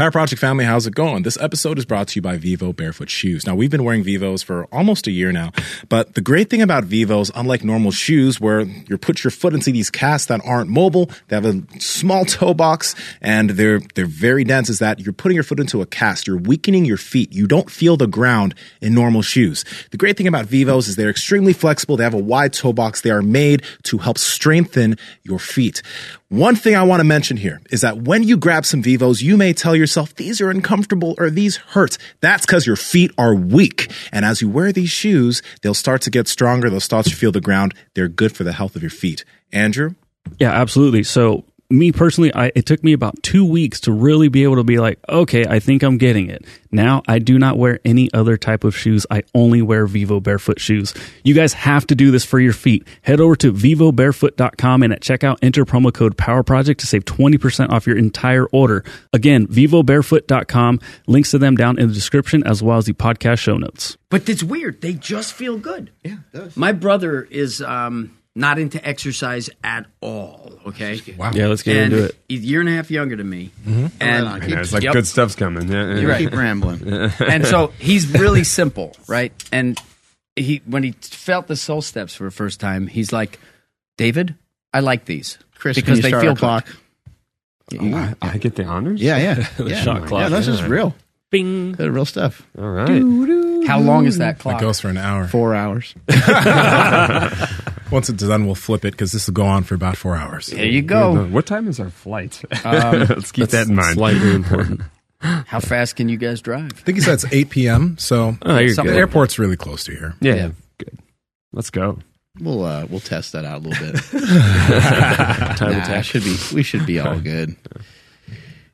Power Project family, how's it going? This episode is brought to you by Vivo Barefoot Shoes. Now, we've been wearing Vivos for almost a year now, but the great thing about Vivos, unlike normal shoes where you put your foot into these casts that aren't mobile, they have a small toe box and they're they're very dense, is that you're putting your foot into a cast, you're weakening your feet. You don't feel the ground in normal shoes. The great thing about Vivos is they're extremely flexible. They have a wide toe box. They are made to help strengthen your feet. One thing I want to mention here is that when you grab some Vivos, you may tell yourself, these are uncomfortable or these hurt. That's because your feet are weak. And as you wear these shoes, they'll start to get stronger. They'll start to feel the ground. They're good for the health of your feet. Andrew? Yeah, absolutely. So me personally, I, it took me about two weeks to really be able to be like, okay, I think I'm getting it. Now I do not wear any other type of shoes. I only wear Vivo barefoot shoes. You guys have to do this for your feet. Head over to vivobarefoot.com and at checkout enter promo code Power Project to save 20% off your entire order. Again, vivobarefoot.com. Links to them down in the description as well as the podcast show notes. But it's weird. They just feel good. Yeah, it does. My brother is um, not into exercise at all. Okay. Wow. Yeah, let's get and into it. He's a year and a half younger than me. Mm-hmm. And Right on. I know, it's like Yep. good stuff's coming. Yeah, yeah. You're right. Keep rambling. and so he's really simple, right? And he when he felt the soul steps for the first time, he's like, David, I like these Chris, because can you they start feel our clock. good. Oh, I, I get the honors. Yeah, yeah. yeah. shot oh clock. Yeah, that's just real. Bing. Good, real stuff. All right. How long is that clock? It goes for an hour. Four hours. Once it's done, we'll flip it because this will go on for about four hours. There you go. What time is our flight? Let's keep that in mind. Slightly important. How fast can you guys drive? I think he said it's 8 p.m., so Oh, the airport's really close to here. Yeah, Yeah. good. Let's go. We'll uh, we'll test that out a little bit. Time Nah, attack. should be we should be all good.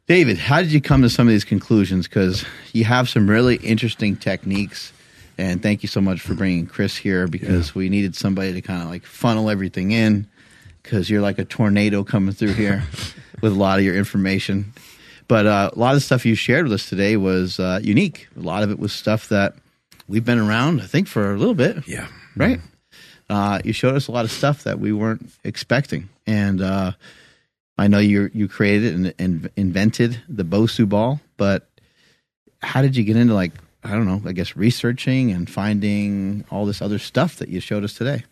David, how did you come to some of these conclusions? Because you have some really interesting techniques, and thank you so much for bringing Chris here because we needed somebody to kind of like funnel everything in. Because you're like a tornado coming through here with a lot of your information. But uh, a lot of the stuff you shared with us today was uh, unique. A lot of it was stuff that we've been around, I think, for a little bit Yeah. right? Uh, you showed us a lot of stuff that we weren't expecting, and uh, I know you you created and, and invented the Bosu ball. But how did you get into like I don't know? I guess researching and finding all this other stuff that you showed us today.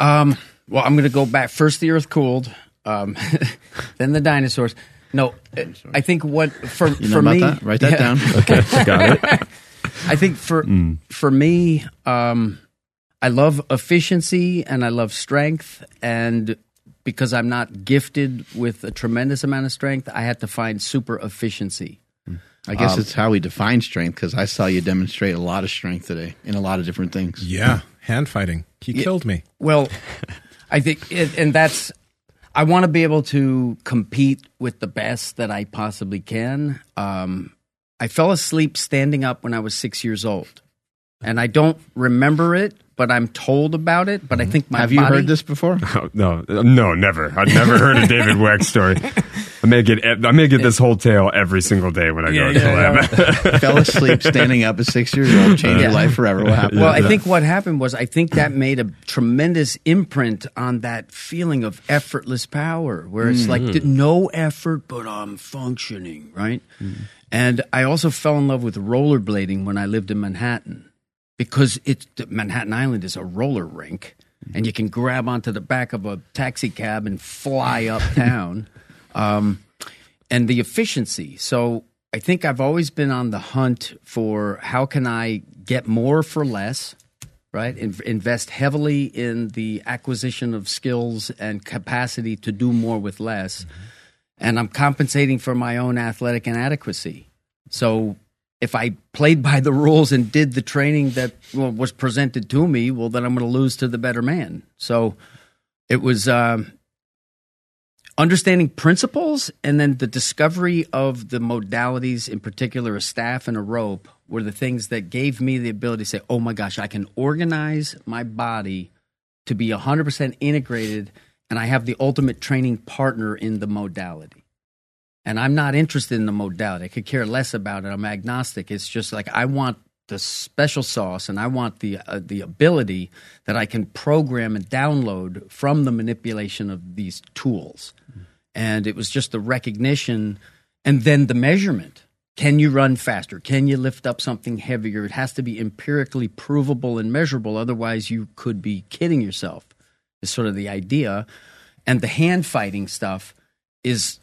Um, well, I'm going to go back. First, the Earth cooled, um, then the dinosaurs. No, I think what for You know for about me, that? Write that Yeah. down. Okay, got it. I think for for me, um, I love efficiency and I love strength, and because I'm not gifted with a tremendous amount of strength, I had to find super efficiency. I guess it's how we define strength because I saw you demonstrate a lot of strength today in a lot of different things. Yeah. Hand fighting. He killed me. Well, I think, it, and that's, I want to be able to compete with the best that I possibly can. Um, I fell asleep standing up when I was six years old, and I don't remember it, but I'm told about it. But I mm-hmm. think my Have you body- heard this before? Oh, no, no, never. I've never heard a David Weck story. I may get I may get this whole tale every single day when I go Yeah, to the yeah, lab. Fell asleep standing up at six years old, changed your life forever. What happened? Well, I think what happened was I think that made a tremendous imprint on that feeling of effortless power, where it's like mm-hmm. no effort, but I'm functioning, right? Mm-hmm. And I also fell in love with rollerblading when I lived in Manhattan because it's Manhattan Island is a roller rink, and you can grab onto the back of a taxi cab and fly uptown. um, and the efficiency. So I think I've always been on the hunt for how can I get more for less, right? In- invest heavily in the acquisition of skills and capacity to do more with less. And I'm compensating for my own athletic inadequacy. So if I played by the rules and did the training that well, was presented to me, well, then I'm going to lose to the better man. So it was um, understanding principles and then the discovery of the modalities, in particular, a staff and a rope, were the things that gave me the ability to say, oh my gosh, I can organize my body to be 100% integrated, and I have the ultimate training partner in the modality. And I'm not interested in the modality. I could care less about it. I'm agnostic. It's just like I want the special sauce and I want the uh, the ability that I can program and download from the manipulation of these tools. And it was just the recognition and then the measurement. Can you run faster? Can you lift up something heavier? It has to be empirically provable and measurable. Otherwise, you could be kidding yourself, is sort of the idea. And the hand fighting stuff is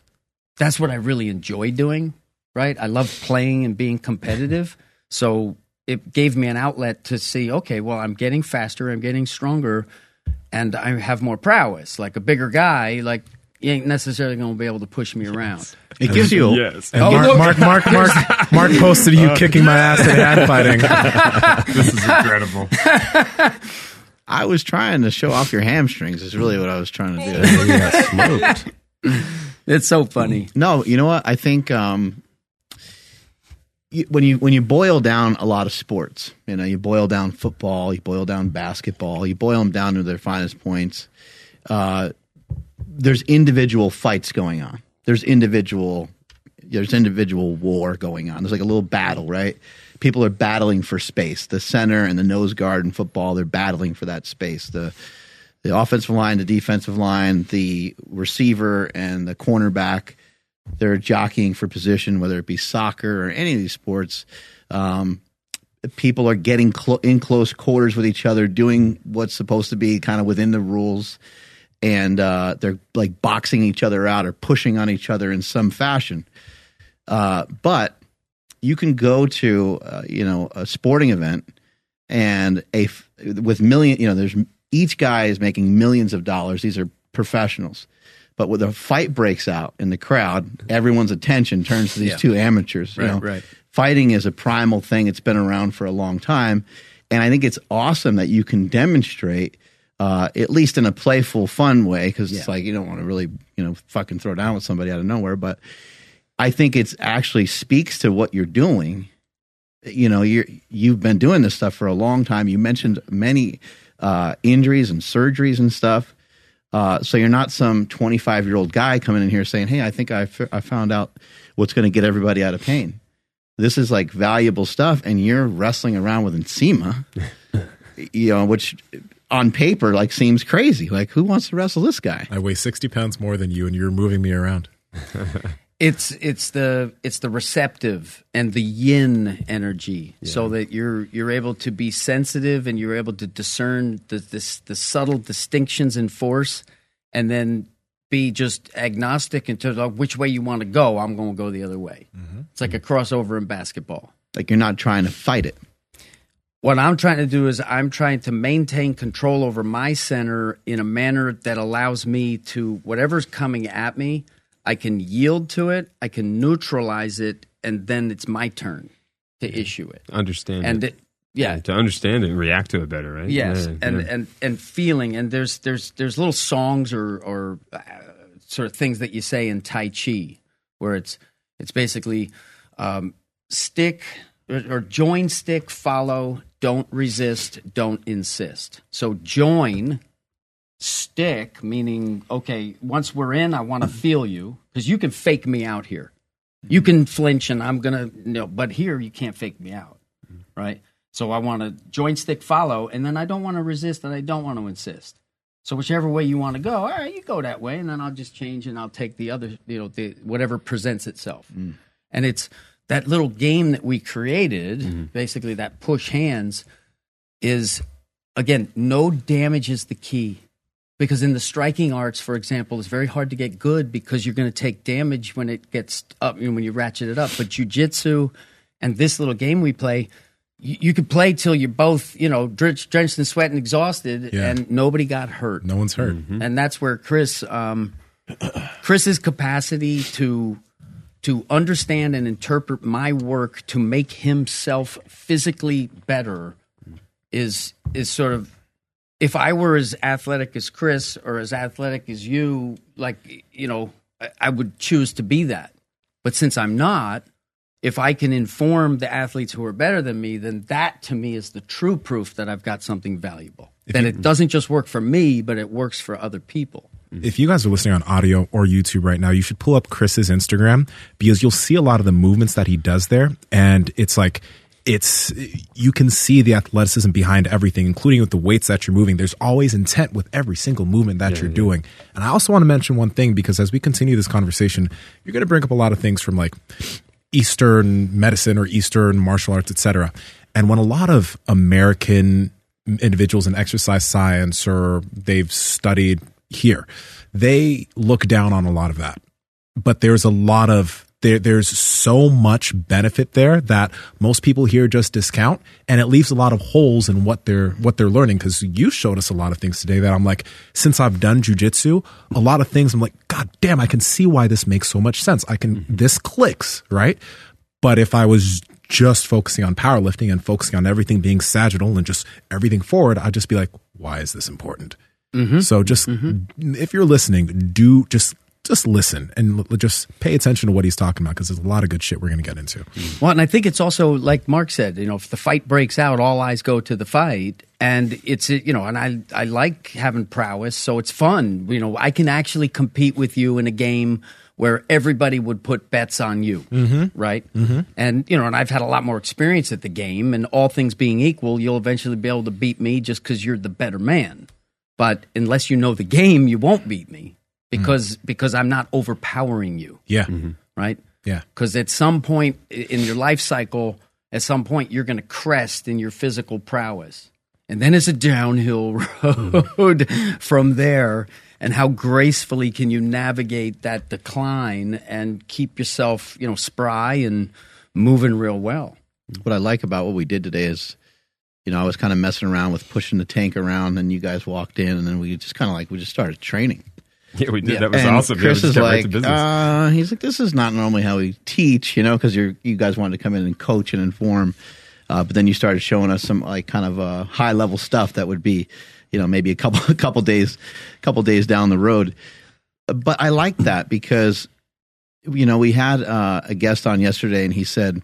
that's what I really enjoy doing, right? I love playing and being competitive. So it gave me an outlet to see, okay, well, I'm getting faster, I'm getting stronger, and I have more prowess. Like a bigger guy, like you ain't necessarily going to be able to push me around. It gives you Yes. And Oh, Mark, look. Mark, Mark, Mark, Mark posted you uh, kicking my ass at hand fighting. This is incredible. I was trying to show off your hamstrings. Is really what I was trying to do. smoked. It's so funny. no, you know what? I think um, when you when you boil down a lot of sports, you know, you boil down football, you boil down basketball, you boil them down to their finest points. Uh, there's individual fights going on. There's individual there's individual war going on. There's like a little battle, right? People are battling for space. The center and the nose guard in football, they're battling for that space. The the offensive line, the defensive line, the receiver and the cornerback, they're jockeying for position, whether it be soccer or any of these sports. Um, people are getting clo- in close quarters with each other, doing what's supposed to be kind of within the rules, and uh, they're like boxing each other out or pushing on each other in some fashion. Uh, but you can go to uh, you know a sporting event and a with million you know there's each guy is making millions of dollars. These are professionals. But when the fight breaks out in the crowd, everyone's attention turns to these Yeah. two amateurs. you Right, know. right. Fighting is a primal thing. It's been around for a long time, and I think it's awesome that you can demonstrate, uh, at least in a playful, fun way, because it's like you don't want to really, you know, fucking throw down with somebody out of nowhere. But I think it actually speaks to what you're doing. You know, you're you've been doing this stuff for a long time. You mentioned many uh, injuries and surgeries and stuff. Uh, so you're not some 25 year old guy coming in here saying, "Hey, I think I, f- I found out what's going to get everybody out of pain." This is like valuable stuff, and you're wrestling around with eczema, you know, which on paper like seems crazy. Like, who wants to wrestle this guy? I weigh 60 pounds more than you, and you're moving me around. It's it's the it's the receptive and the yin energy, so that you're you're able to be sensitive and you're able to discern the this, the subtle distinctions in force, and then be just agnostic in terms of which way you want to go. I'm going to go the other way. Mm-hmm. It's like a crossover in basketball. Like, you're not trying to fight it. What I'm trying to do is I'm trying to maintain control over my center in a manner that allows me to whatever's coming at me, I can yield to it, I can neutralize it, and then it's my turn to issue it. Understand And it. it, yeah, to understand it and react to it better, right? yes, Yeah, and yeah. and and feeling, and there's there's there's little songs or or uh, sort of things that you say in Tai Chi where it's it's basically um, stick or, or join, stick, follow, don't resist, don't insist. So join, stick, meaning okay, once we're in, I want to feel you because you can fake me out here. You can flinch and I'm gonna no, but here you can't fake me out, right? So I want to join, stick, follow, and then I don't want to resist and I don't want to insist. So whichever way you want to go, all right, you go that way, and then I'll just change and I'll take the other, you know, the whatever presents itself. Mm. And it's that little game that we created, mm-hmm. basically that push hands, is again no damage is the key. Because in the striking arts, for example, it's very hard to get good because you're going to take damage when it gets up, you know, when you ratchet it up. But jujitsu and this little game we play, you, you could play till you're both, you know, drenched, drenched in sweat and exhausted, Yeah. and nobody got hurt No one's hurt. and that's where Chris, um, Chris's capacity to to understand and interpret my work to make himself physically better is is sort of if I were as athletic as Chris or as athletic as you, like you know, I, I would choose to be that. But since I'm not, if I can inform the athletes who are better than me, then that to me is the true proof that I've got something valuable. that it doesn't just work for me, but it works for other people. Mm-hmm. If you guys are listening on audio or YouTube right now, you should pull up Chris's Instagram because you'll see a lot of the movements that he does there. And it's like, it's you can see the athleticism behind everything, including with the weights that you're moving. There's always intent with every single movement that you're doing. And I also want to mention one thing because as we continue this conversation, you're going to bring up a lot of things from like Eastern medicine or Eastern martial arts, etc. And when a lot of American individuals in exercise science or they've studied here, they look down on a lot of that. But there's a lot of there, there's so much benefit there that most people here just discount, and it leaves a lot of holes in what they're what they're learning. Because you showed us a lot of things today that I'm like, since I've done jujitsu, a lot of things I'm like, God damn, I can see why this makes so much sense. I can mm-hmm. this clicks right. But if I was just focusing on powerlifting and focusing on everything being sagittal and just everything forward, I'd just be like, why is this important? Mm-hmm. So just mm-hmm. if you're listening, do just just listen and l- just pay attention to what he's talking about because there's a lot of good shit we're going to get into. Well, and I think it's also like Mark said, you know, if the fight breaks out, all eyes go to the fight, and it's you know, and I I like having prowess, so it's fun. You know, I can actually compete with you in a game where everybody would put bets on you, right? Mm-hmm. And you know, and I've had a lot more experience at the game, and all things being equal, you'll eventually be able to beat me just because you're the better man. But unless you know the game, you won't beat me Mm. because because I'm not overpowering you Yeah, mm-hmm. right? Yeah. Because at some point in your life cycle, at some point you're going to crest in your physical prowess, and then it's a downhill road from there. And how gracefully can you navigate that decline and keep yourself, you know, spry and moving real well? Mm-hmm. What I like about what we did today is, you know, I was kind of messing around with pushing the tank around, and you guys walked in, and then we just kind of like we just started training. Yeah, we did. That was and awesome. Chris just is got right like, uh, he's like, this is not normally how we teach, you know, because you you guys wanted to come in and coach and inform, uh, but then you started showing us some like kind of uh, high level stuff that would be, you know, maybe a couple a couple days, couple days down the road. But I like that because, you know, we had uh, a guest on yesterday, and he said,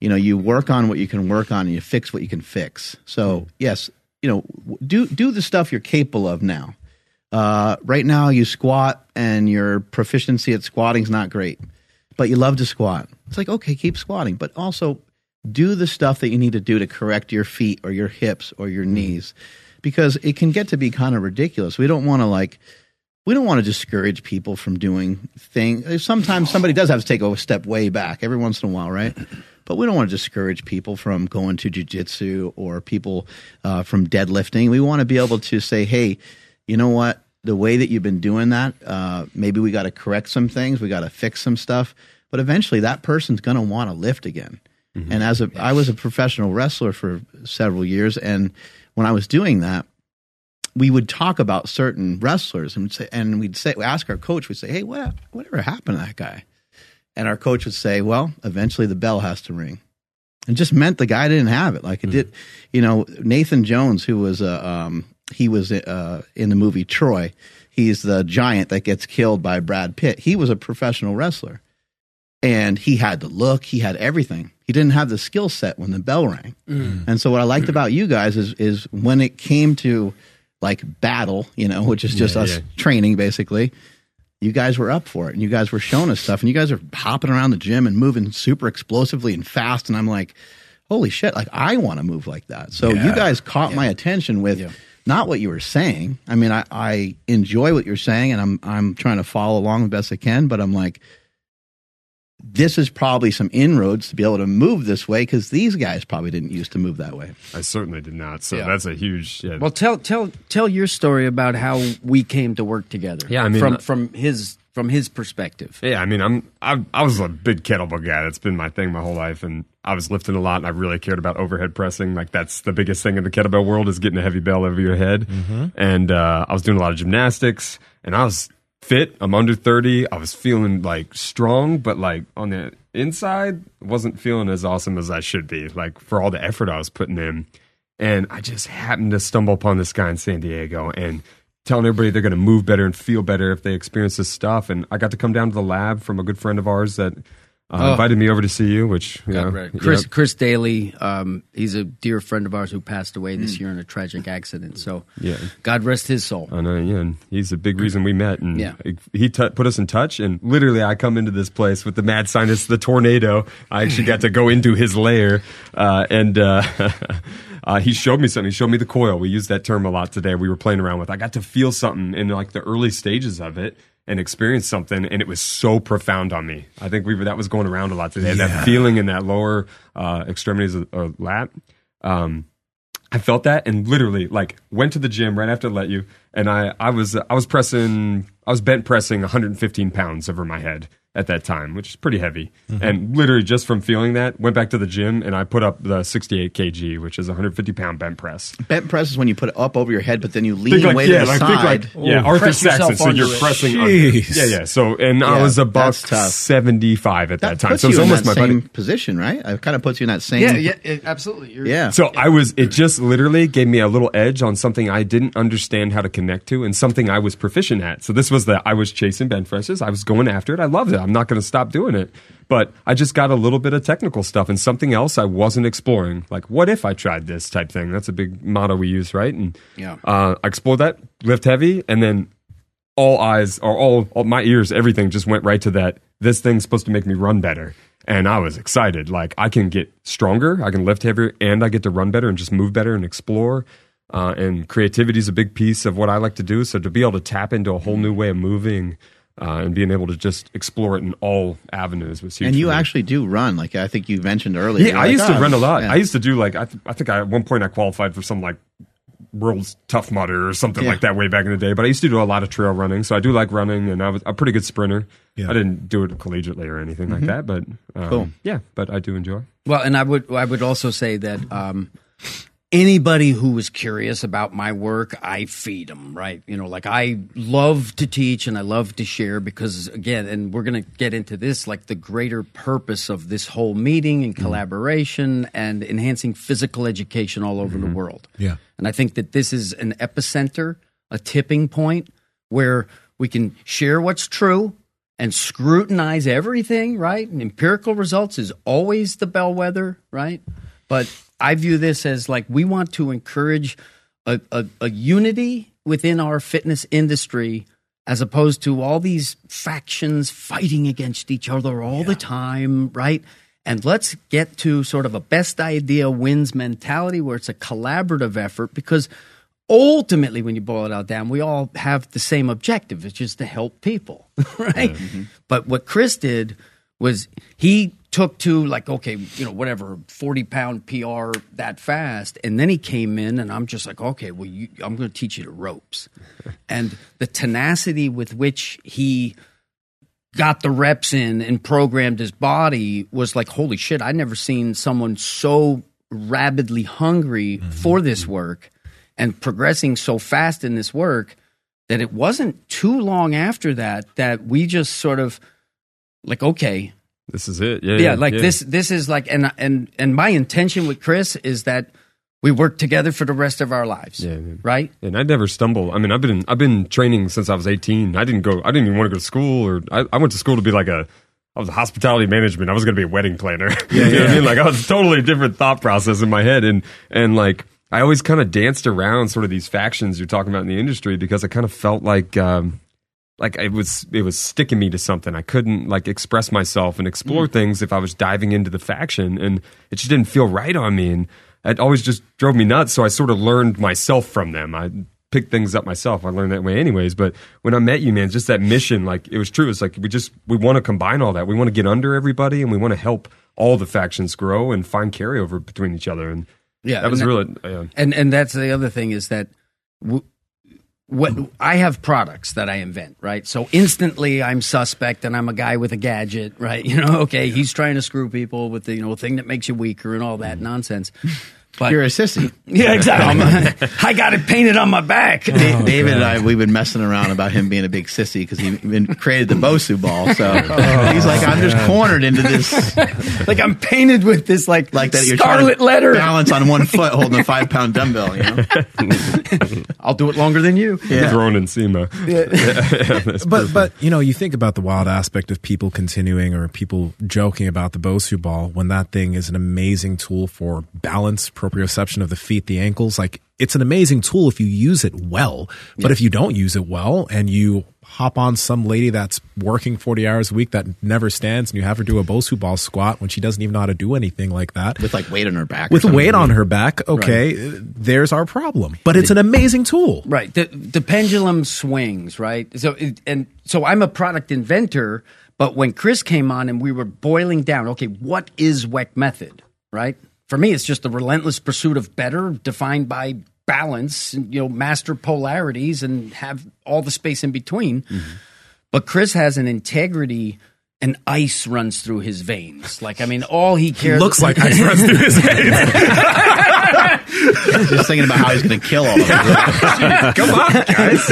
you know, you work on what you can work on, and you fix what you can fix. So yes, you know, do do the stuff you're capable of now. Uh, right now, you squat and your proficiency at squatting is not great, but you love to squat. It's like, okay, keep squatting, but also do the stuff that you need to do to correct your feet or your hips or your knees because it can get to be kind of ridiculous. We don't want to like, we don't want to discourage people from doing things. Sometimes somebody does have to take a step way back every once in a while, right? But we don't want to discourage people from going to jujitsu or people uh, from deadlifting. We want to be able to say, hey, you know what? The way that you've been doing that, uh, maybe we got to correct some things. We got to fix some stuff. But eventually, that person's going to want to lift again. And as a, I was a professional wrestler for several years, and when I was doing that, we would talk about certain wrestlers and say, and we'd say, we ask our coach, we'd say, hey, what, whatever happened to that guy? And our coach would say, well, eventually the bell has to ring. It just meant the guy didn't have it. Like it did, you know, Nathan Jones, who was a, um, he was uh, in the movie Troy. He's the giant that gets killed by Brad Pitt. He was a professional wrestler, and he had the look. He had everything. He didn't have the skill set when the bell rang. And so, what I liked about you guys is is when it came to like battle, you know, which is just Yeah, us yeah. training basically. You guys were up for it, and you guys were showing us stuff, and you guys are hopping around the gym and moving super explosively and fast. And I'm like, holy shit! Like I want to move like that. So you guys caught my attention with not what you were saying. I mean, I, I enjoy what you're saying, and I'm I'm trying to follow along the best I can. But I'm like, this is probably some inroads to be able to move this way because these guys probably didn't used to move that way. I certainly did not. So Yeah. that's a huge. Yeah, Well, tell tell tell your story about how we came to work together. Yeah, I mean, from uh, from his from his perspective. Yeah, I mean, I'm I, I was a big kettlebell guy. That's been my thing my whole life, and I was lifting a lot, and I really cared about overhead pressing. Like that's the biggest thing in the kettlebell world is getting a heavy bell over your head. And uh, I was doing a lot of gymnastics, and I was fit. I'm under thirty. I was feeling like strong, but like on the inside, wasn't feeling as awesome as I should be. Like for all the effort I was putting in, and I just happened to stumble upon this guy in San Diego and telling everybody they're going to move better and feel better if they experience this stuff. And I got to come down to the lab from a good friend of ours that uh, invited me over to see you, which you know, Right. Chris yeah. Chris Daly, um, he's a dear friend of ours who passed away this year in a tragic accident. So, Yeah. God rest his soul. I know, yeah, and he's a big reason we met. And Yeah. he t- put us in touch. And literally, I come into this place with the mad scientist, the tornado. I actually got to go into his lair, uh, and uh, uh, he showed me something. He showed me the coil. We used that term a lot today. We were playing around with. I got to feel something in like the early stages of it. And experienced something, and it was so profound on me. I think we were, that was going around a lot today. And that feeling in that lower uh, extremities of lap, um, I felt that and literally like went to the gym right after I let you and I, I was I was pressing I was bent pressing 115 pounds over my head at that time, which is pretty heavy. Mm-hmm. And literally just from feeling that, went back to the gym and I put up the 68 kg, which is 150 pound bent press. Bent press is when you put it up over your head, but then you lean Think like, way yeah, to the like, side. think like, yeah, Arthur Saxon. So you're it. pressing. On, Jeez. yeah, yeah. So and I was about 75 at that, that time. puts So it's almost that my same body. position, right? It kind of puts you in that same. Yeah, yeah, it- absolutely. You're, yeah. So I was, it just literally gave me a little edge on something I didn't understand how to connect to and something I was proficient at. So this was that I was chasing bent presses. I was going after it. I loved it. I'm not going to stop doing it. But I just got a little bit of technical stuff and something else I wasn't exploring. Like, what if I tried this type thing? That's a big motto we use, right? And Yeah. uh, I explored that, lift heavy, and then all eyes or all, all my ears, everything just went right to that. This thing's supposed to make me run better. And I was excited. Like I can get stronger, I can lift heavier, and I get to run better and just move better and explore. Uh, and creativity is a big piece of what I like to do. So to be able to tap into a whole new way of moving uh, and being able to just explore it in all avenues was huge. and you actually do run, like I think you mentioned earlier. Yeah, I like, used to "Oh, run a lot. yeah." I used to do like I, th- I think I, at one point I qualified for some like world's tough mudder or something Yeah. like that way back in the day. But I used to do a lot of trail running, so I do like running, and I was a pretty good sprinter. Yeah. I didn't do it collegiately or anything like that, but um, Cool. yeah, but I do enjoy. Well, and I would I would also say that um, anybody who was curious about my work, I feed them. Right? You know, like I love to teach and I love to share because again, and we're going to get into this, like the greater purpose of this whole meeting and mm. collaboration and enhancing physical education all over the mm-hmm. world. Yeah. And I think that this is an epicenter, a tipping point where we can share what's true and scrutinize everything, right? And empirical results is always the bellwether, right? But I view this as like we want to encourage a, a, a unity within our fitness industry as opposed to all these factions fighting against each other all the time, right? And let's get to sort of a best idea wins mentality where it's a collaborative effort because ultimately, when you boil it out down, we all have the same objective, which is to help people, right? Mm-hmm. But what Chris did was he took to like, okay, you know, whatever, 40 pound PR that fast. And then he came in and I'm just like, okay, well, you, I'm going to teach you the ropes. and the tenacity with which he got the reps in and programmed his body was like, holy shit, I'd never seen someone so rabidly hungry mm-hmm. for this work and progressing so fast in this work that it wasn't too long after that that we just sort of like, okay, This is it. Yeah, yeah, like this this is like and and and my intention with Chris is that we work together for the rest of our lives. Yeah. Right? And I never stumble. I mean, I've been I've been training since I was 18. I didn't go. I didn't even want to go to school, or I, I went to school to be like a. I was a hospitality management. I was going to be a wedding planner. Yeah, you know what I mean? Like I was a totally different thought process in my head, and and like I always kind of danced around sort of these factions you're talking about in the industry because I kind of felt like. Um, like it was it was sticking me to something. I couldn't like express myself and explore mm. things if I was diving into the faction, and it just didn't feel right on me, and it always just drove me nuts. So I sort of learned myself from them. I picked things up myself. I learned that way, anyways. But when I met you, man, just that mission, like it was true. It's like we just we want to combine all that. We want to get under everybody, and we want to help all the factions grow and find carryover between each other. And Yeah, that was and really yeah. And and that's the other thing is that w- what I have products that I invent, right? So instantly I'm suspect and I'm a guy with a gadget, right? You know, okay, he's trying to screw people with the you know thing that makes you weaker and all that mm-hmm. nonsense. But You're a sissy. yeah, exactly. I got it painted on my back. Da- David and I, we've been messing around about him being a big sissy because he been, created the Bosu ball. So oh, he's like, I'm just cornered into this, like I'm painted with this like like that. You're trying scarlet to letter. balance on one foot, holding a five pound dumbbell. You know, I'll do it longer than you. Drone and SEMA. but but you know you think about the wild aspect of people continuing or people joking about the Bosu ball when that thing is an amazing tool for balance, proprioception of the feet, the ankles. Like it's an amazing tool if you use it well. But if you don't use it well and you hop on some lady that's working 40 hours a week that never stands and you have her do a Bosu ball squat when she doesn't even know how to do anything like that with like weight on her back. with weight on her back, okay, there's our problem. But it's an amazing tool. Right. The the pendulum swings, right? So it, and so I'm a product inventor, but when Chris came on and we were boiling down, okay, what is WeckMethod, right? For me, it's just the relentless pursuit of better defined by balance, and, you know, master polarities and have all the space in between. Mm-hmm. But Chris has an integrity and ice runs through his veins. Like, I mean, all he cares Looks like ice runs through his veins. just thinking about how he's going to kill all of them. Come on, guys.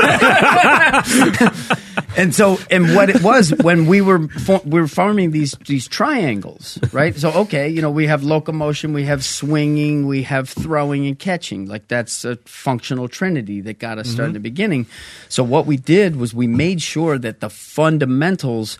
and so and what it was when we were for, we were forming these these triangles right so okay you know we have locomotion we have swinging we have throwing and catching like that's a functional trinity that got us started in the mm-hmm. beginning so what we did was we made sure that the fundamentals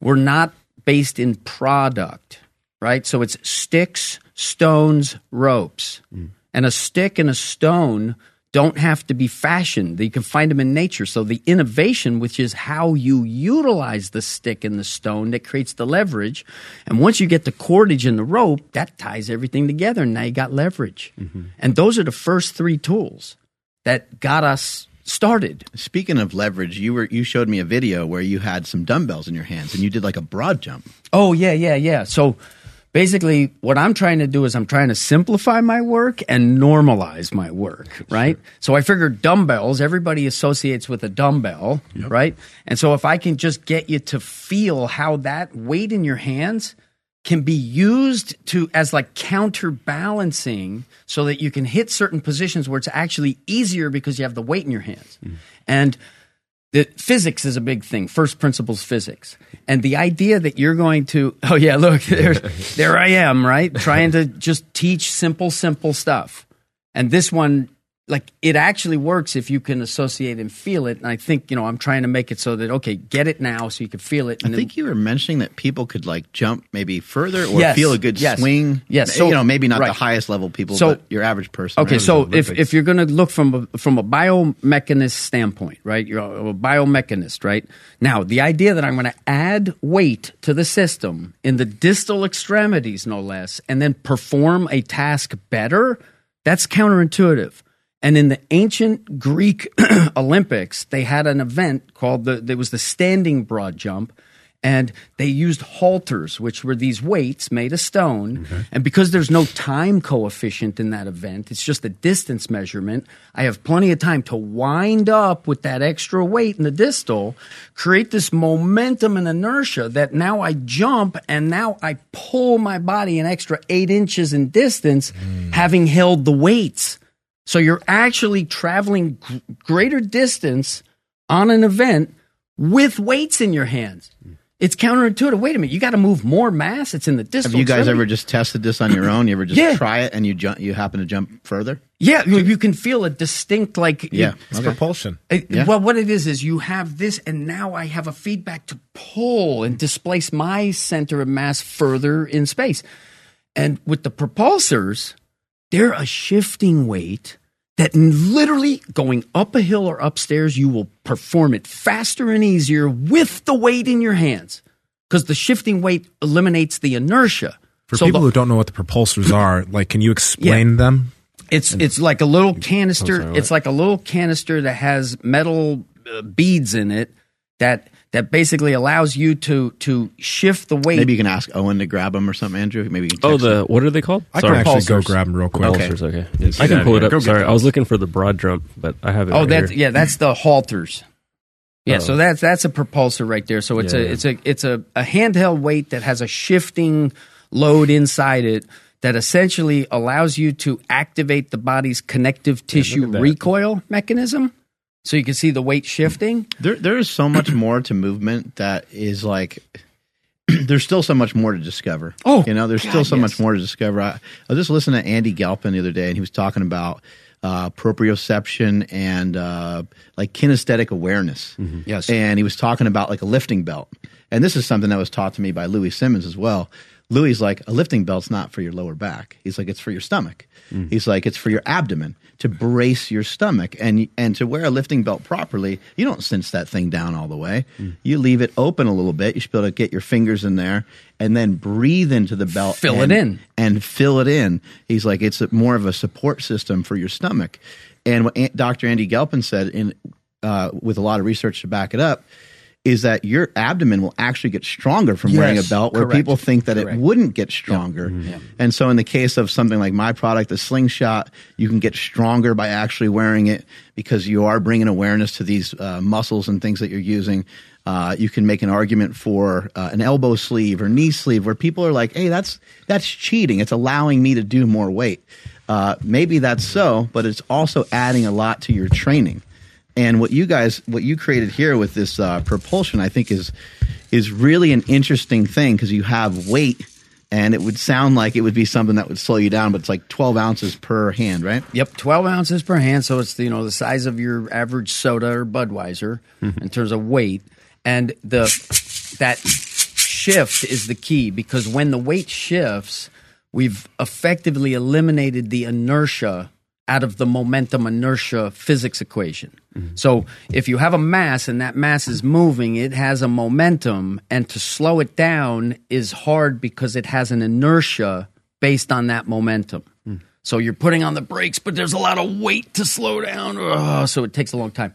were not based in product right so it's sticks stones ropes mm. and a stick and a stone don't have to be fashioned. You can find them in nature. So the innovation, which is how you utilize the stick and the stone that creates the leverage. And once you get the cordage and the rope, that ties everything together. And now you got leverage. Mm-hmm. And those are the first three tools that got us started. Speaking of leverage, you were you showed me a video where you had some dumbbells in your hands and you did like a broad jump. Oh, yeah, yeah, yeah. So basically, what I'm trying to do is I'm trying to simplify my work and normalize my work, right? So I figured dumbbells, everybody associates with a dumbbell, right? And so if I can just get you to feel how that weight in your hands can be used to as like counterbalancing so that you can hit certain positions where it's actually easier because you have the weight in your hands. Mm-hmm. And the physics is a big thing first principles physics. And the idea that you're going to oh yeah look there, there i am right? Trying to just teach simple simple stuff. And this one like it actually works if you can associate and feel it and i think you know i'm trying to make it so that okay get it now so you can feel it I and then- think you were mentioning that people could like jump maybe further or Yes, feel a good yes, swing. yes. So- you know, maybe not right. the highest level people, So- but your average person. Okay, right? so if, Olympics. if you're going to look from a, from a biomechanist standpoint, right? You're a biomechanist, right? Now, the idea that I'm going to add weight to the system in the distal extremities, no less, and then perform a task better, that's counterintuitive. And in the ancient Greek Olympics, they had an event called the there was the standing broad jump, and they used halters, which were these weights made of stone. And because there's no time coefficient in that event, it's just a distance measurement. I have plenty of time to wind up with that extra weight in the distal, create this momentum and inertia that now I jump and now I pull my body an extra eight inches in distance, mm. having held the weights. So you're actually traveling g- greater distance on an event with weights in your hands. Mm. It's counterintuitive. Wait a minute, you got to move more mass. It's in the distal. have you guys ever just tested this on your own? You ever just Yeah. try it and you jump? You happen to jump further? Yeah, you, you can feel a distinct like. Yeah. It's Okay. propulsion. It- Yeah. Well, what it is is you have this, and now I have a feedback to pull and displace my center of mass further in space. And with the propulsors, they're a shifting weight that literally going up a hill or upstairs, you will perform it faster and easier with the weight in your hands because the shifting weight eliminates the inertia. For So people the- who don't know what the propulsors are, like, can you explain them? It's it's like a little canister. It's like a little canister that has metal uh, beads in it that that basically allows you to to shift the weight. Maybe you can ask Owen to grab them or something, Andrew. Maybe you can Oh, text him. the what are they called? I Sorry. can actually go grab them real quick. Okay. Pulsars, okay. Yes, I can pull it up. Sorry, those. I was looking for the broad jump, but I have it. oh, right that's here. yeah, that's the halters. Yeah, Oh. so that's that's a propulsor right there. So it's Yeah, a yeah. it's a it's a, a handheld weight that has a shifting load inside it that essentially allows you to activate the body's connective tissue recoil mechanism. So you can see the weight shifting. There, there is so much more to movement that is like. there's still so much more to discover. Oh, you know, there's God, still so yes. much more to discover. I, I was just listening to Andy Galpin the other day, and he was talking about uh, proprioception and uh, like kinesthetic awareness. Yes. and he was talking about like a lifting belt, and this is something that was taught to me by Louie Simmons as well. Louie like a lifting belt's not for your lower back. He's like it's for your stomach. He's like it's for your abdomen to brace your stomach and and to wear a lifting belt properly. You don't cinch that thing down all the way. You leave it open a little bit. You should be able to get your fingers in there and then breathe into the belt. Fill it in. and fill it in. He's like it's a, more of a support system for your stomach. And what Dr. Andy Galpin said in uh, with a lot of research to back it up is that your abdomen will actually get stronger from wearing a Yes, belt where correct. people think that Correct. it wouldn't get stronger. And so in the case of something like my product, the slingshot, you can get stronger by actually wearing it because you are bringing awareness to these uh, muscles and things that you're using. Uh, you can make an argument for uh, an elbow sleeve or knee sleeve where people are like, "Hey, that's that's cheating. It's allowing me to do more weight." Uh, maybe that's so, but it's also adding a lot to your training. And what you guys, what you created here with this uh, propulsion, I think is is really an interesting thing because you have weight, and it would sound like it would be something that would slow you down, but it's like twelve ounces per hand, right? Yep, twelve ounces per hand. So it's you know the size of your average soda or Budweiser in terms of weight, and the that shift is the key because when the weight shifts, we've effectively eliminated the inertia out of the momentum inertia physics equation. So if you have a mass and that mass is moving, it has a momentum, and to slow it down is hard because it has an inertia based on that momentum. So you're putting on the brakes, but there's a lot of weight to slow down. Ugh, so it takes a long time.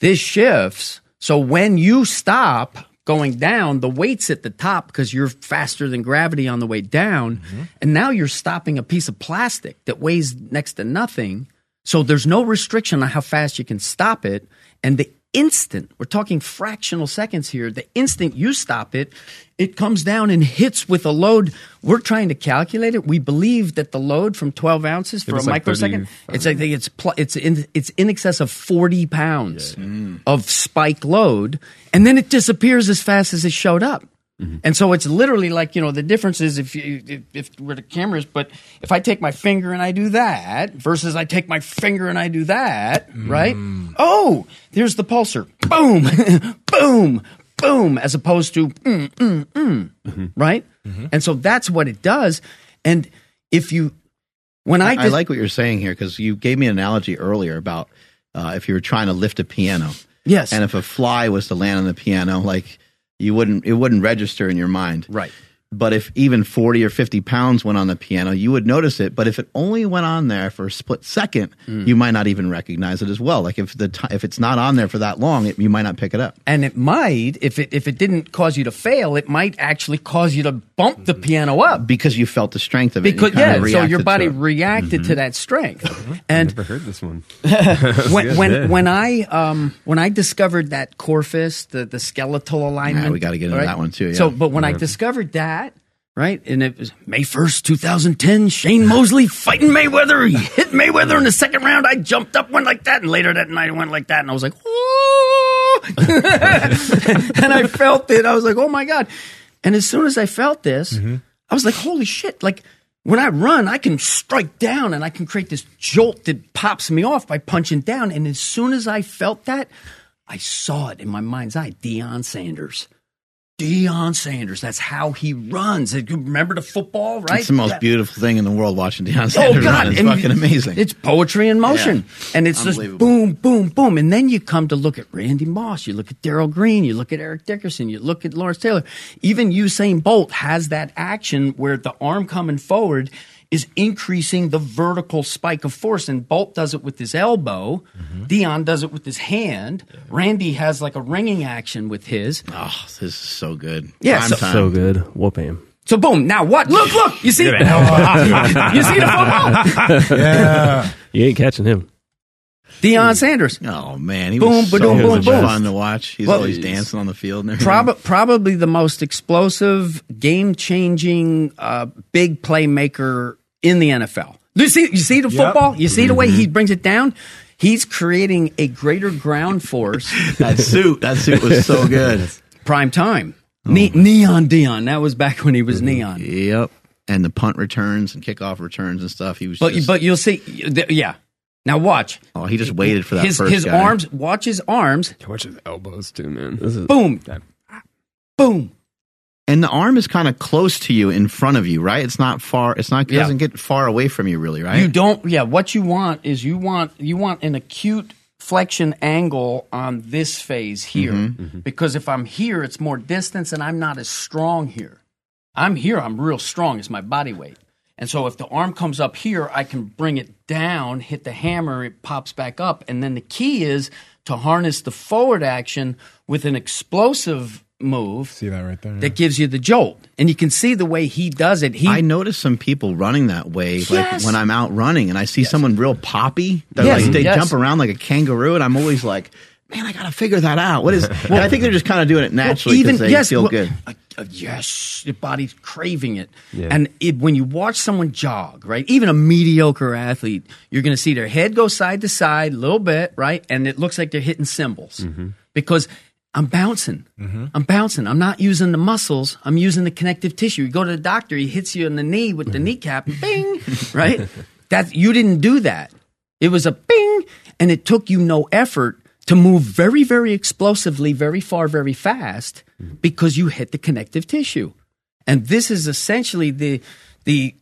This shifts. So when you stop going down, the weight's at the top because you're faster than gravity on the way down. Mm-hmm. And now you're stopping a piece of plastic that weighs next to nothing. So there's no restriction on how fast you can stop it. And the instant, we're talking fractional seconds here, the instant you stop it, it comes down and hits with a load. We're trying to calculate it. We believe that the load from 12 ounces for a like microsecond, 35. it's I think it's pl- it's in it's in excess of 40 pounds of spike load, and then it disappears as fast as it showed up. And so it's literally like you know the difference is if you if, if where the cameras, but if I take my finger and I do that versus I take my finger and I do that, right? Oh, there's the pulsar, boom, boom, boom, as opposed to mm, mm, mm, right? And so that's what it does. And if you when I, I, dis- like what you're saying here because you gave me an analogy earlier about uh, if you were trying to lift a piano. yes, and if a fly was to land on the piano, like you wouldn't, it wouldn't register in your mind. right. But if even 40 or 50 pounds went on the piano, you would notice it. But if it only went on there for a split second, Mm. you might not even recognize it as well. Like if the ti if it's not on there for that long, it, you might not pick it up. and it might if it if it didn't cause you to fail it might actually cause you to bump the piano up Because you felt the strength of it. because yeah so reacted your to body. Mm-hmm. reacted to that strength and I've Never heard this one. when when, Yeah. when I um when I discovered that core fist the the skeletal alignment Yeah, we gotta get into that one too, yeah. so but when I discovered that right and it was May first two thousand ten Shane Mosley fighting Mayweather he hit Mayweather in the second round I jumped up went like that and later that night I went like that and I was like and I felt it. I was like, oh my God. And as soon as I felt this, mm-hmm. I was like, holy shit. Like when I run, I can strike down and I can create this jolt that pops me off by punching down. And as soon as I felt that, I saw it in my mind's eye. Deion Sanders. Deion Sanders. That's how he runs. Remember the football, right? It's the most beautiful thing in the world watching Deion Oh Sanders God! run. It's And fucking amazing. It's poetry in motion, Yeah. and it's just boom, boom, boom, and then you come to look at Randy Moss, you look at Darrell Green, you look at Eric Dickerson, you look at Lawrence Taylor. Even Usain Bolt has that action where the arm coming forward is increasing the vertical spike of force, and Bolt does it with his elbow. Mm-hmm. Deion does it with his hand. Randy has like a ringing action with his. oh, this is so good. Yeah, so- time. So good. Whoop him. So boom! Now what? Look, look! You see? you see the football? yeah. You ain't catching him. Deion Sanders. Oh man, he Boom, was so ba-doom, boom, much boom. fun to watch. He's Well, always he's- dancing on the field and. Prob- probably the most explosive, game changing, uh, big playmaker in the NFL. You see, you see the football? You see the way he brings it down? He's creating a greater ground force. that suit, that suit was so good. Prime time. Ne- neon Deion. That was back when he was neon. Yep. And the punt returns and kickoff returns and stuff. He was But just, but you'll see. th- Yeah. Now watch oh, he just waited for that his first his guy. arms. Watch his arms. Watch his elbows too, man. Boom. Boom. And the arm is kind of close to you in front of you, right? It's not far. It's not. It Yeah. doesn't get far away from you, really, right? You don't. Yeah. What you want is you want you want an acute flexion angle on this phase here Mm-hmm. because if I'm here, it's more distance, and I'm not as strong here. I'm here. I'm real strong. It's my body weight. And so if the arm comes up here, I can bring it down, hit the hammer, it pops back up. And then the key is to harness the forward action with an explosive move See that right there? that gives you the jolt. And you can see the way he does it. He I notice some people running that way, Yes. like when I'm out running and I see someone real poppy. They're Yes, like they yes. jump around like a kangaroo, and I'm always like, man, I gotta figure that out. What is? and I think they're just kind of doing it naturally because they feel well, good. Yes, your body's craving it. Yeah. And it, when you watch someone jog, right, even a mediocre athlete, you're going to see their head go side to side a little bit, right, and it looks like they're hitting cymbals Mm-hmm. because I'm bouncing. I'm bouncing. I'm not using the muscles. I'm using the connective tissue. You go to the doctor, he hits you in the knee with the kneecap, bing, right? That you didn't do that. It was a bing, and it took you no effort to move very, very explosively, very far, very fast because you hit the connective tissue. And this is essentially the the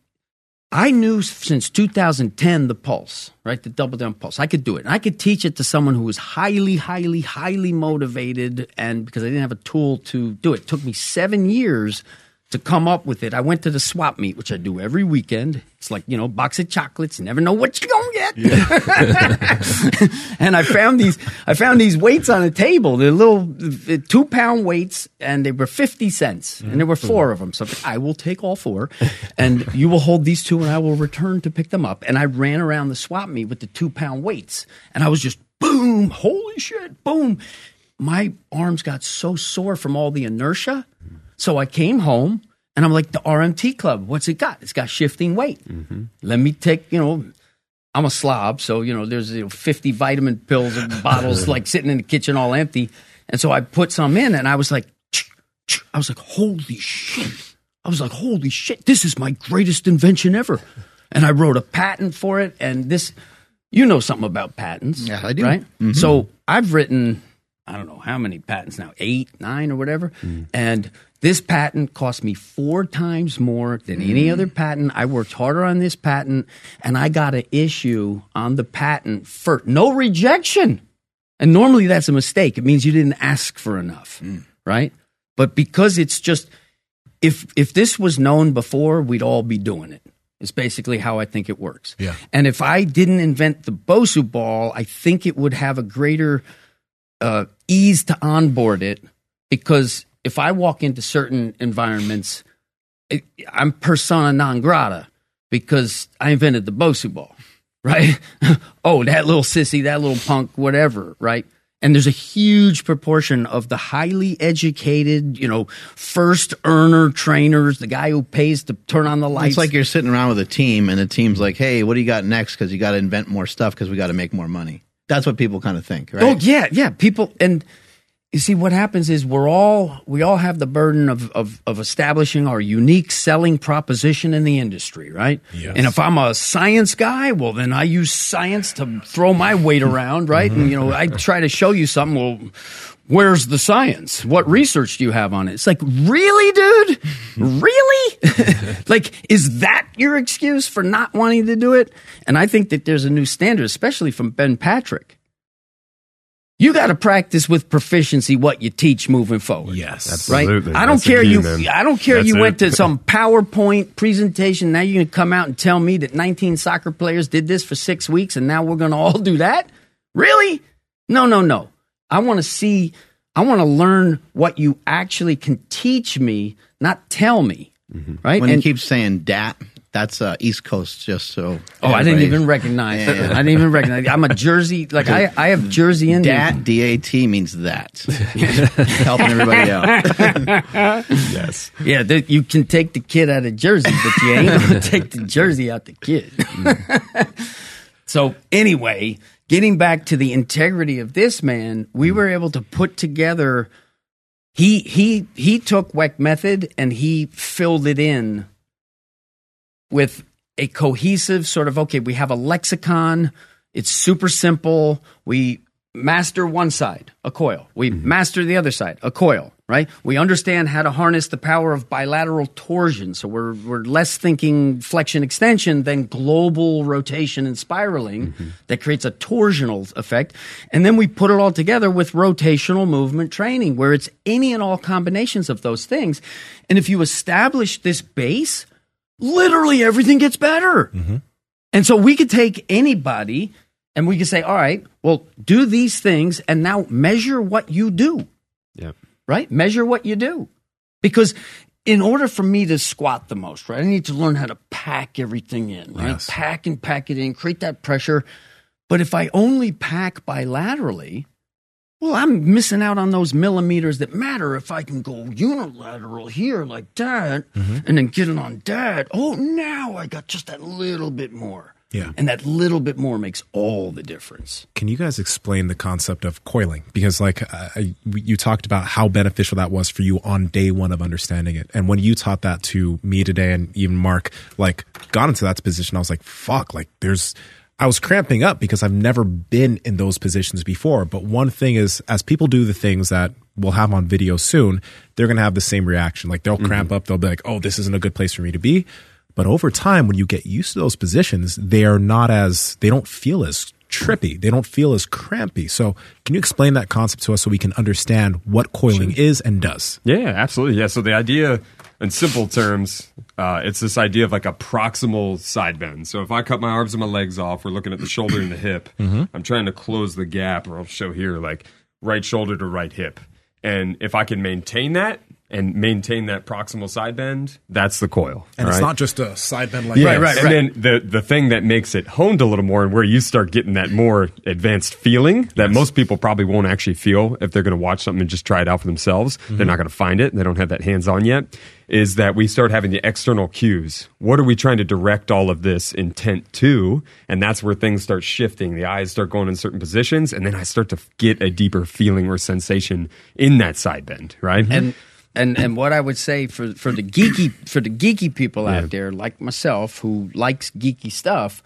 I knew since 2010 the pulse, right? The double down pulse. I could do it. And I could teach it to someone who was highly, highly, highly motivated. And because I didn't have a tool to do it, it took me seven years to come up with it. I went to the swap meet, which I do every weekend. It's like, you know, box of chocolates. You never know what you're going to get. and I found these, I found these weights on a table. They're little uh, two pound weights and they were 50 cents and there were four of them. So I will take all four and you will hold these two and I will return to pick them up. And I ran around the swap meet with the two pound weights and I was just boom, holy shit, boom. My arms got so sore from all the inertia. So I came home and I'm like, the RMT club, what's it got? It's got shifting weight. Mm-hmm. Let me take, you know, I'm a slob, so you know there's you know, 50 vitamin pills and bottles like sitting in the kitchen all empty, and so I put some in, and I was like, I was like, holy shit! I was like, holy shit! This is my greatest invention ever, and I wrote a patent for it, and this, you know something about patents, Yeah, I do. right? Mm-hmm. So I've written, I don't know how many patents now, eight, nine, or whatever, mm. and this patent cost me four times more than any other patent. I worked harder on this patent, and I got an issue on the patent for no rejection. And normally that's a mistake. It means you didn't ask for enough, right? But because it's just if if this was known before, we'd all be doing it. It's basically how I think it works. Yeah. And if I didn't invent the Bosu ball, I think it would have a greater uh, ease to onboard it because if I walk into certain environments, it, I'm persona non grata because I invented the Bosu ball, right? oh, that little sissy, that little punk, whatever, right? And there's a huge proportion of the highly educated, you know, first earner trainers, the guy who pays to turn on the lights. It's like you're sitting around with a team, and the team's like, "Hey, what do you got next? Because you got to invent more stuff because we got to make more money." That's what people kind of think, right? Oh yeah, yeah. People and you see what happens is we're all we all have the burden of of, of establishing our unique selling proposition in the industry, right? Yes. And if I'm a science guy, well then I use science to throw my weight around, right? And you know, I try to show you something. Well, where's the science? What research do you have on it? It's like, really, dude? really? like, is that your excuse for not wanting to do it? And I think that there's a new standard, especially from Ben Patrick. You got to practice with proficiency what you teach moving forward. Yes. Right. I don't That's the care you. man. I don't care That's you it. went to some PowerPoint presentation. Now you're going to come out and tell me that 19 soccer players did this for six weeks, and now we're going to all do that. Really? No, no, no. I want to see. I want to learn what you actually can teach me, not tell me. Mm-hmm. Right. When and you keep saying "dat," That's uh, East Coast, just so. Oh, I didn't even recognize. Yeah. I didn't even recognize. I'm a Jersey. Like I, I have Jersey in Dat, D-A-T means that. Helping everybody out. Yes. Yeah, th- you can take the kid out of Jersey, but you ain't gonna take the Jersey out the kid. so anyway, getting back to the integrity of this man, we were able to put together. He he he took WeckMethod and he filled it in with a cohesive sort of okay. We have a lexicon. It's super simple. We master one side, a coil. We mm-hmm. master the other side, a coil. Right? We understand how to harness the power of bilateral torsion. So we're we're less thinking flexion extension than global rotation and spiraling mm-hmm. that creates a torsional effect. And then we put it all together with rotational movement training, where it's any and all combinations of those things. And if you establish this base, literally everything gets better. Mm-hmm. And so we could take anybody and we could say, all right, well, do these things and now measure what you do, Yeah. right? Measure what you do. Because in order for me to squat the most, right, I need to learn how to pack everything in, right? Yes. Pack and pack it in, create that pressure. But if I only pack bilaterally, well, I'm missing out on those millimeters that matter if I can go unilateral here like that and then get it on that. Oh, now I got just that little bit more. Yeah. And that little bit more makes all the difference. Can you guys explain the concept of coiling? Because like uh, you talked about how beneficial that was for you on day one of understanding it, and when you taught that to me today, and even Mark, like got into that position, I was like, "Fuck!" Like there's, I was cramping up because I've never been in those positions before. But one thing is, as people do the things that we'll have on video soon, they're gonna have the same reaction. Like they'll cramp mm-hmm. up, they'll be like, "Oh, this isn't a good place for me to be." But over time, when you get used to those positions, they are not as, they don't feel as trippy. They don't feel as crampy. So, can you explain that concept to us so we can understand what coiling is and does? Yeah, absolutely. Yeah. So the idea, in simple terms, uh, it's this idea of like a proximal side bend. So if I cut my arms and my legs off, we're looking at the shoulder and the hip. I'm trying to close the gap, or I'll show here like right shoulder to right hip. And if I can maintain that and maintain that proximal side bend, that's the coil. And all it's right? not just a side bend like right right and then the the thing that makes it honed a little more, and where you start getting that more advanced feeling that most people probably won't actually feel if they're going to watch something and just try it out for themselves. They're mm-hmm. not going to find it. They don't have that hands on yet. Is that we start having the external cues? What are we trying to direct all of this intent to? And that's where things start shifting. The eyes start going in certain positions, and then I start to get a deeper feeling or sensation in that side bend. Right? and and and what I would say for for the geeky for the geeky people out there like myself who likes geeky stuff,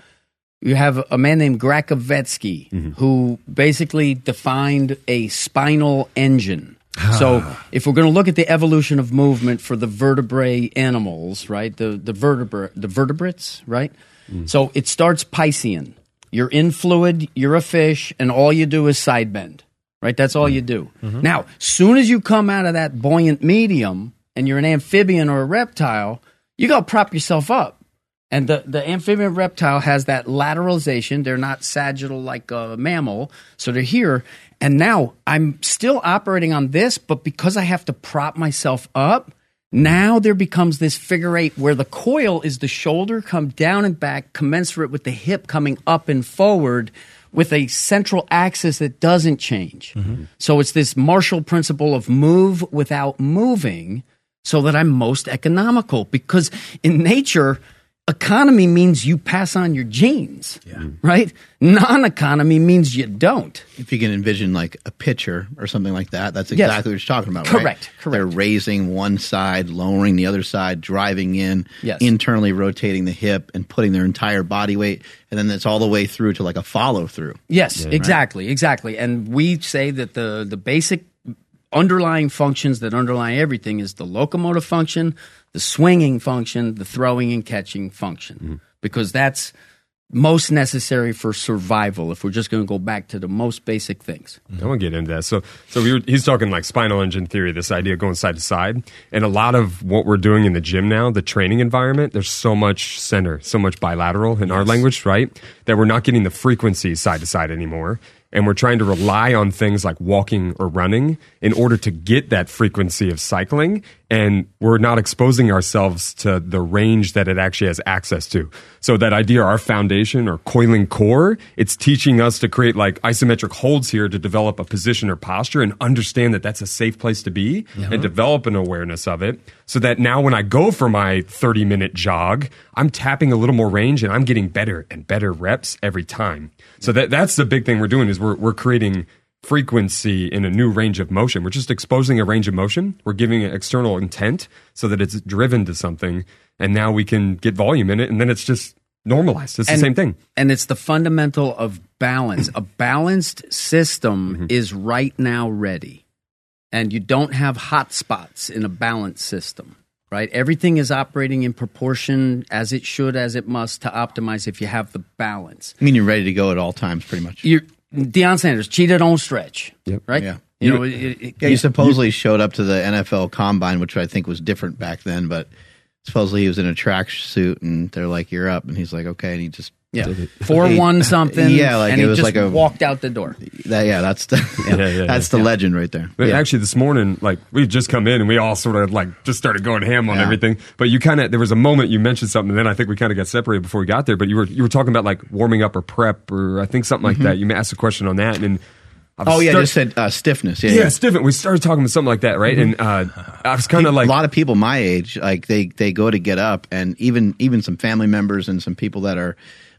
you have a man named Gracovetsky mm-hmm. who basically defined a spinal engine. So ah. if we're going to look at the evolution of movement for the vertebrate animals, right? The the vertebra the vertebrates, right? Mm. So it starts Piscean. You're in fluid, you're a fish, and all you do is side bend right? That's all you do. Mm-hmm. Now, soon as you come out of that buoyant medium and you're an amphibian or a reptile, you got to prop yourself up. And the, the amphibian reptile has that lateralization. They're not sagittal like a mammal, so they're here. And now I'm still operating on this, but because I have to prop myself up, now there becomes this figure eight where the coil is the shoulder come down and back, commensurate with the hip coming up and forward with a central axis that doesn't change. So it's this martial principle of move without moving so that I'm most economical because in nature, economy means you pass on your genes, mm-hmm. right? Non economy means you don't. If you can envision like a pitcher or something like that, that's Yes. exactly what you're talking about, Correct, right? correct. They're raising one side, lowering the other side, driving in, Yes. internally rotating the hip and putting their entire body weight, and then it's all the way through to like a follow through. Yes, exactly, exactly. And we say that the the basic underlying functions that underlie everything is the locomotive function, the swinging function, the throwing and catching function, mm-hmm. because that's most necessary for survival. If we're just going to go back to the most basic things. Mm-hmm. I want to get into that. So, so we were, he's talking like spinal engine theory, this idea of going side to side. And a lot of what we're doing in the gym now, the training environment, there's so much center, so much bilateral in our language, right? That we're not getting the frequency side to side anymore. And we're trying to rely on things like walking or running in order to get that frequency of cycling. And we're not exposing ourselves to the range that it actually has access to. So that idea our foundation or coiling core it's teaching us to create like isometric holds here to develop a position or posture and understand that that's a safe place to be and develop an awareness of it. So that now when i go for my 30 minute jog i'm tapping a little more range and i'm getting better and better reps every time so that that's the big thing we're doing is we're, we're creating frequency in a new range of motion. We're just exposing a range of motion. We're giving it external intent so that it's driven to something, and now we can get volume in it, and then it's just normalized. It's And- the same thing. And it's the fundamental of balance. a balanced system Mm-hmm. is right now ready. And you don't have hot spots in a balanced system, right? Everything is operating in proportion as it should, as it must to optimize if you have the balance. I mean, you're ready to go at all times, pretty much. You're, Deion Sanders, cheetah don't stretch, Yep. right? Yeah. You know, it, it, Yeah, he supposedly showed up to the NFL Combine, which I think was different back then. But supposedly he was in a track suit, and they're like, "You're up," and he's like, "Okay," and he just yeah, four one something. Yeah, like and it he was just like a- walked out the door. that. Yeah, that's the yeah, that's the legend right there. But Yeah. actually, this morning, like we've just come in and we all sort of like just started going ham on Yeah. everything. But you kind of there was a moment you mentioned something, and then I think we kind of got separated before we got there. But you were you were talking about like warming up or prep or I think something like that. You asked a question on that, and I oh yeah, start- just said uh, stiffness. Yeah, yeah, yeah. it's different. We started talking about something like that, right? And uh, I was kind of like a lot of people my age, like they they go to get up, and even even some family members and some people that are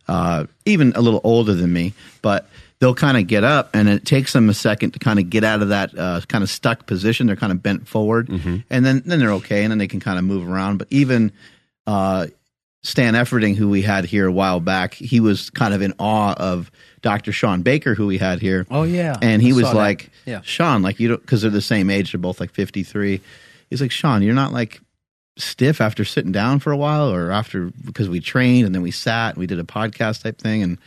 uh, even a little older than me, but they'll kind of get up, and it takes them a second to kind of get out of that uh, kind of stuck position. They're kind of bent forward, and then then they're okay, and then they can kind of move around. But even uh, Stan Efferding, who we had here a while back, he was kind of in awe of Dr. Shawn Baker, who we had here. Oh, yeah. and he I was like, Yeah. Shawn, like you don't because they're the same age. They're both like fifty three. He's like, Shawn, you're not like stiff after sitting down for a while, or after because we trained and then we sat and we did a podcast type thing, and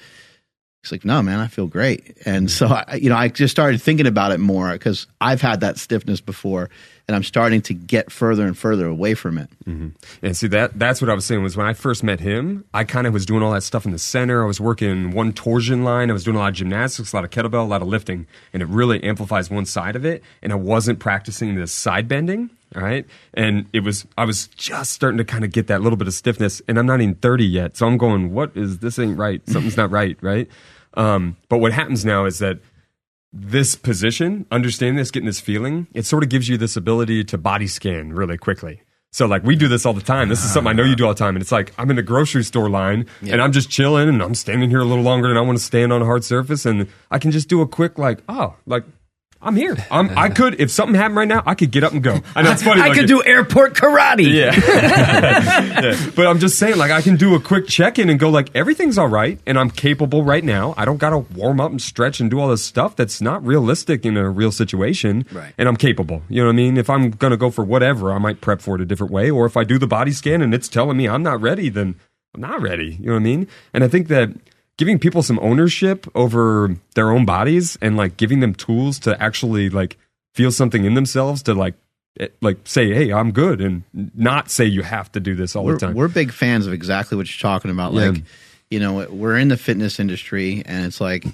he's like, No, man, I feel great. And so I, you know, I just started thinking about it more because I've had that stiffness before, and I'm starting to get further and further away from it. Mm-hmm. And see that that's what I was saying was when I first met him, I kind of was doing all that stuff in the center. I was working one torsion line. I was doing a lot of gymnastics, a lot of kettlebell, a lot of lifting, and it really amplifies one side of it. And I wasn't practicing this side bending. All right. And it was I was just starting to kind of get that little bit of stiffness. And I'm not even 30 yet. So I'm going, what is this ain't right? Something's not right, right? Um, but what happens now is that this position, understanding this, getting this feeling, it sort of gives you this ability to body scan really quickly. So like we do this all the time. This is something I know you do all the time. And it's like I'm in a grocery store line and I'm just chilling and I'm standing here a little longer and I want to stand on a hard surface and I can just do a quick like, oh, like I'm here. I'm, I could, if something happened right now, I could get up and go. I know it's funny. I like could it- do airport karate. yeah. Yeah. But I'm just saying, like, I can do a quick check in and go, like, everything's all right, and I'm capable right now. I don't got to warm up and stretch and do all this stuff that's not realistic in a real situation. Right. And I'm capable. You know what I mean? If I'm going to go for whatever, I might prep for it a different way. Or if I do the body scan and it's telling me I'm not ready, then I'm not ready. You know what I mean? And I think that giving people some ownership over their own bodies and like giving them tools to actually like feel something in themselves to like eh, like say hey i'm good and not say you have to do this all we're, the time we're big fans of exactly what you're talking about. Yeah. Like, you know, we're in the fitness industry, and it's like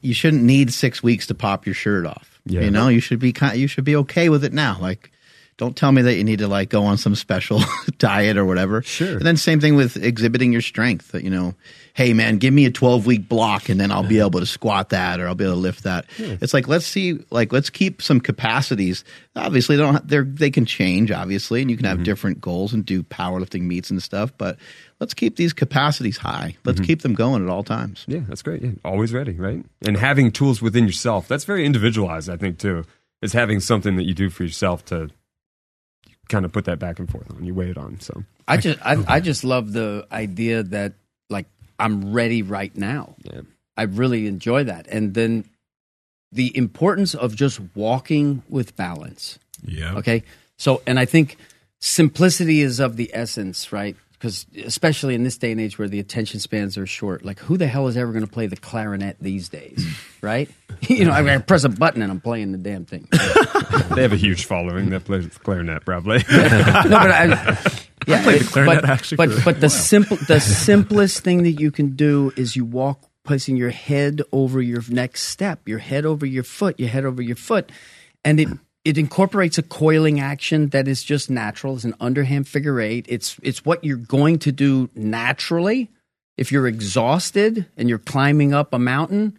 you shouldn't need six weeks to pop your shirt off. Yeah. You know, you should be kind. You should be okay with it now. Like, don't tell me that you need to like go on some special diet or whatever. Sure. And then same thing with exhibiting your strength. You know, hey man, give me a 12 week block, and then I'll be able to squat that or I'll be able to lift that. It's like let's see, like let's keep some capacities. Obviously, they don't they they can change, obviously, and you can have mm-hmm. different goals and do powerlifting meets and stuff. But let's keep these capacities high. Let's mm-hmm. keep them going at all times. yeah that's great yeah always ready right and having tools within yourself that's very individualized i think too is having something that you do for yourself to kind of put that back and forth on you weigh it on so I just I, I just love the idea that like I'm ready right now. yeah I really enjoy that. And then the importance of just walking with balance. Yeah. Okay. So, and I think simplicity is of the essence, right? Because especially in this day and age where the attention spans are short, like who the hell is ever going to play the clarinet these days, right? you know, I, mean, I press a button and I'm playing the damn thing. they have a huge following that plays clarinet probably no, but I, yeah, played the clarinet but, actually But but the simple the simplest thing that you can do is you walk placing your head over your next step, your head over your foot, your head over your foot, and it it incorporates a coiling action that is just natural. It's an underhand figure eight. It's it's what you're going to do naturally if you're exhausted and you're climbing up a mountain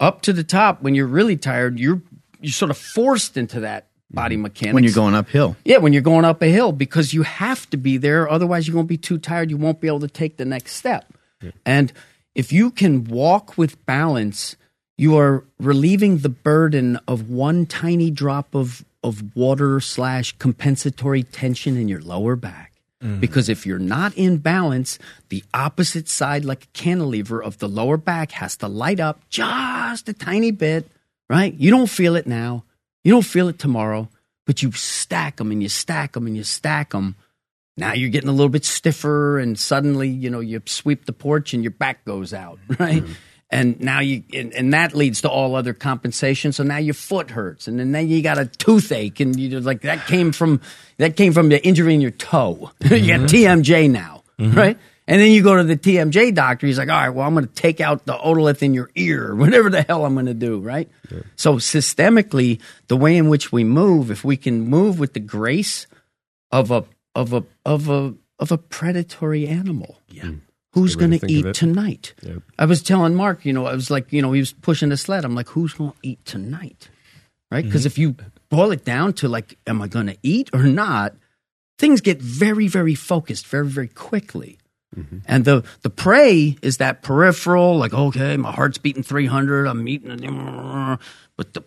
up to the top. When you're really tired, you're you're sort of forced into that body mm-hmm. mechanics when you're going uphill. yeah, when you're going up a hill because you have to be there. Otherwise, you're going to be too tired. You won't be able to take the next step. And if you can walk with balance, you are relieving the burden of one tiny drop of, of water slash compensatory tension in your lower back. Mm. Because if you're not in balance, the opposite side, like a cantilever of the lower back, has to light up just a tiny bit, right? You don't feel it now. You don't feel it tomorrow, but you stack them and you stack them and you stack them. Now you're getting a little bit stiffer, and suddenly, you know, you sweep the porch and your back goes out, right? Mm. And now you, and, and that leads to all other compensation. So now your foot hurts, and then, then you got a toothache, and you're like that came from that came from the injury in your toe. you got mm-hmm. TMJ now, mm-hmm. right? And then you go to the TMJ doctor. He's like, all right, well, I'm going to take out the otolith in your ear, whatever the hell I'm going to do, right? So systemically, the way in which we move, if we can move with the grace of a of a of a of a predatory animal, yeah. Who's going to to think of eat tonight? I was telling Mark, you know, I was like, you know, he was pushing the sled. I'm like, who's going to eat tonight? Right? Mm-hmm. Because if you boil it down to like, am I going to eat or not? Things get very, very focused very, very quickly. Mm-hmm. And the the prey is that peripheral, like okay, my heart's beating 300, I'm eating, but the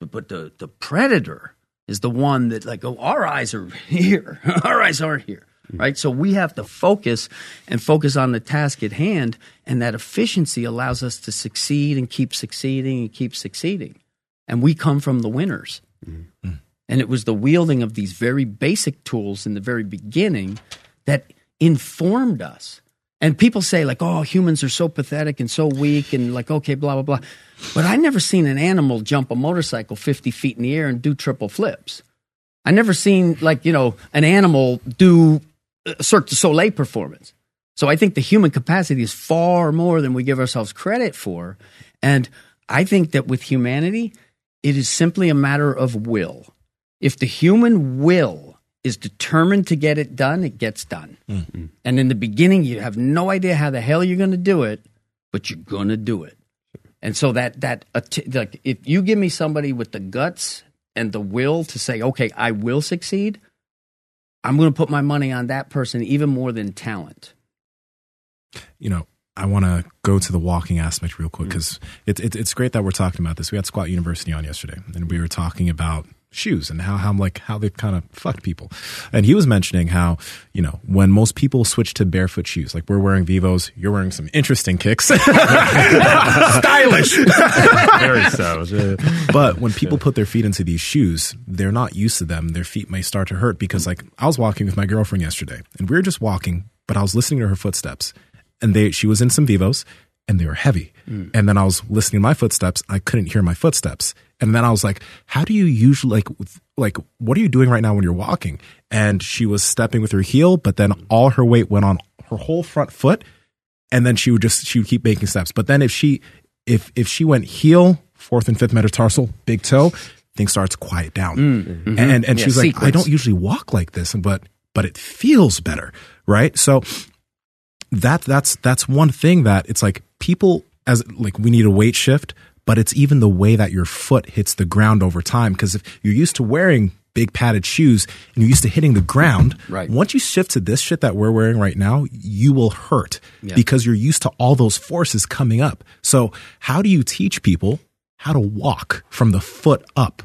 but the the predator is the one that like oh our eyes are here, our eyes aren't here, Mm-hmm. right? So we have to focus and focus on the task at hand, and that efficiency allows us to succeed and keep succeeding and keep succeeding, and we come from the winners. Mm-hmm. Mm. And it was the wielding of these very basic tools in the very beginning that informed us. And people say, like, oh, humans are so pathetic and so weak, and like, okay, blah, blah, blah. But I never seen an animal jump a motorcycle 50 feet in the air and do triple flips. I never seen, like, you know, an animal do Cirque du Soleil performance. So I think the human capacity is far more than we give ourselves credit for. And I think that with humanity, it is simply a matter of will. If the human will is determined to get it done, it gets done. Mm-hmm. And in the beginning, you have no idea how the hell you're going to do it, but you're going to do it. And so that that uh, like if you give me somebody with the guts and the will to say, okay, I will succeed, I'm going to put my money on that person even more than talent. you know, I want to go to the walking aspect real quick mm. because it's it, it's great that we're talking about this. We had Squat University on yesterday, and we were talking about shoes and how how like how they kind of fucked people. And he was mentioning how you know when most people switch to barefoot shoes, like we're wearing Vivos, you're wearing some interesting kicks, stylish. Very so. but when people put their feet into these shoes, they're not used to them. Their feet may start to hurt because, like, I was walking with my girlfriend yesterday, and we were just walking, but I was listening to her footsteps, and they she was in some Vivos, and they were heavy. Mm. And then I was listening to my footsteps, I couldn't hear my footsteps, and then I was like, "How do you usually like like what are you doing right now when you're walking?" And she was stepping with her heel, but then all her weight went on her whole front foot and then she would just she would keep making steps. But then if she if if she went heel, fourth and fifth metatarsal, big toe, things starts to quiet down. Mm. Mm-hmm. And and Yeah, she was like, I don't usually walk like this, but but it feels better, right? So that that's that's one thing that it's like people as like we need a weight shift, but it's even the way that your foot hits the ground over time. Because if you're used to wearing big padded shoes and you're used to hitting the ground, Right. once you shift to this shit that we're wearing right now, you will hurt because you're used to all those forces coming up. So how do you teach people how to walk from the foot up?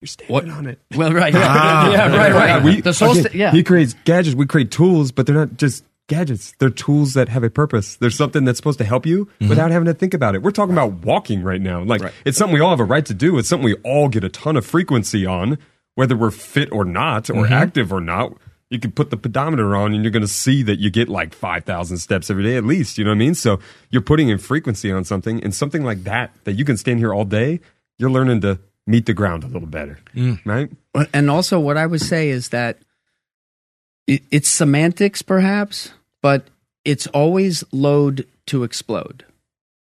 You're standing on it. Well, right. Ah. yeah, right, right. We, the soul again, sta- yeah. He creates gadgets. We create tools, but they're not just gadgets. They're tools that have a purpose. There's something that's supposed to help you mm-hmm. without having to think about it. We're talking about walking right now. Like it's something we all have a right to do. It's something we all get a ton of frequency on, whether we're fit or not, or mm-hmm. active or not. You can put the pedometer on, and you're going to see that you get like five thousand steps every day at least. You know what I mean? So you're putting in frequency on something, and something like that that you can stand here all day. You're learning to meet the ground a little better, mm. right? and also what I would say is that it, it's semantics, perhaps, but it's always load to explode.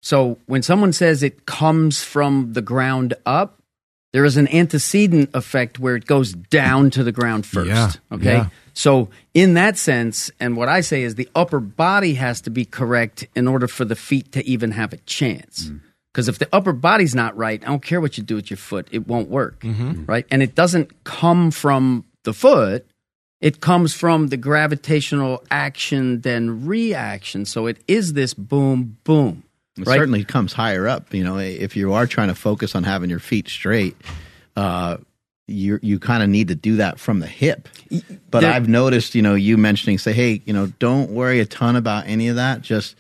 So when someone says it comes from the ground up, there is an antecedent effect where it goes down to the ground first. Yeah, Okay. yeah. So in that sense, and what I say is the upper body has to be correct in order for the feet to even have a chance. Mm. Because if the upper body's not right, I don't care what you do with your foot, it won't work. Mm-hmm. Right. And it doesn't come from the foot. It comes from the gravitational action, then reaction. So it is this boom, boom. It Right. certainly comes higher up. You know, if you are trying to focus on having your feet straight, uh, you you kind of need to do that from the hip. But there- I've noticed, you know, you mentioning, say, hey, you know, don't worry a ton about any of that. Just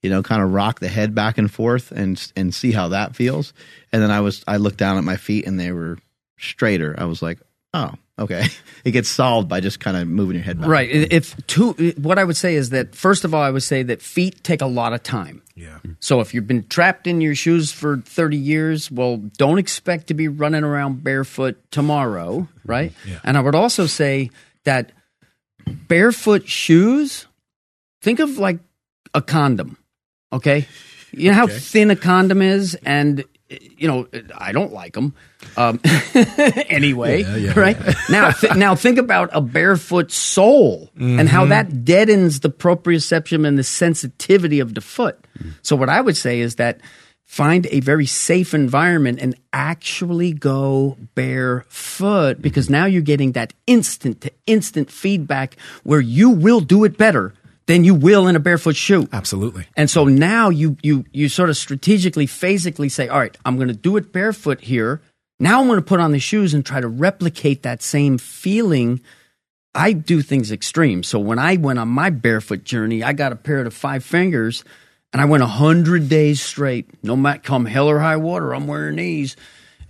you know, kind of rock the head back and forth and and see how that feels. And then I was I looked down at my feet and they were straighter. I was like, oh, okay. It gets solved by just kind of moving your head back. Right. If two, what I would say is that first of all, I would say that feet take a lot of time. Yeah. So if you've been trapped in your shoes for 30 years, well, don't expect to be running around barefoot tomorrow, right? Yeah. And I would also say that barefoot shoes, think of like a condom, okay? You know how thin a condom is and you know, I don't like them. Um, anyway, right now, th- now think about a barefoot sole and how that deadens the proprioception and the sensitivity of the foot. So, what I would say is that find a very safe environment and actually go barefoot because now you're getting that instant to instant feedback where you will do it better than you will in a barefoot shoe. Absolutely. And so now you you you sort of strategically, physically say, all right, I'm going to do it barefoot here. Now I'm going to put on the shoes and try to replicate that same feeling. I do things extreme. So when I went on my barefoot journey, I got a pair of five fingers, and I went a hundred days straight. No matter come hell or high water, I'm wearing these.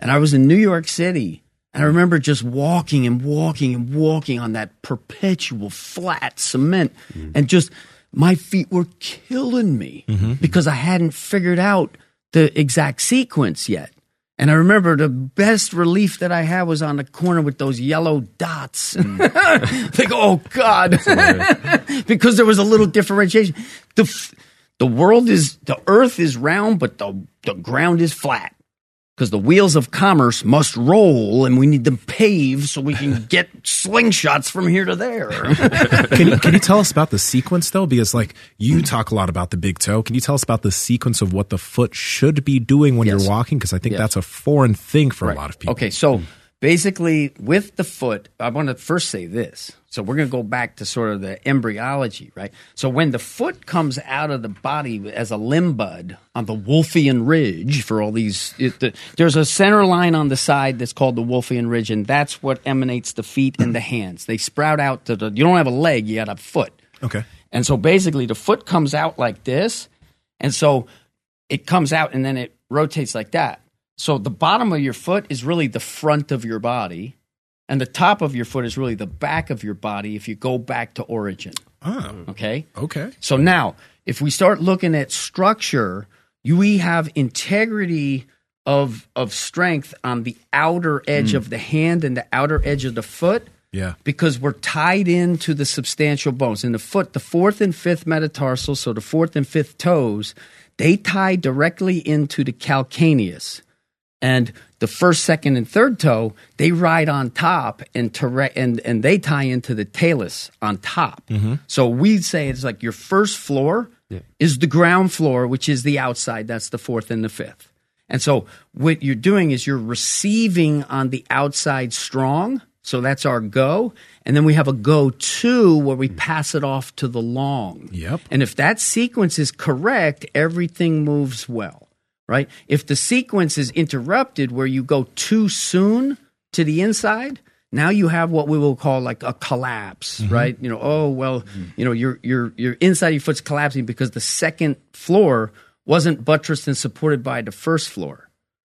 And I was in New York City. And I remember just walking and walking and walking on that perpetual flat cement. Mm-hmm. And just my feet were killing me mm-hmm. because I hadn't figured out the exact sequence yet. And I remember the best relief that I had was on the corner with those yellow dots. Mm. like, oh God, because there was a little differentiation. The f- the world is the Earth is round, but the the ground is flat because the wheels of commerce must roll, and we need them paved so we can get slingshots from here to there. can, you, can you tell us about the sequence though? Because like you talk a lot about the big toe. Can you tell us about the sequence of what the foot should be doing when Yes. you're walking? Because I think Yes. that's a foreign thing for a lot of people. Okay, so basically, with the foot, I want to first say this. So we're going to go back to sort of the embryology, right? So when the foot comes out of the body as a limb bud on the Wolffian ridge, for all these, it, the, there's a center line on the side that's called the Wolffian ridge, and that's what emanates the feet and the hands. They sprout out to the. You don't have a leg, you got a foot. Okay. And so basically, the foot comes out like this. And so it comes out and then it rotates like that. So the bottom of your foot is really the front of your body. And the top of your foot is really the back of your body if you go back to origin. Oh, Okay. okay. So now, if we start looking at structure, you, we have integrity of of strength on the outer edge hmm. of the hand and the outer edge of the foot Yeah. because we're tied into the substantial bones. In the foot, the fourth and fifth metatarsals, so the fourth and fifth toes, they tie directly into the calcaneus. And the first, second, and third toe, they ride on top and tere- and and they tie into the talus on top. Mm-hmm. So we say it's like your first floor is the ground floor, which is the outside. That's the fourth and the fifth. And so what you're doing is you're receiving on the outside strong. So that's our go. And then we have a go to where we mm. pass it off to the long. Yep. And if that sequence is correct, everything moves well, right? If the sequence is interrupted where you go too soon to the inside, now you have what we will call like a collapse, mm-hmm. right? You know, oh well, you know, your your your inside of your foot's collapsing because the second floor wasn't buttressed and supported by the first floor.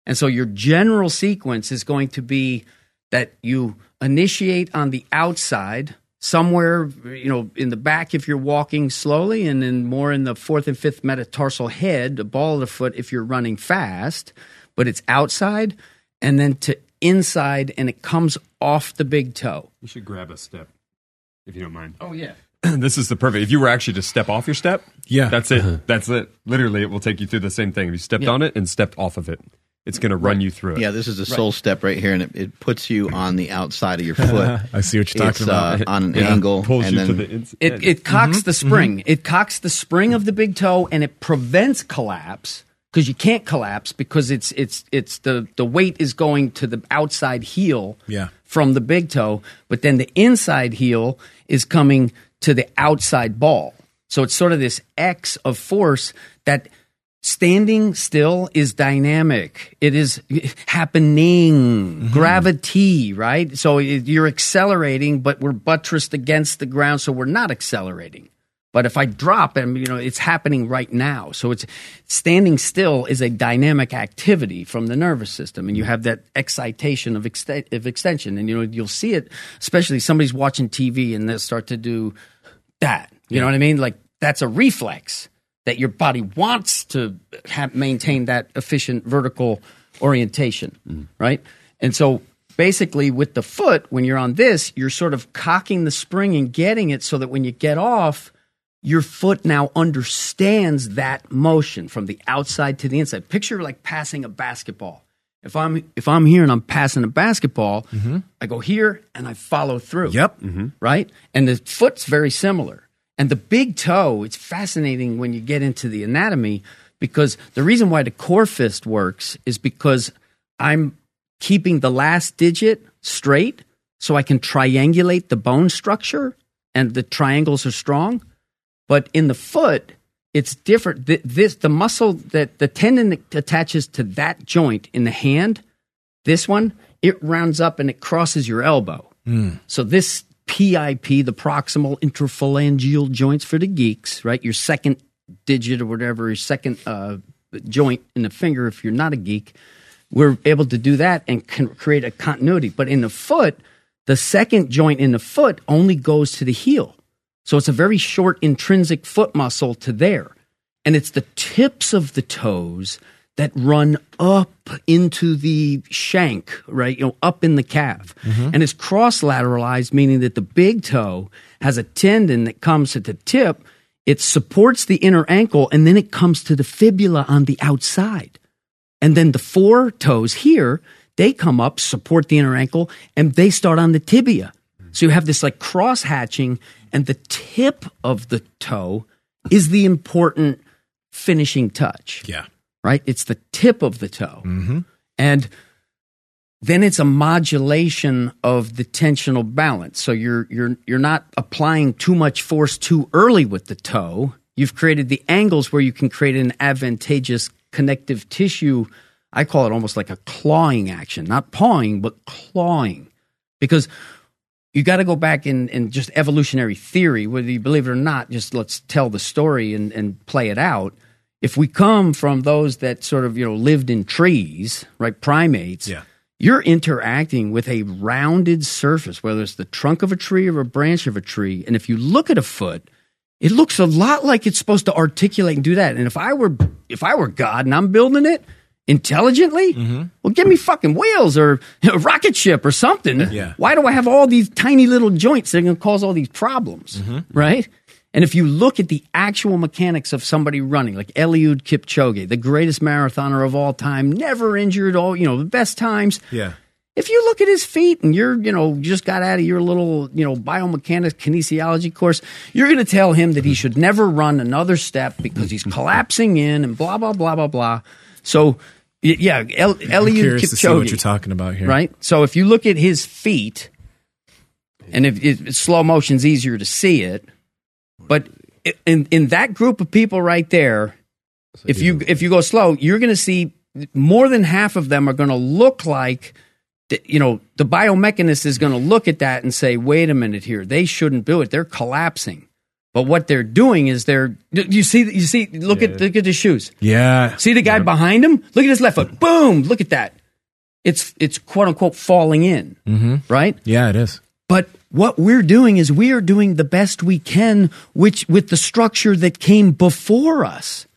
And so your general sequence is going to be that you initiate on the outside, somewhere, you know, in the back if you're walking slowly, and then more in the fourth and fifth metatarsal head, the ball of the foot if you're running fast, but it's outside, and then to inside, and it comes off the big toe. You should grab a step, if you don't mind. Oh, yeah. this is the perfect. If you were actually to step off your step, Yeah. That's it. Uh-huh. That's it. Literally, it will take you through the same thing. If you stepped on it and stepped off of it, it's going to run you through it. Yeah, this is a sole step right here, and it, it puts you on the outside of your foot. I see what you're it's talking about. uh, on an Yeah. angle, Pulls and you then to the inside. It, it cocks the spring. It cocks the spring of the big toe, and it prevents collapse because you can't collapse because it's it's it's the the weight is going to the outside heel Yeah. from the big toe, but then the inside heel is coming to the outside ball. So it's sort of this X of force that standing still is dynamic. It is happening, mm-hmm. gravity, right? So you're accelerating, but we're buttressed against the ground, so we're not accelerating. But if I drop, and you know, it's happening right now. So it's standing still is a dynamic activity from the nervous system, and you mm-hmm. have that excitation of, of extension, and you know you'll see it, especially somebody's watching TV and they'll start to do that. You know what I mean? Like that's a reflex that your body wants to have, maintain that efficient vertical orientation, mm-hmm. right? And so basically with the foot, when you're on this, you're sort of cocking the spring and getting it so that when you get off, your foot now understands that motion from the outside to the inside. Picture like passing a basketball. If I'm if I'm here and I'm passing a basketball, mm-hmm. I go here and I follow through. Yep. Mm-hmm. Right? And the foot's very similar. And the big toe, it's fascinating when you get into the anatomy because the reason why the core fist works is because I'm keeping the last digit straight so I can triangulate the bone structure and the triangles are strong. But in the foot, it's different. Th- This the muscle that the tendon that attaches to that joint in the hand, this one, it rounds up and it crosses your elbow. Hmm. So this PIP, the proximal interphalangeal joints for the geeks, right? Your second digit or whatever, your second uh, joint in the finger. If you're not a geek, we're able to do that and can create a continuity. But in the foot, the second joint in the foot only goes to the heel. So it's a very short intrinsic foot muscle to there. And it's the tips of the toes that run up into the shank, right? You know, up in the calf. Mm-hmm. And it's cross lateralized, meaning that the big toe has a tendon that comes at the tip. It supports the inner ankle and then it comes to the fibula on the outside. And then the four toes here, they come up, support the inner ankle, and they start on the tibia. So you have this like cross hatching, and the tip of the toe is the important finishing touch Yeah. Right? It's the tip of the toe. Mm-hmm. And then it's a modulation of the tensional balance. So you're you're you're not applying too much force too early with the toe. You've created the angles where you can create an advantageous connective tissue. I call it almost like a clawing action, not pawing, but clawing. Because you got to go back in, in just evolutionary theory, whether you believe it or not, just let's tell the story and, and play it out. If we come from those that sort of, you know, lived in trees, right, primates, Yeah. you're interacting with a rounded surface, whether it's the trunk of a tree or a branch of a tree. And if you look at a foot, it looks a lot like it's supposed to articulate and do that. And if I were if I were God and I'm building it intelligently, mm-hmm. well, give me fucking wheels or a rocket ship or something. Yeah. Why do I have all these tiny little joints that are going to cause all these problems? Mm-hmm. Right. And if you look at the actual mechanics of somebody running, like Eliud Kipchoge, the greatest marathoner of all time, never injured, all you know, the best times Yeah. if you look at his feet and you're, you know, just got out of your little, you know, biomechanics kinesiology course, you're going to tell him that he should never run another step because he's collapsing in and blah blah blah blah blah. So, yeah, El- Eliud curious to see what you're talking about here. right? So if you look at his feet, and if, if slow motion's easier to see it, but in in that group of people right there, if you if you go slow, you're going to see more than half of them are going to look like the- you know the biomechanist is going to look at that and say wait a minute here. They shouldn't do it. They're collapsing. But what they're doing is they're you see you see look at look at the shoes. Yeah. see the guy behind him? Look at his left foot. Boom! Look at that. It's it's quote unquote falling in. Mm-hmm. Right? Yeah, it is. but what we're doing is we are doing the best we can, which with the structure that came before us,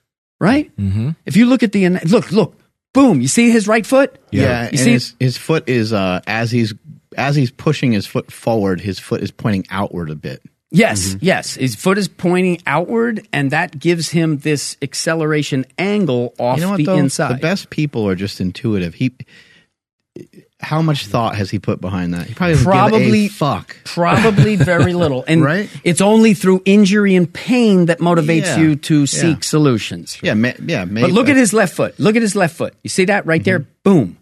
right? Mm-hmm. If you look at the look, look, boom, you see his right foot. Yeah, you and see his, his foot is uh, as he's as he's pushing his foot forward, his foot is pointing outward a bit. Yes, yes. His foot is pointing outward, and that gives him this acceleration angle off You know what the though? inside. The best people are just intuitive. He, how much thought has he put behind that? He probably doesn't a Probably- fuck. Probably very little. And Right? it's only through injury and pain that motivates Yeah, you to yeah. seek solutions. Yeah, ma- yeah. Maybe, But look at his left foot. Look at his left foot. You see that right there? Mm-hmm. Boom.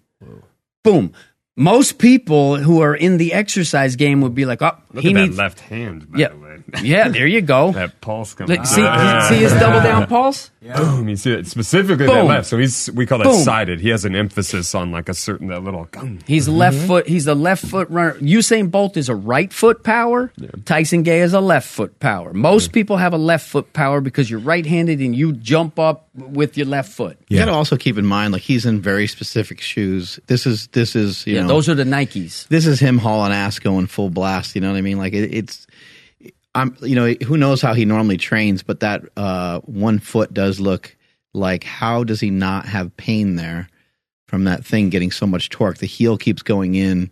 Boom. Most people who are in the exercise game would be like, oh, Look he at needs. that left hand, by yeah. The yeah, there you go. that pulse coming. Look, see, see his double down pulse? Boom! You see it specifically that left. So he's we call that Boom. sided. He has an emphasis on like a certain that little. gung. He's mm-hmm. left foot. He's a left foot runner. Usain Bolt is a right foot power. Tyson Gay is a left foot power. Most people have a left foot power because you're right handed and you jump up with your left foot. You got to also keep in mind, like he's in very specific shoes. This is this is you Yeah, know those are the Nikes. this is him hauling ass going full blast. You know what I mean? Like it, it's, I'm, you know, who knows how he normally trains, but that uh, one foot does look like how does he not have pain there from that thing getting so much torque? The heel keeps going in,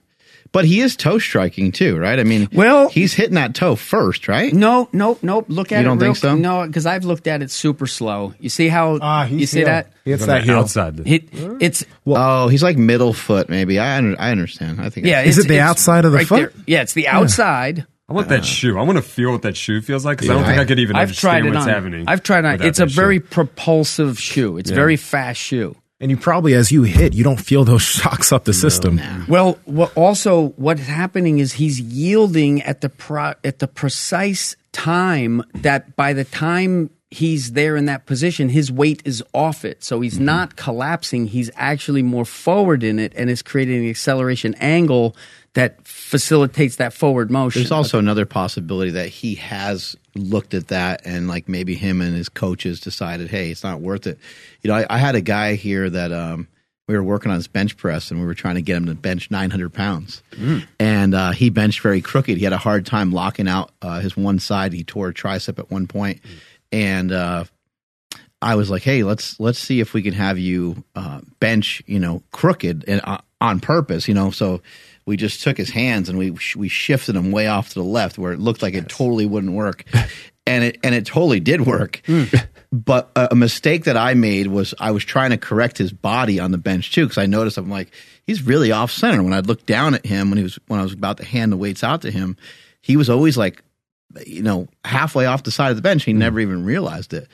but he is toe striking too, right? I mean, Well- he's hitting that toe first, right? No, no, no. Look at You it. don't real, think so? No, because I've looked at it super slow. You see how? Ah, he's you see heel. that? It's hits that the heel. outside. It, it's oh, he's like middle foot, maybe. I under, I understand. I think yeah. Is it's- it the it's outside of the right foot? there. Yeah, it's the outside. I want that shoe. I want to feel what that shoe feels like because I don't think I could even I've understand tried it what's on. happening. I've tried it on. without It's a that shoe. very propulsive shoe. It's a very fast shoe. And you probably, as you hit, you don't feel those shocks up the system. Well, what also what's happening is he's yielding at the pro, at the precise time that by the time he's there in that position, his weight is off it. So he's mm-hmm. not collapsing. He's actually more forward in it and is creating an acceleration angle that facilitates that forward motion. There's also another possibility that he has looked at that and like maybe him and his coaches decided, hey, it's not worth it. You know, I, I had a guy here that um, we were working on his bench press and we were trying to get him to bench 900 pounds, and uh, he benched very crooked. He had a hard time locking out uh, his one side. He tore a tricep at one point, and uh, I was like, "Hey, let's let's see if we can have you uh, bench, you know, crooked and uh, on purpose, you know." So we just took his hands and we we shifted him way off to the left where it looked like it totally wouldn't work, and it and it totally did work. Hmm. But a, a mistake that I made was I was trying to correct his body on the bench too because I noticed I'm like he's really off center. When I'd look down at him when he was when I was about to hand the weights out to him, he was always like you know halfway off the side of the bench. He hmm. never even realized it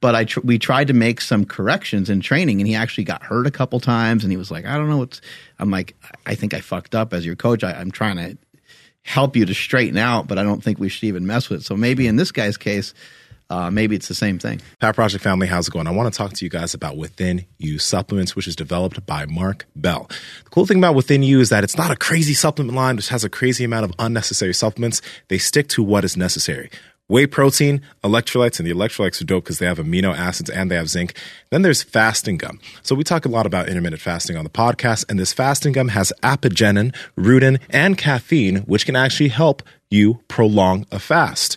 but I tr- we tried to make some corrections in training, and he actually got hurt a couple times, and he was like, "I don't know what's." I'm like, "I think I fucked up as your coach. I, I'm trying to help you to straighten out, but I don't think we should even mess with it." So maybe in this guy's case, uh, maybe it's the same thing. Pat Project family, how's it going? I want to talk to you guys about Within You supplements, which is developed by Mark Bell. The cool thing about Within You is that it's not a crazy supplement line which has a crazy amount of unnecessary supplements. They stick to what is necessary. Whey protein, electrolytes, and the electrolytes are dope because they have amino acids and they have zinc. Then there's fasting gum. So we talk a lot about intermittent fasting on the podcast, and this fasting gum has apigenin, rutin, and caffeine, which can actually help you prolong a fast.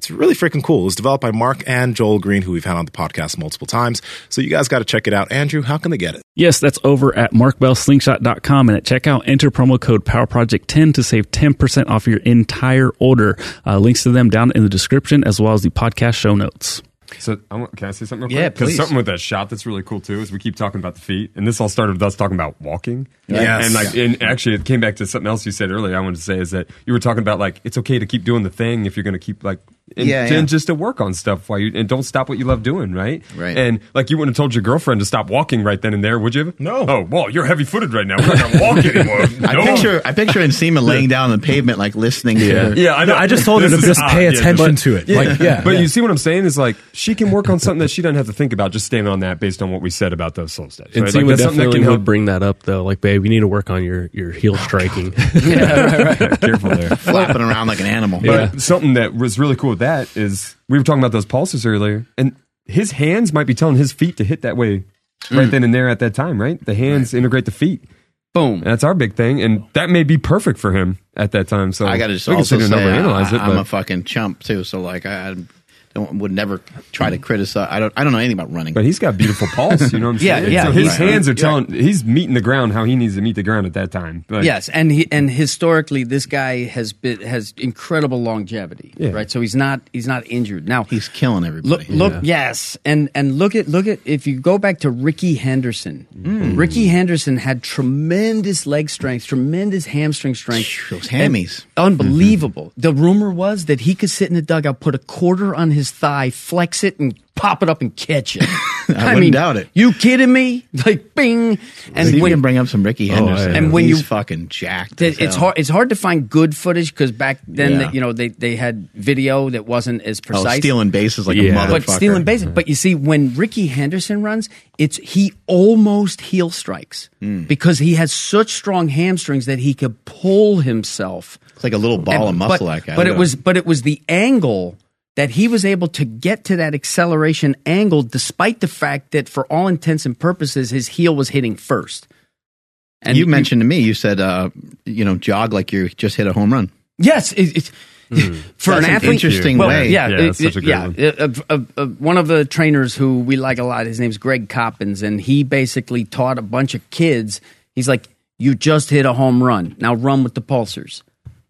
It's really freaking cool. It was developed by Mark and Joel Greene, who we've had on the podcast multiple times. So you guys got to check it out. Andrew, how can they get it? Yes, that's over at markbellslingshot.com. And at checkout, enter promo code PowerProject10 to save 10% off your entire order. Uh, links to them down in the description as well as the podcast show notes. So I want, can I say something real Yeah, quick? 'Cause please. something with that shot that's really cool too is we keep talking about the feet, and this all started with us talking about walking. Yes. And like, and actually, it came back to something else you said earlier. I wanted to say is that you were talking about like it's okay to keep doing the thing if you're going to keep like. And, Yeah, yeah. and just to work on stuff while you and don't stop what you love doing, right? Right. And like you wouldn't have told your girlfriend to stop walking right then and there, would you? No. Oh, well, you're heavy footed right now. We're not going to walk anymore. I No. picture I picture Ensema laying down on the pavement, like listening to her. Yeah, I know. I just told her to is just odd, pay yeah, attention but- to it. Like, yeah. But yeah. you see what I'm saying is like she can work on something that she doesn't have to think about. Just standing on that based on what we said about those soul steps. And right? Seema Like, that's something that definitely can help. would bring that up though. Like, babe, you need to work on your your heel oh, striking. Yeah. Careful there. flapping around like an animal. But something that was really cool with that is we were talking about those pulses earlier, and his hands might be telling his feet to hit that way right hmm. then and there at that time, right? The hands integrate the feet. Boom. That's our big thing, and that may be perfect for him at that time. So I got to just we can also sit say here I, it, am but a fucking chump too. So like I, would never try to criticize. I don't. I don't know anything about running. But he's got beautiful pulse. You know what I'm Yeah, saying? yeah, So his he's- hands are right. telling. He's meeting the ground how he needs to meet the ground at that time. But Yes, and he, and historically, this guy has been has incredible longevity, Yeah. right? So he's not he's not injured now. he's killing everybody. Look, look, yes, and and look at look at if you go back to Rickey Henderson. Mm. Rickey Henderson had tremendous leg strength, tremendous hamstring strength. Those hammies. Unbelievable. The rumor was that he could sit in the dugout, put a quarter on his thigh, flex it, and pop it up and catch it. I wouldn't doubt it. You kidding me? Like bing. And And you when, can bring up some Rickey Henderson, yeah. And when he's you- fucking jacked. it- it's hard. It's hard to find good footage because back then, Yeah. you know, they, they had video that wasn't as Oh, precise. stealing bases like a Yeah. motherfucker. but stealing bases. But you see, when Rickey Henderson runs, it's he almost heel strikes Hmm. because he has such strong hamstrings that he could pull himself. It's like a little ball of muscle. But, that guy. but it was but it was the angle that he was able to get to that acceleration angle, despite the fact that for all intents and purposes, his heel was hitting first. And you mentioned to me. You said, uh, you know, jog like you just hit a home run. Yes, it, it's for That's an an athlete. interesting well, way. Yeah, Yeah, it- that's such a it- great yeah. one. Uh, uh, uh, one of the trainers who we like a lot, his name's Greg Coppins, and he basically taught a bunch of kids. He's like, "You just hit a home run. Now run with the pulsers."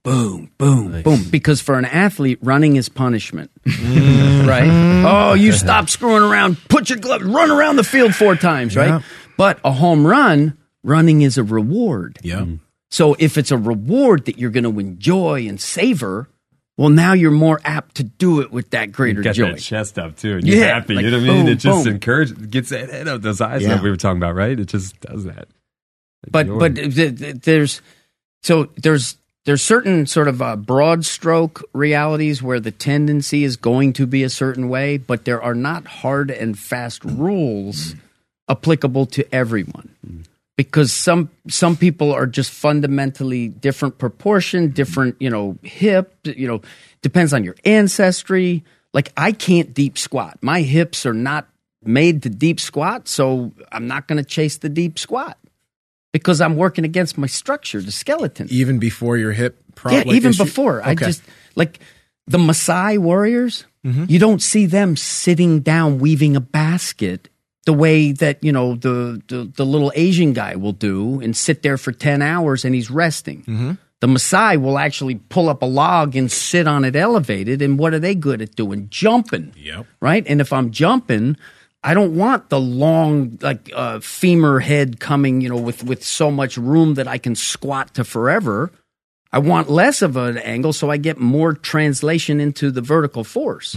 Boom, boom, boom. Because for an athlete, running is punishment, mm-hmm. right? Oh, you stop screwing around. Put your glove. Run around the field four times, right? Yeah. But a home run, running is a reward. Yeah. Mm. So if it's a reward that you're going to enjoy and savor, well, now you're more apt to do it with that greater Got joy. that chest up too, and you're Yeah, happy. like, you know what I mean? boom, it just boom. encourages, gets that head up, those eyes Yeah. that we were talking about, right? It just does that. But Joy. but th- th- there's so there's there's certain sort of uh, broad stroke realities where the tendency is going to be a certain way, but there are not hard and fast rules applicable to everyone. Because some some people are just fundamentally different proportion, different you know hip, you know depends on your ancestry. Like I can't deep squat. My hips are not made to deep squat, so I'm not going to chase the deep squat because I'm working against my structure, the skeleton. Even before your hip problem. yeah, even before. I just like the Maasai warriors. Mm-hmm. You don't see them sitting down weaving a basket the way that you know the, the the little Asian guy will do and sit there for ten hours and he's resting. Mm-hmm. The Maasai will actually pull up a log and sit on it elevated. And what are they good at doing? Jumping Yep. right? And if I'm jumping, I don't want the long like uh, femur head coming, you know, with with so much room that I can squat to forever. I want less of an angle so I get more translation into the vertical force.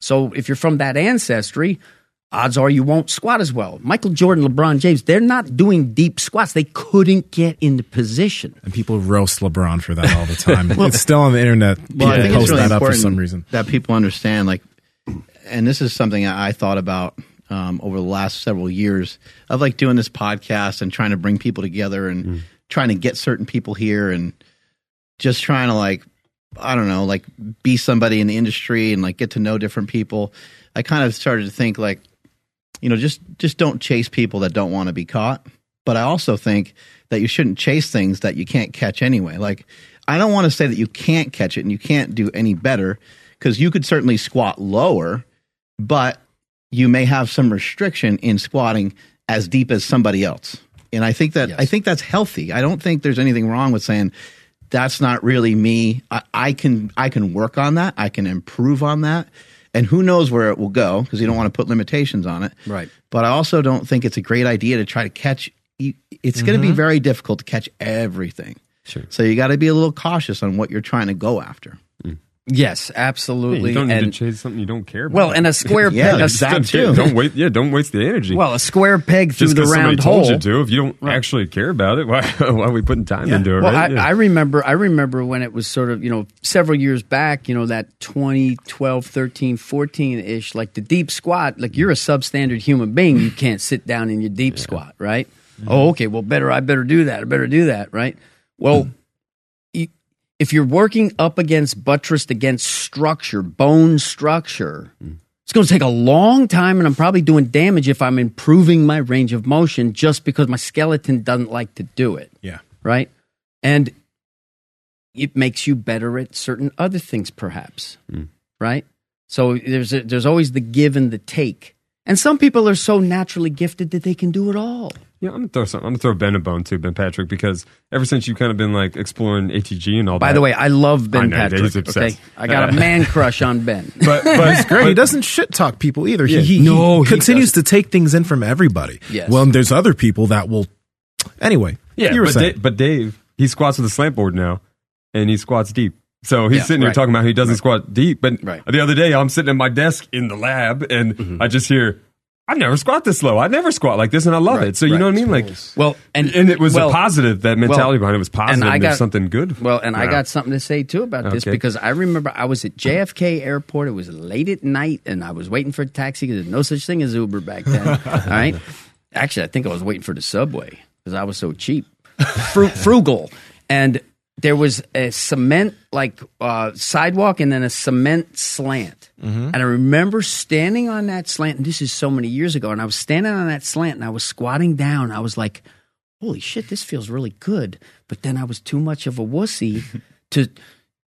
So if you're from that ancestry, odds are you won't squat as well. Michael Jordan, LeBron James, they're not doing deep squats. They couldn't get into position. And people roast LeBron for that all the time. well, it's still on the internet. People Well, I think post it's really that up for some reason. that people understand. Like, and this is something I I thought about um, over the last several years of like doing this podcast and trying to bring people together and trying to get certain people here and just trying to like I don't know, like be somebody in the industry and like get to know different people. I kind of started to think like, you know, just just don't chase people that don't want to be caught. But I also think that you shouldn't chase things that you can't catch anyway. Like I don't want to say that you can't catch it and you can't do any better because you could certainly squat lower, but you may have some restriction in squatting as deep as somebody else. And I think that I think that's healthy. I don't think there's anything wrong with saying that's not really me. I, I can I can work on that. I can improve on that. And who knows where it will go because you don't want to put limitations on it. Right. But I also don't think it's a great idea to try to catch. It's going to be mm-hmm. very difficult to catch everything. Sure. So you got to be a little cautious on what you're trying to go after. Yes, Yeah, absolutely. you don't need to chase something you don't care about. well, and a square Yeah, peg, a, that's that don't, too. don't wait. Yeah, don't waste the energy. well, a square peg through just the because somebody round told hole. you to, if you don't actually care about it, why, why are we putting time into it? Well, right? I, Yeah. I remember I remember when it was sort of, you know, several years back, you know, that 2012, 13, 14 ish, like the deep squat, like you're a substandard human being. You can't sit down in your deep squat, right? Oh, okay. Well, better, I better do that. I better do that, right? Well, you, if you're working up against buttressed against structure, bone structure, it's going to take a long time, and I'm probably doing damage if I'm improving my range of motion just because my skeleton doesn't like to do it Yeah. right? And it makes you better at certain other things, perhaps, mm. right? So there's a, there's always the give and the take. And some people are so naturally gifted that they can do it all. Yeah, I'm gonna throw something. I'm gonna throw Ben a bone too, Ben Patrick, because ever since you've kind of been like exploring ATG and all By that. By the way, I love I Ben know, Patrick. Dave's obsessed. Okay, I got a uh, man crush on Ben. but but He's great. He doesn't shit talk people either. Yeah. He, he, No, he he continues to take things in from everybody. Yes. Well, and there's other people that will. Anyway, Yeah, you were but, saying. Da- but Dave, he squats with a slant board now, and he squats deep. So he's Yeah, sitting here right. talking about he doesn't squat deep. But Right. the other day, I'm sitting at my desk in the lab, and mm-hmm. I just hear, "I never squat this low. I never squat like this, and I love Right, it." So you right. know what I mean? Like, Well, and and it was well, a positive. That mentality well, behind it was positive. and And I there's got- something good. Well, and I Yeah. got something to say too about this because I remember I was at JFK Airport. It was late at night, and I was waiting for a taxi because there's no such thing as Uber back then. all right. Actually, I think I was waiting for the subway because I was so cheap, Fru- frugal, and there was a cement like uh, sidewalk and then a cement slant. And I remember standing on that slant, and this is so many years ago. And I was standing on that slant, and I was squatting down. I was like, holy shit, this feels really good. But then I was too much of a wussy to.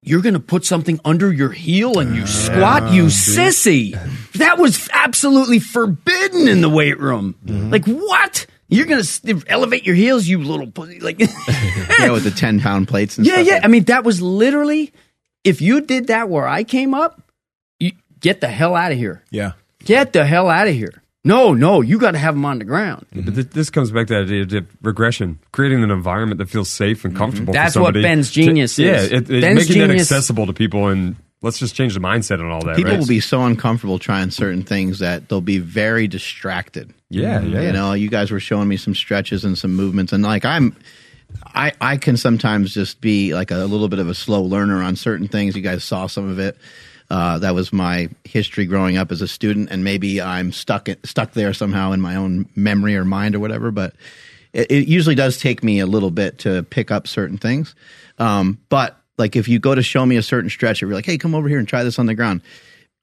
You're going to put something under your heel and you squat, you sissy. That was absolutely forbidden in the weight room. Like, what? You're going to elevate your heels, you little pussy. Like, yeah, with the ten pound plates and yeah, stuff. yeah. I mean, that was literally, if you did that where I came up, you get the hell out of here. yeah. Get the hell out of here. No, no, you got to have them on the ground. But th- this comes back to that idea of regression, creating an environment that feels safe and mm-hmm. comfortable. for That's what somebody Ben's to- genius yeah, is. it, it, Ben's making that genius- accessible to people, and let's just change the mindset and all that. People right? will be so uncomfortable trying certain things that they'll be very distracted. yeah, yeah. You know, you guys were showing me some stretches and some movements, and like I'm, I I can sometimes just be like a little bit of a slow learner on certain things. You guys saw some of it. Uh, that was my history growing up as a student, and maybe I'm stuck stuck there somehow in my own memory or mind or whatever. But it, it usually does take me a little bit to pick up certain things. Um, but like if you go to show me a certain stretch, you're like, "Hey, come over here and try this on the ground."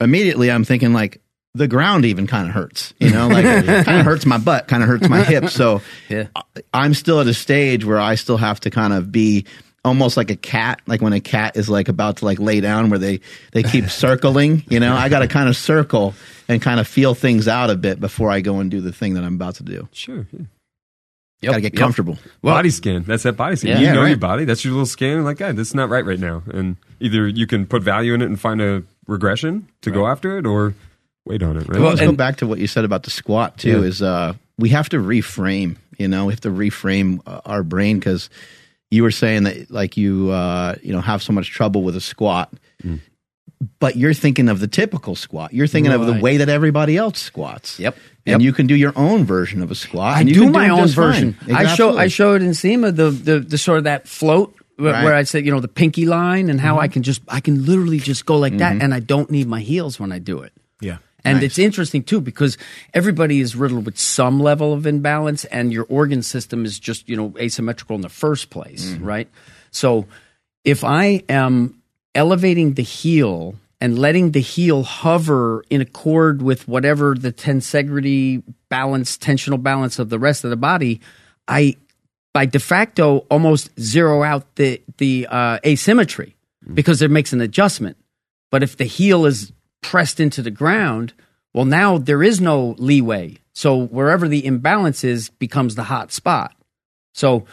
Immediately, I'm thinking like the ground even kind of hurts, you know, like kind of hurts my butt, kind of hurts my hips. So Yeah. I'm still at a stage where I still have to kind of be almost like a cat, like when a cat is like about to like lay down where they, they keep circling, you know, I got to kind of circle and kind of feel things out a bit before I go and do the thing that I'm about to do. Sure. yeah. Yep, got to get yep. comfortable. body scan. That's that body scan. Yeah. you Yeah, know right. your body. That's your little scan. Like, hey, this is not right right now. And either you can put value in it and find a regression to go after it, or wait on it. Right? Well, let's go back to what you said about the squat too. Yeah. Is uh, we have to reframe. You know, we have to reframe uh, our brain because you were saying that like you uh, you know have so much trouble with a squat, Mm. But you're thinking of the typical squat. You're thinking of the way that everybody else squats. Yep. And Yep. you can do your own version of a squat. I and you do can my it own just fine. version. I show Absolutely. I showed in Seema the, the the sort of that float where, Right. where I said you know the pinky line and Mm-hmm. how I can just I can literally just go like that and I don't need my heels when I do it. Yeah. And Nice. it's interesting too because everybody is riddled with some level of imbalance, and your organ system is just you know asymmetrical in the first place, Mm-hmm. right? So if I am elevating the heel and letting the heel hover in accord with whatever the tensegrity balance, tensional balance of the rest of the body, I by de facto almost zero out the the uh, asymmetry because it makes an adjustment. But if the heel is pressed into the ground, well, now there is no leeway. So wherever the imbalance is becomes the hot spot. So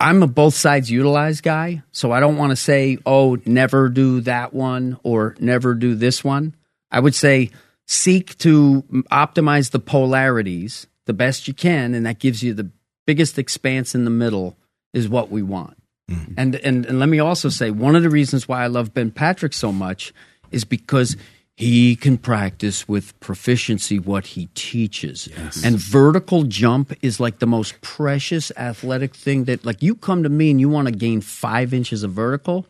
I'm a both sides utilized guy. So I don't want to say, oh, never do that one or never do this one. I would say seek to optimize the polarities the best you can, and that gives you the biggest expanse in the middle is what we want. Mm-hmm. And, and and let me also say one of the reasons why I love Ben Patrick so much is because he can practice with proficiency what he teaches. And vertical jump is like the most precious athletic thing that like you come to me and you want to gain 5 inches of vertical,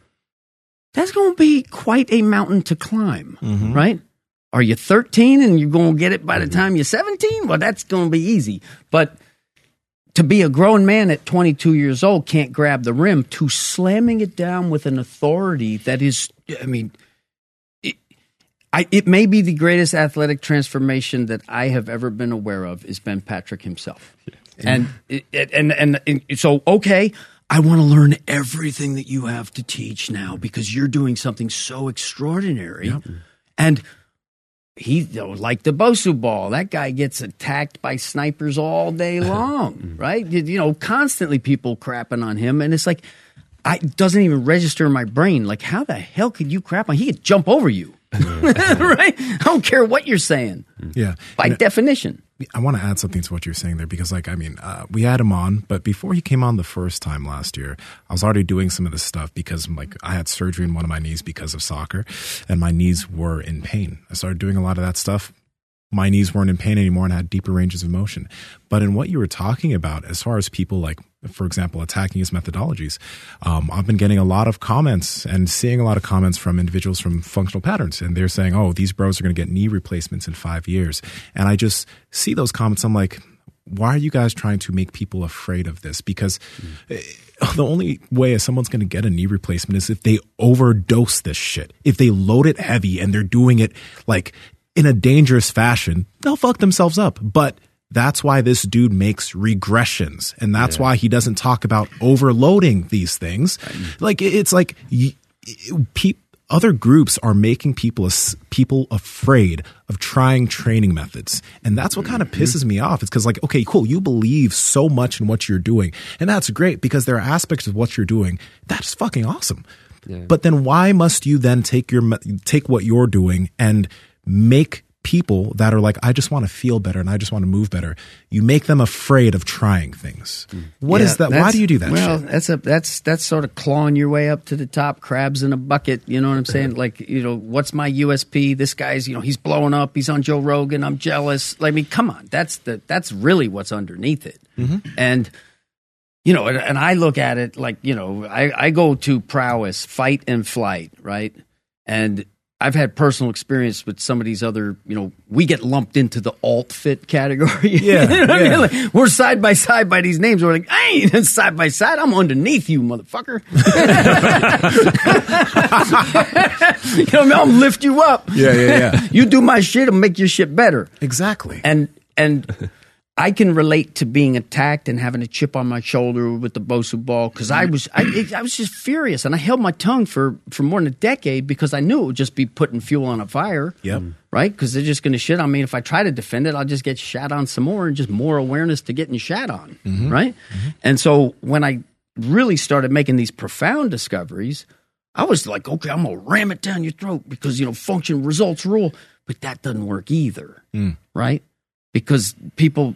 that's going to be quite a mountain to climb, mm-hmm. right? Are you 13 and you're going to get it by the mm-hmm. time you're 17? Well, that's going to be easy. But to be a grown man at 22 years old can't grab the rim to slamming it down with an authority that is i mean I, it may be the greatest athletic transformation that i have ever been aware of is ben patrick himself and, it, it- and, and and so okay i want to learn everything that you have to teach now because you're doing something so extraordinary and he like the Bosu ball. That guy gets attacked by snipers all day long, mm. right? You, you know, constantly people crapping on him, and it's like, I it doesn't even register in my brain. Like, how the hell could you crap on? He could jump over you, right? I don't care what you're saying. Yeah. By And definition, I want to add something to what you're saying there because, like, I mean, uh, we had him on, but before he came on the first time last year, I was already doing some of this stuff because, like, I had surgery in one of my knees because of soccer, and my knees were in pain. I started doing a lot of that stuff. My knees weren't in pain anymore and I had deeper ranges of motion. But in what you were talking about, as far as people like, for example, attacking his methodologies, um, I've been getting a lot of comments and seeing a lot of comments from individuals from functional patterns. And they're saying, oh, these bros are going to get knee replacements in five years. And I just see those comments. I'm like, why are you guys trying to make people afraid of this? Because eh, the only way someone's going to get a knee replacement is if they overdose this shit. If they load it heavy and they're doing it like in a dangerous fashion, they'll fuck themselves up. But that's why this dude makes regressions. And that's why he doesn't talk about overloading these things. Like, it's like, other groups are making people people afraid of trying training methods. And that's what kind of mm-hmm. pisses me off. It's because like okay cool you believe so much in what you're doing and that's great because there are aspects of what you're doing that's fucking awesome. But then why must you then take your take what you're doing and make people that are like i just want to feel better and i just want to move better you make them afraid of trying things mm. What is Yeah, that why do you do that Well, shit? that's a that's that's sort of clawing your way up to the top, crabs in a bucket. You know what I'm saying? Like, you know, what's my USP? This guy's, you know, he's blowing up. He's on Joe Rogan. I'm jealous. I mean, come on, that's the that's really what's underneath it. Mm-hmm. And you know, and, and I look at it like, you know, I, I go to prowess, fight and flight, right? And I've had personal experience with some of these other, you know, we get lumped into the alt fit category. Yeah, You know what I mean? Like, we're side by side by these names. We're like, I ain't side by side. I'm underneath you, motherfucker. you know, what I mean? I'll lift you up. Yeah, yeah, yeah. you do my shit, I'll make your shit better exactly and and I can relate to being attacked and having a chip on my shoulder with the Bosu ball because I mm-hmm. was I, I was just furious and I held my tongue for for more than a decade because I knew it would just be putting fuel on a fire. Yep. Right, because they're just going to shit on me. If I try to defend it, I'll just get shat on some more and just more awareness to getting shat on. Mm-hmm. Right, mm-hmm. and so when I really started making these profound discoveries, I was like, okay, I'm gonna ram it down your throat because you know function results rule, but that doesn't work either, mm. right? Because people,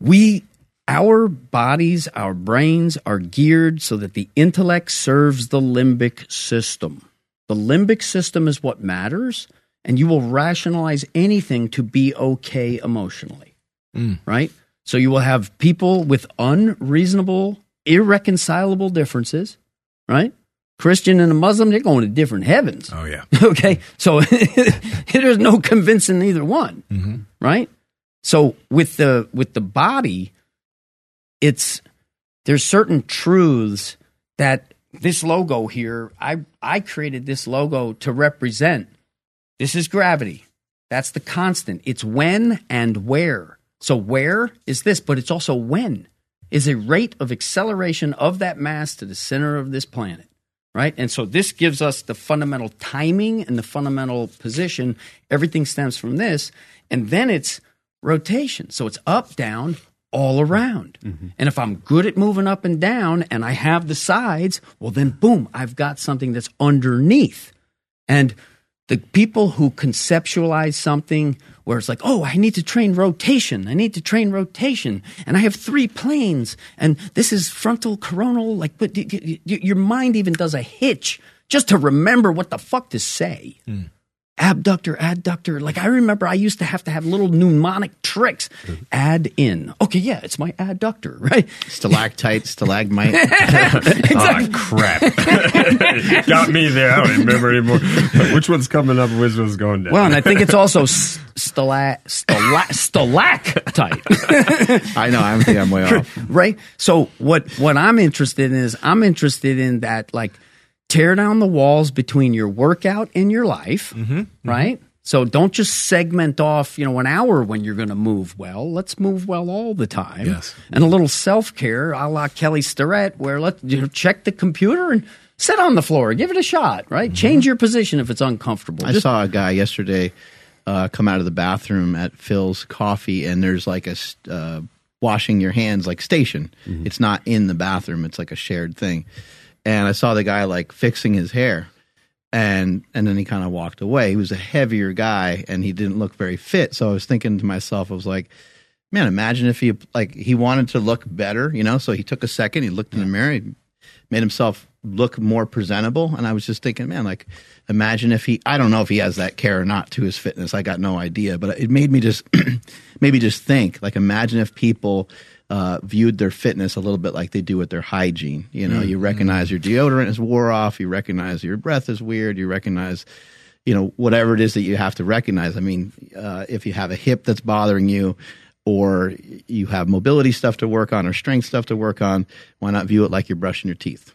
we, our bodies, our brains are geared so that the intellect serves the limbic system. The limbic system is what matters, and you will rationalize anything to be okay emotionally, mm. right? So you will have people with unreasonable, irreconcilable differences, right? Christian and a Muslim, they're going to different heavens. oh yeah Okay, so there's no convincing either one, mm-hmm. right? So with the with the body, it's there's certain truths that this logo here. I I created this logo to represent. This is gravity. That's the constant. It's when and where. So where is this, but it's also when is a rate of acceleration of that mass to the center of this planet right? And so this gives us the fundamental timing and the fundamental position. Everything stems from this. And then it's rotation. So it's up, down, all around. Mm-hmm. And if I'm good at moving up and down and I have the sides, well, then boom, I've got something that's underneath. And the people who conceptualize something where it's like, oh, I need to train rotation. I need to train rotation. And I have three planes. And this is frontal, coronal. Like, but your mind even does a hitch just to remember what the fuck to say. Hmm. Abductor, adductor. Like, I remember I used to have to have little mnemonic tricks. Add in. Okay, yeah, it's my adductor, right? Stalactite, stalagmite. Oh, crap. Got me there. I don't remember anymore. Which one's coming up? Which one's going down? Well, and I think it's also s- stala- stala- stalactite. I know. I'm think I'm way off. right? So what what I'm interested in is I'm interested in that like tear down the walls between your workout and your life, right? So don't just segment off, you know, an hour when you're going to move well. Let's move well all the time. Yes. And a little self care, a la Kelly Starrett, where let you know, check the computer and sit on the floor, give it a shot, right? Change your position if it's uncomfortable. I Just- saw a guy yesterday uh, come out of the bathroom at Philz Coffee, and there's like a uh, washing your hands like station. It's not in the bathroom; it's like a shared thing. And I saw the guy like fixing his hair, and and then he kind of walked away. He was a heavier guy, and he didn't look very fit. So I was thinking to myself, I was like, man, imagine if he like he wanted to look better, you know. So he took a second, he looked in the mirror, he made himself look more presentable. And I was just thinking, man, like imagine if he I don't know if he has that care or not to his fitness. I got no idea, but it made me just maybe just think like imagine if people uh, viewed their fitness a little bit like they do with their hygiene. You know, you recognize your deodorant is wore off, you recognize your breath is weird, you recognize you know whatever it is that you have to recognize. I mean, uh, if you have a hip that's bothering you, or you have mobility stuff to work on, or strength stuff to work on, why not view it like you're brushing your teeth?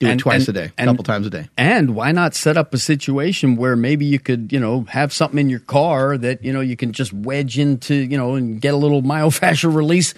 Do it And- twice and- a day, a couple times a day. And why not set up a situation where maybe you could, you know, have something in your car that, you know, you can just wedge into, you know, and get a little myofascial release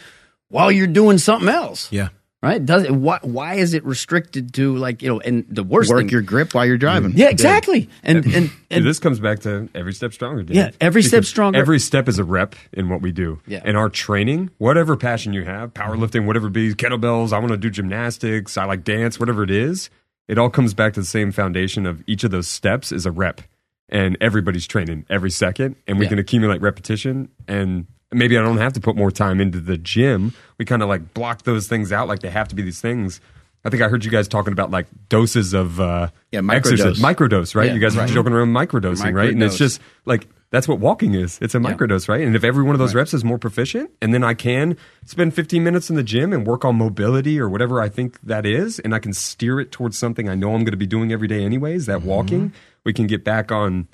while you're doing something else. Yeah. Right? Does it why why is it restricted to like, you know, and the worst Work thing your grip while you're driving. Yeah, exactly. And and, And and this comes back to every step stronger. Dave. Yeah, every step stronger. Every step is a rep in what we do. Yeah. In our training, whatever passion you have, powerlifting, whatever it be, kettlebells, I want to do gymnastics, I like dance, whatever it is, it all comes back to the same foundation of each of those steps is a rep. And everybody's training every second, and we Yeah. can accumulate repetition. And maybe I don't have to put more time into the gym. We kind of like block those things out like they have to be these things. I think I heard you guys talking about like doses of uh, Yeah, microdose. exercise. Microdose, right? Yeah, you guys right. are joking around microdosing, right? And it's just like that's what walking is. It's a microdose, right? And if every one of those reps is more proficient, and then I can spend 15 minutes in the gym and work on mobility or whatever I think that is, and I can steer it towards something I know I'm going to be doing every day anyways, that walking, we can get back on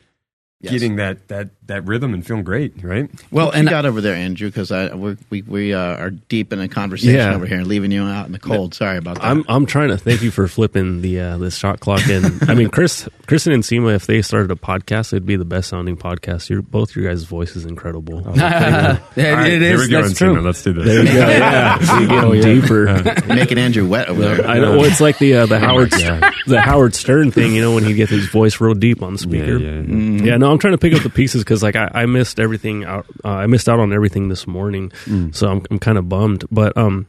getting that that that rhythm and feeling great, right? well What and you got over there, Andrew? Because we we we uh, are deep in a conversation Yeah. over here, and leaving you out in the cold. Sorry about that. I'm I'm trying to thank you for flipping the uh, the shot clock in. I mean, Chris, Kristen and Seema, if they started a podcast, it'd be the best sounding podcast. Your both your guys' voice is incredible. Yeah, All right, it here is. we go, That's Encino. true. Let's do this. There you go. Yeah, we get deeper. You're making Andrew wet over there. I know. Well, it's like the uh, the Howard the Howard Stern thing. You know, when he gets his voice real deep on the speaker. Yeah, yeah, yeah. Yeah, no, I'm trying to pick up the pieces because like I, I missed everything out. Uh, I missed out on everything this morning, so I'm I'm kind of bummed. But um,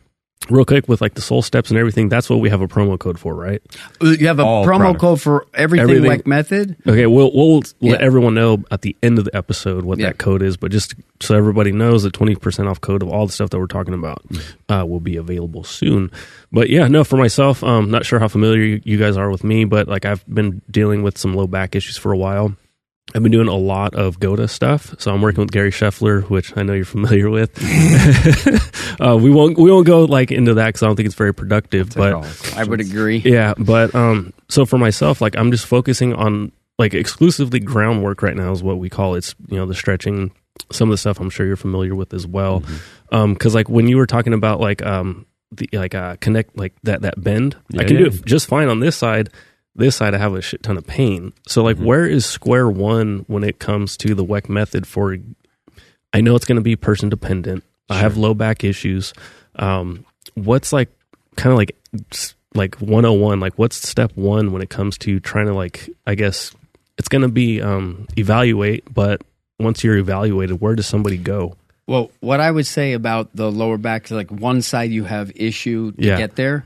real quick with like the soul steps and everything, that's what we have a promo code for, right? You have a All promo products. code for everything, Everything. like method? Okay, we'll we'll let Yeah. everyone know at the end of the episode what Yeah. that code is, but just so everybody knows, the twenty percent off code of all the stuff that we're talking about uh, will be available soon. But yeah, no, for myself, um, not sure how familiar you, you guys are with me, but like I've been dealing with some low back issues for a while. I've been doing a lot of GOATA stuff, so I'm working with Gary Scheffler, which I know you're familiar with. uh, we won't we won't go like into that because I don't think it's very productive. but I would agree. yeah, but um, so for myself, like I'm just focusing on like exclusively groundwork right now is what we call it. It's you know the stretching, some of the stuff I'm sure you're familiar with as well. Mm-hmm. Um, because like when you were talking about like um the like uh connect like that that bend, I Yeah, can do it just fine on this side. This side I have a shit ton of pain. So like, Mm-hmm. where is square one when it comes to the WeckMethod for? I know it's going to be person dependent. I have low back issues. Um, what's like kind of like like 101 like what's step one when it comes to trying to like i guess it's going to be um evaluate but once you're evaluated where does somebody go Well, what I would say about the lower back, like one side you have issue to Yeah. get there.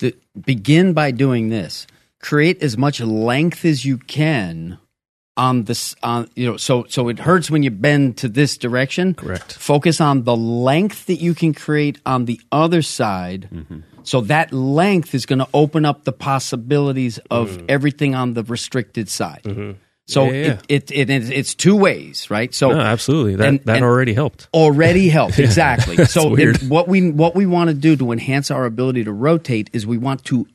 The, begin by doing this: create as much length as you can on this. On you know, so so it hurts when you bend to this direction. Correct. Focus on the length that you can create on the other side. Mm-hmm. So that length is going to open up the possibilities of everything on the restricted side. So Mm-hmm. Yeah, yeah, It, it, it, it's two ways, right? So no absolutely. That and- that and- already helped. Already helped. Exactly. So it- what we what we want to do to enhance our ability to rotate is we want to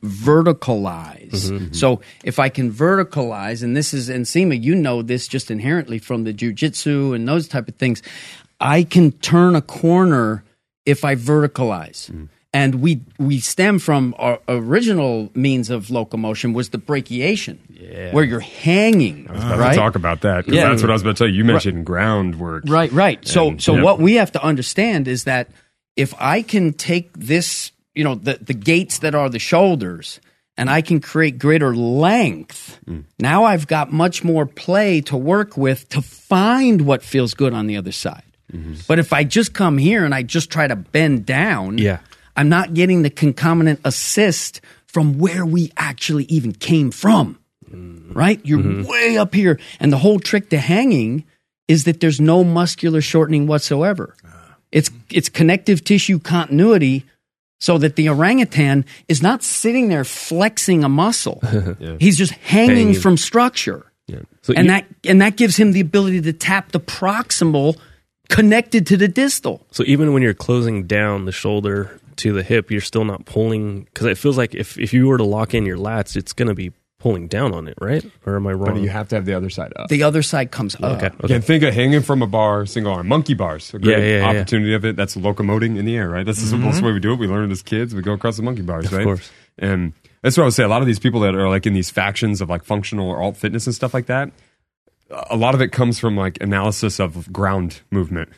verticalize. Mm-hmm. so if i can verticalize and this is and Seema, you know this just inherently from the jujitsu and those type of things i can turn a corner if i verticalize. Mm. and we we stem from our original means of locomotion was the brachiation where you're hanging I was about right to talk about that 'cause Yeah. that's what I was about to tell you. You mentioned groundwork. Right, right. So, And- so Yep. what we have to understand is that if I can take this, you know, the the gates that are the shoulders, and I can create greater length, mm. now I've got much more play to work with to find what feels good on the other side. Mm-hmm. But if I just come here and I just try to bend down, Yeah. I'm not getting the concomitant assist from where we actually even came from. Right? You're mm-hmm. way up here. And the whole trick to hanging is that there's no muscular shortening whatsoever. Ah. It's it's connective tissue continuity so that the orangutan is not sitting there flexing a muscle. He's just hanging, Hanging. from structure. Yeah. So And you- that and that gives him the ability to tap the proximal connected to the distal. So even when you're closing down the shoulder to the hip, you're still not pulling because it feels like if, if you were to lock in your lats, it's going to be pulling down on it, right? Or am I wrong? But you have to have the other side up. The other side comes up. okay. Okay. Again, think of hanging from a bar, single arm, monkey bars. A great Yeah, yeah, yeah. opportunity of it. That's locomoting in the air, right? That's the simplest mm-hmm. way we do it. We learn it as kids. We go across the monkey bars, right? course. And that's what I would say. A lot of these people that are like in these factions of like functional or alt fitness and stuff like that, a lot of it comes from like analysis of ground movement.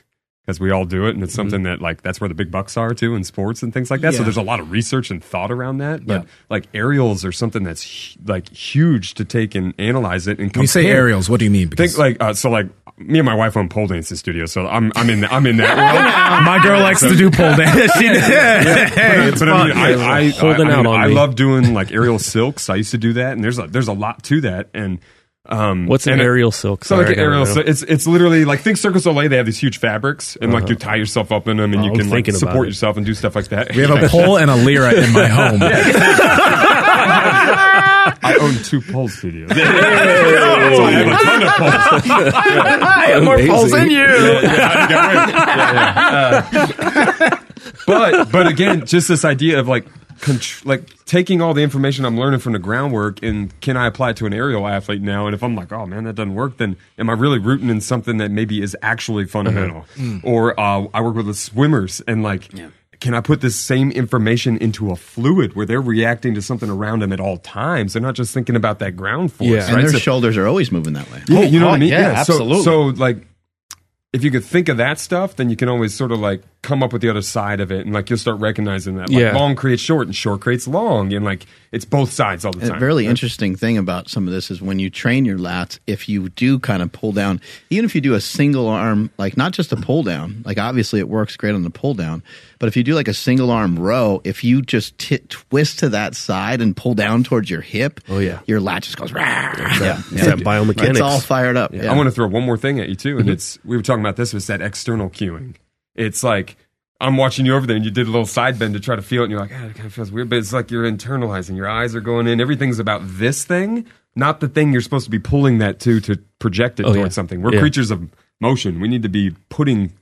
Because we all do it, and it's something that like that's where the big bucks are too in sports and things like that. So there's a lot of research and thought around that. But Yeah. like aerials are something that's like huge to take and analyze it and When you say aerials, what do you mean? Think like uh, so, like me and my wife own pole dancing studio, so I'm I'm in the, I'm in that world. my girl likes to do pole dance. She- hey, it's but I mean, fun. I, I, I, I, mean, I love doing like aerial silks. I used to do that, and there's a, there's a lot to that. And um, What's an aerial silk? So Sorry, like an aerial, know. silk, it's it's literally like think Cirque du Soleil. They have these huge fabrics, and like you tie yourself up in them, and Oh, you I'm can like thinking about support it. yourself and do stuff like that. we have a pole and a lira in my home. I own two pole studios. so I have a ton of poles. I have more poles than you. but but again, just this idea of like contr- like taking all the information I'm learning from the groundwork and can I apply it to an aerial athlete now? And if I'm like, oh man, that doesn't work, then am I really rooting in something that maybe is actually fundamental? Or uh, I work with the swimmers and like. Can I put this same information into a fluid where they're reacting to something around them at all times? They're not just thinking about that ground force. Yeah. And right? their So- shoulders are always moving that way. yeah, you know oh, what I mean? yeah, So- absolutely. So, like, if you could think of that stuff, then you can always sort of like come up with the other side of it, and like you'll start recognizing that like Yeah. long creates short, and short creates long, and like it's both sides all the A time. really interesting thing about some of this is when you train your lats, if you do kind of pull down, even if you do a single arm, like not just a pull down, like obviously it works great on the pull down, but if you do like a single arm row, if you just t- twist to that side and pull down towards your hip, Oh, yeah. your lat just goes, rah. yeah, It's that biomechanics. It's all fired up. I want to throw one more thing at you too, and mm-hmm. it's we were talking about this. Was that external cueing? It's like I'm watching you over there, and you did a little side bend to try to feel it, and you're like, ah, it kind of feels weird, but it's like you're internalizing. Your eyes are going in. Everything's about this thing, not the thing you're supposed to be pulling that to to project it Oh, towards yeah. something. We're Yeah. creatures of motion. We need to be putting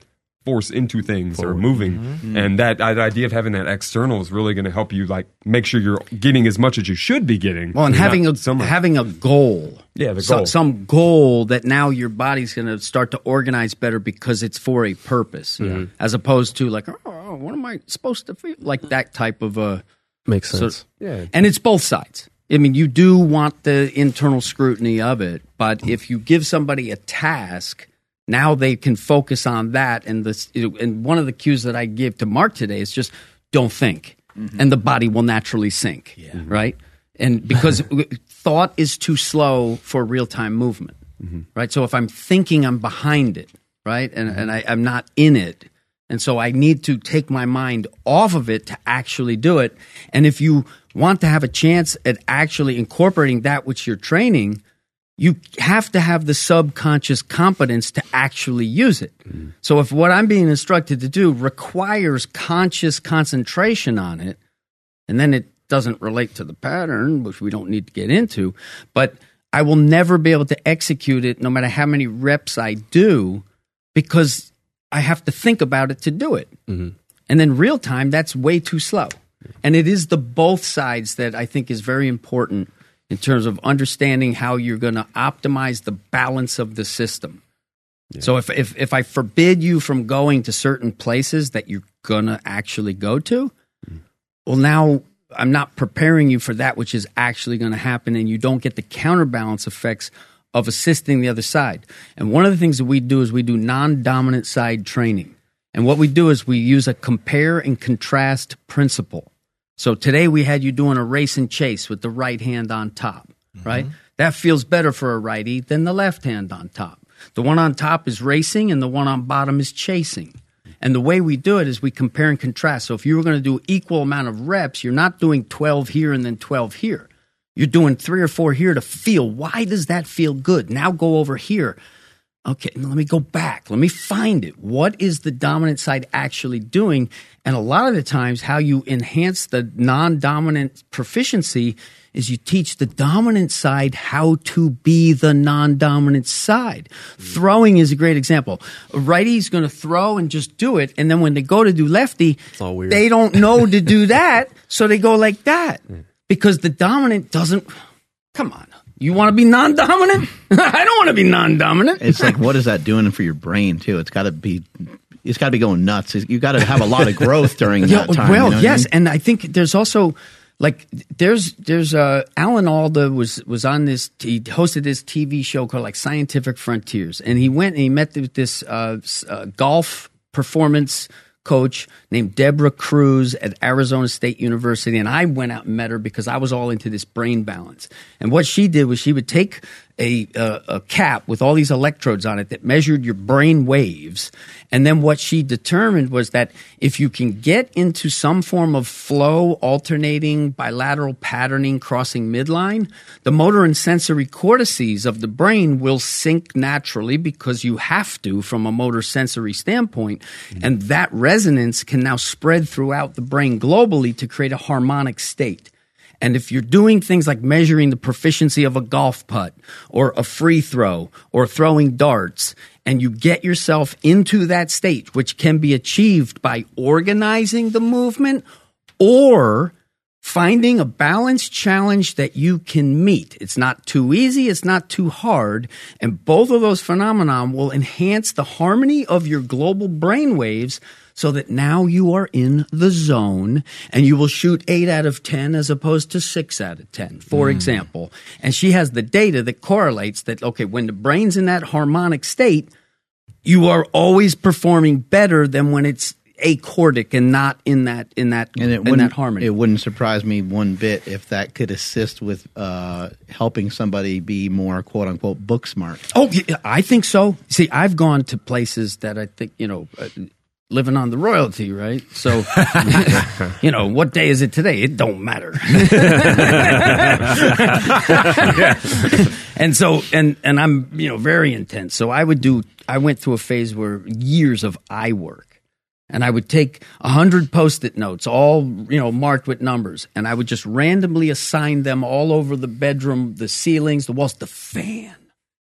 force into things or moving, mm-hmm. and that, that idea of having that external is really going to help you like make sure you're getting as much as you should be getting. Well, and having a so much. having a goal. Yeah, the So- some goal that now your body's going to start to organize better because it's for a purpose, mm-hmm. as opposed to like, oh, what am I supposed to feel? Like that type of a. Makes So, sense. yeah. and it's both sides. I mean, you do want the internal scrutiny of it, but if you give somebody a task, now they can focus on that. And this, and one of the cues that I give to Mark today is just don't think, mm-hmm. and the body will naturally sink. Mm-hmm. Right, and because thought is too slow for real time movement. Mm-hmm. Right, so if I'm thinking, I'm behind it. Right, and and I, I'm not in it. And so I need to take my mind off of it to actually do it. And if you want to have a chance at actually incorporating that which you're training, you have to have the subconscious competence to actually use it. So if what I'm being instructed to do requires conscious concentration on it, and then it doesn't relate to the pattern, which we don't need to get into, but I will never be able to execute it no matter how many reps I do because I have to think about it to do it. Mm-hmm. And then real time, that's way too slow. And it is the both sides that I think is very important in terms of understanding how you're going to optimize the balance of the system. So if, if if I forbid you from going to certain places that you're gonna actually go to, mm. well now I'm not preparing you for that which is actually going to happen, and you don't get the counterbalance effects of assisting the other side. And one of the things that we do is we do non-dominant side training, and what we do is we use a compare and contrast principle. So today we had you doing a race and chase with the right hand on top, mm-hmm. right? That feels better for a righty than the left hand on top. The one on top is racing and the one on bottom is chasing. And the way we do it is we compare and contrast. So if you were going to do equal amount of reps, you're not doing 12 here and then 12 here. You're doing three or four here to feel. Why does that feel good? Now go over here. Okay, let me go back. Let me find it. What is the dominant side actually doing? And a lot of the times, how you enhance the non dominant proficiency is you teach the dominant side how to be the non dominant side. Throwing is a great example. A righty's going to throw and just do it. And then when they go to do lefty, they don't know to do that. So they go like that because the dominant doesn't. Come on. You want to be non dominant? I don't want to be non dominant. It's like, what is that doing for your brain too? It's got to be, it's got to be going nuts. You got to have a lot of growth during Yeah, that time. well, you know what I yes, mean? and I think there's also like there's there's uh Alan Alda was was on this he hosted this TV show called like Scientific Frontiers, and he went and he met with this uh, uh, golf performance coach named Deborah Crews at Arizona State University, and I went out and met her because I was all into this brain balance. And what she did was she would take a, a, a cap with all these electrodes on it that measured your brain waves. And then what she determined was that if you can get into some form of flow, alternating, bilateral patterning, crossing midline, the motor and sensory cortices of the brain will sync naturally because you have to from a motor sensory standpoint. Mm-hmm. And that resonance can now spread throughout the brain globally to create a harmonic state. And if you're doing things like measuring the proficiency of a golf putt or a free throw or throwing darts, and you get yourself into that state, which can be achieved by organizing the movement or finding a balanced challenge that you can meet. It's not too easy, it's not too hard, and both of those phenomena will enhance the harmony of your global brain waves so that now you are in the zone and you will shoot 8 out of 10 as opposed to 6 out of 10 for example and she has the data that correlates that okay when the brain's in that harmonic state you are always performing better than when it's acordic and not in that in that and it in that harmony It wouldn't surprise me one bit if that could assist with uh, helping somebody be more quote unquote book smart. Oh, I think so. See, I've gone to places that I think you know, uh, living on the royalty, right? So, you know, what day is it today? It don't matter. and so, and and I'm you know very intense. So I would do. I went through a phase where years of eye work. And I would take a hundred post-it notes, all you know, marked with numbers, and I would just randomly assign them all over the bedroom, the ceilings, the walls, the fan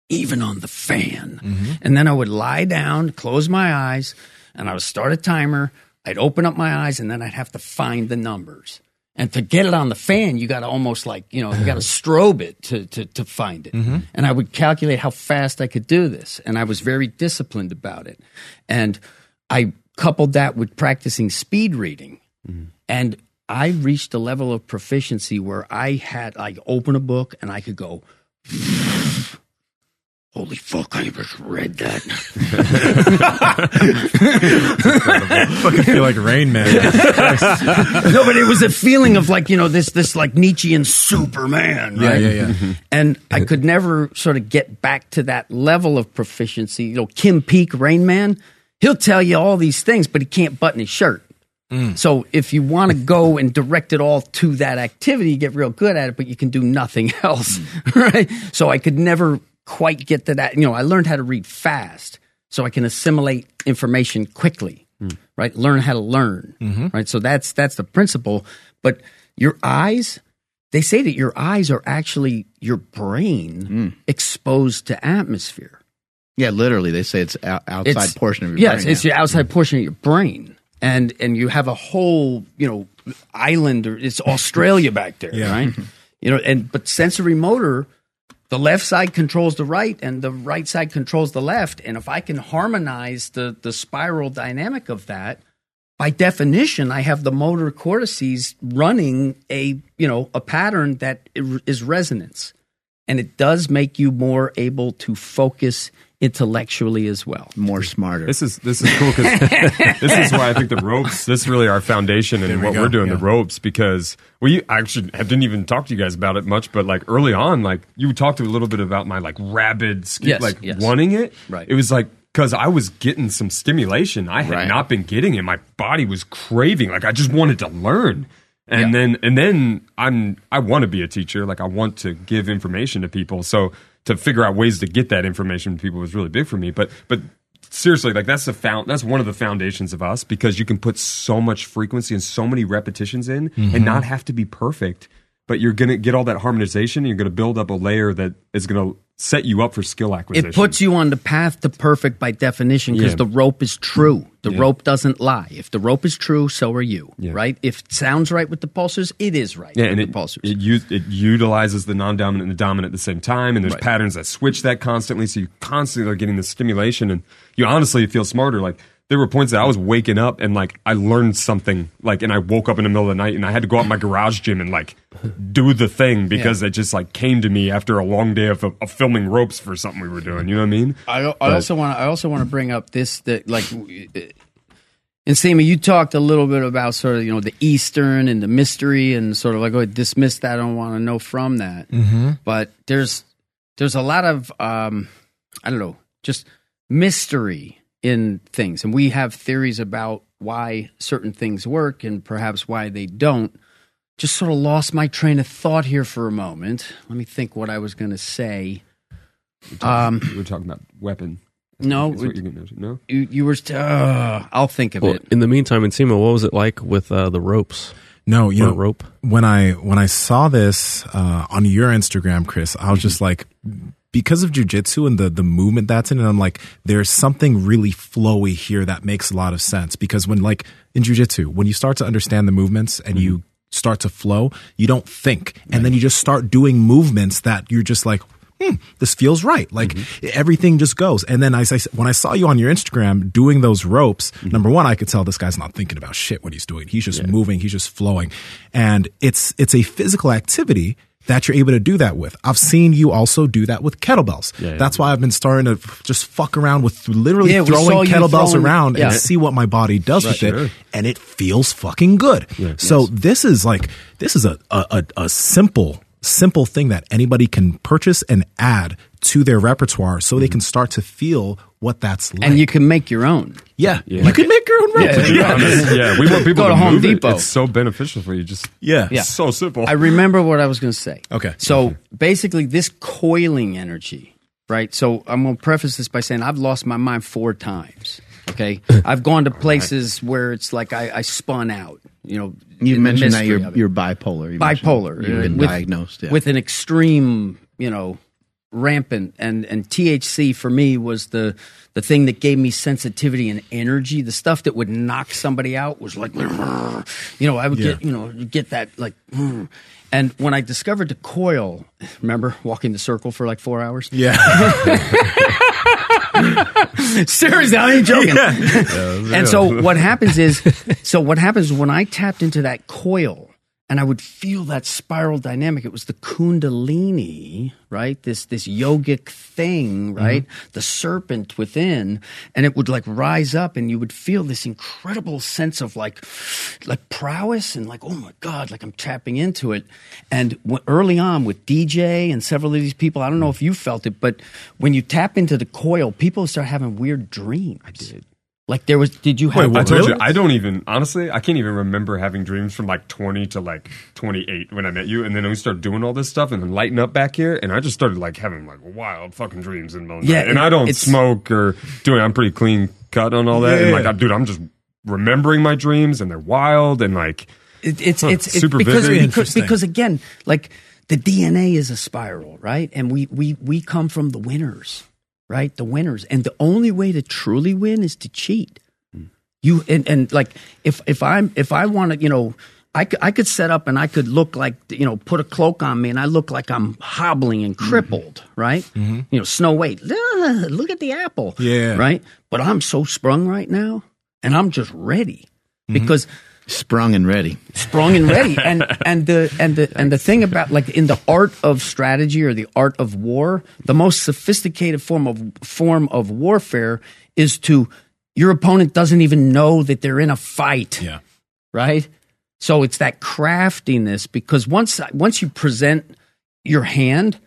even on the fan. Mm-hmm. And then I would lie down, close my eyes, and I would start a timer. I'd open up my eyes, and then I'd have to find the numbers. And to get it on the fan, you got to almost like, you know, you got to strobe it to, to, to find it. Mm-hmm. And I would calculate how fast I could do this. And I was very disciplined about it. And I coupled that with practicing speed reading. Mm-hmm. And I reached a level of proficiency where I had, I open a book and I could go, Holy fuck, I just read that. fucking feel like Rain Man. no, but it was a feeling of like, you know, this this like Nietzschean Superman, Yeah, right? yeah, yeah. Mm-hmm. And I could never sort of get back to that level of proficiency. You know, Kim Peek, Rain Man, he'll tell you all these things, but he can't button his shirt. Mm. So if you want to go and direct it all to that activity, you get real good at it, but you can do nothing else, mm. right? So I could never quite get to that. You know, I learned how to read fast so I can assimilate information quickly, hmm. right? Learn how to learn, mm-hmm. right? So that's that's the principle. But your eyes, they say that your eyes are actually your brain hmm. exposed to atmosphere. Yeah, literally, they say it's outside It's- portion of your yes, brain. Yes, it's your outside hmm. portion of your brain, and and you have a whole you know island or it's Australia back there, Yeah. right? You know, and but sensory motor, the left side controls the right, and the right side controls the left, and if I can harmonize the the spiral dynamic of that. By definition, I have the motor cortices running a you know a pattern that is resonance and it does make you more able to focus intellectually as well. More smarter. This is this is cool because this is why I think the ropes. This is really our foundation and we what go, we're doing yeah. the ropes because we actually I didn't even talk to you guys about it much, but like early on, like you talked a little bit about my like rabid, sk- Yes, like yes. wanting it. Right. It was like because I was getting some stimulation, I had Right. not been getting it. My body was craving, like I just wanted to learn. And Yeah. then and then I'm I want to be a teacher, like I want to give information to people. So to figure out ways to get that information to people was really big for me. But but seriously, like that's the found that's one of the foundations of us because you can put so much frequency and so many repetitions in and mm-hmm. not have to be perfect. But you're gonna get all that harmonization. And you're gonna build up a layer that is gonna set you up for skill acquisition. It puts you on the path to perfect by definition because Yeah. the rope is true. The Yeah. rope doesn't lie. If the rope is true, so are you. Yeah. Right? If it sounds right with the pulsers, it is right Yeah, with and the it, pulsers. it, u- it utilizes the non-dominant and the dominant at the same time, and there's Right. patterns that switch that constantly, so you constantly are getting the stimulation, and you honestly feel smarter. Like there were points that I was waking up and like I learned something, like, and I woke up in the middle of the night and I had to go out in my garage gym and like do the thing because it just like came to me after a long day of, of filming ropes for something we were doing. You know what I mean? I, I also want to. I also want to bring up this that like, and Sammy, you talked a little bit about sort of you know the Eastern and the mystery and sort of like oh dismiss that. I don't want to know from that. Mm-hmm. But there's there's a lot of um, I don't know just mystery in things, and we have theories about why certain things work and perhaps why they don't. Just sort of lost my train of thought here for a moment. Let me think what I was going to say. Um, We were talking about weapon. no, Is what you're getting into. No, you, you were. Uh, I'll think of Well, it. in the meantime, in Seema, what was it like with uh, the ropes? No, you know, rope? when I when I saw this uh, on your Instagram, Chris, I was just like, because of jujitsu and the the movement that's in it, I'm like, there's something really flowy here that makes a lot of sense. Because when like in jujitsu, when you start to understand the movements and mm-hmm. you start to flow, you don't think, and then you just start doing movements that you're just like. Hmm, this feels right. Like mm-hmm. everything just goes. And then I, I when I saw you on your Instagram doing those ropes, mm-hmm. number one, I could tell this guy's not thinking about shit what he's doing. He's just moving. He's just flowing. And it's, it's a physical activity that you're able to do that with. I've seen you also do that with kettlebells. yeah. That's why I've been starting to just fuck around with literally Yeah, throwing kettlebells throwing- around yeah. and see what my body does with Sure. it. And it feels fucking good. so this is like, this is a, a, a, a simple, simple thing that anybody can purchase and add to their repertoire so they mm-hmm. can start to feel what that's like. and you can make your own. yeah, you can make your own ropes. yeah, honest, yeah. We want people Go to, to Home move it. Depot. It's so beneficial for you. Just Yeah. Yeah. so simple. I remember what I was going to say. Okay. So basically, this coiling energy, right? So I'm going to preface this by saying I've lost my mind four times. Okay, I've gone to places where it's like I, I spun out. You know, You mentioned that you're of you're bipolar. You mentioned bipolar. You've been with- diagnosed. Yeah. with an extreme, you know, rampant and and THC for me was the the thing that gave me sensitivity and energy. The stuff that would knock somebody out was like, you know, I would get you know get that like. And when I discovered the coil, remember walking the circle for like four hours? Yeah. Seriously, I ain't joking. and so what happens is, so what happens when I tapped into that coil and I would feel that spiral dynamic. It was the Kundalini, right? This this yogic thing, mm-hmm. right? The serpent within, and it would like rise up, and you would feel this incredible sense of like, like prowess, and like, oh my god, like I'm tapping into it. And w- early on with DJ and several of these people, I don't know if you felt it, but when you tap into the coil, people start having weird dreams. I did. Like there was, did you have? I told Really? you, I don't even honestly, I can't even remember having dreams from like 20 to like 28 when I met you, and then we started doing all this stuff and then lighting up back here, and I just started like having like wild fucking dreams in the middle Yeah, night. and I don't smoke or do it. I'm pretty clean cut on all that, and like, I, dude, I'm just remembering my dreams, and they're wild, and like, It, it's Huh, it's, it's super because vivid. because, because again, like the DNA is a spiral, right? And we we we come from the winners, right? The winners, and the only way to truly win is to cheat. You and and like if if I'm if I want to, you know. I could, I could set up and I could look like, you know, put a cloak on me and I look like I'm hobbling and crippled, right? You know, Snow White, "Ah, look at the apple. Yeah. Right? But I'm so sprung right now and I'm just ready. because Sprung and ready. sprung and ready. And and the and the and the thing about like in the art of strategy or the art of war, the most sophisticated form of form of warfare is to your opponent doesn't even know that they're in a fight Yeah. right? So it's that craftiness because once once you present your hand,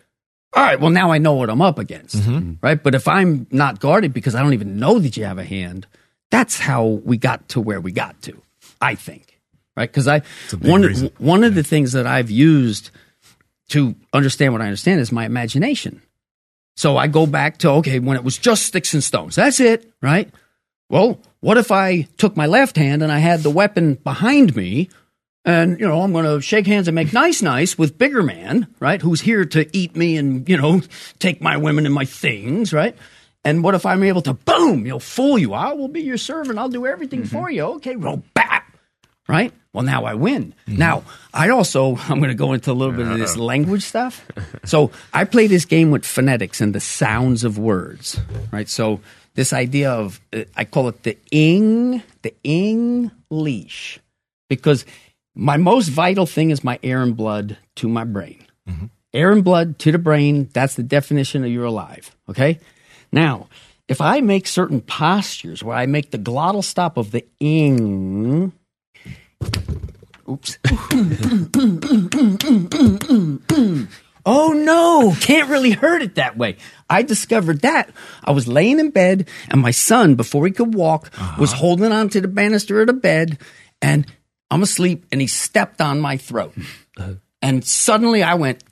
all right, well now I know what I'm up against, mm-hmm. Mm-hmm. right? But if I'm not guarded because I don't even know that you have a hand, that's how we got to where we got to, I think, right? Because I one reason. one of the things that I've used to understand what I understand is my imagination. So I go back to okay, when it was just sticks and stones, that's it, right? Well, what if I took my left hand and I had the weapon behind me and, you know, I'm going to shake hands and make nice, nice with bigger man, right? Who's here to eat me and, you know, take my women and my things, right? And what if I'm able to, boom, you'll fool you. I will be your servant. I'll do everything for you. Okay, well, bap, right? Well, now I win. Mm-hmm. Now, I also, I'm going to go into a little bit of this uh-huh. language stuff. So I play this game with phonetics and the sounds of words, right? So this idea of, uh, I call it the ing, the ing leash, because my most vital thing is my air and blood to my brain. Mm-hmm. Air and blood to the brain, that's the definition of you're alive, okay? Now, if I make certain postures where I make the glottal stop of the ing, oops. oh no, can't really hurt it that way. I discovered that. I was laying in bed and my son, before he could walk, uh-huh. was holding on to the banister of the bed and I'm asleep and he stepped on my throat. Uh-huh. And suddenly I went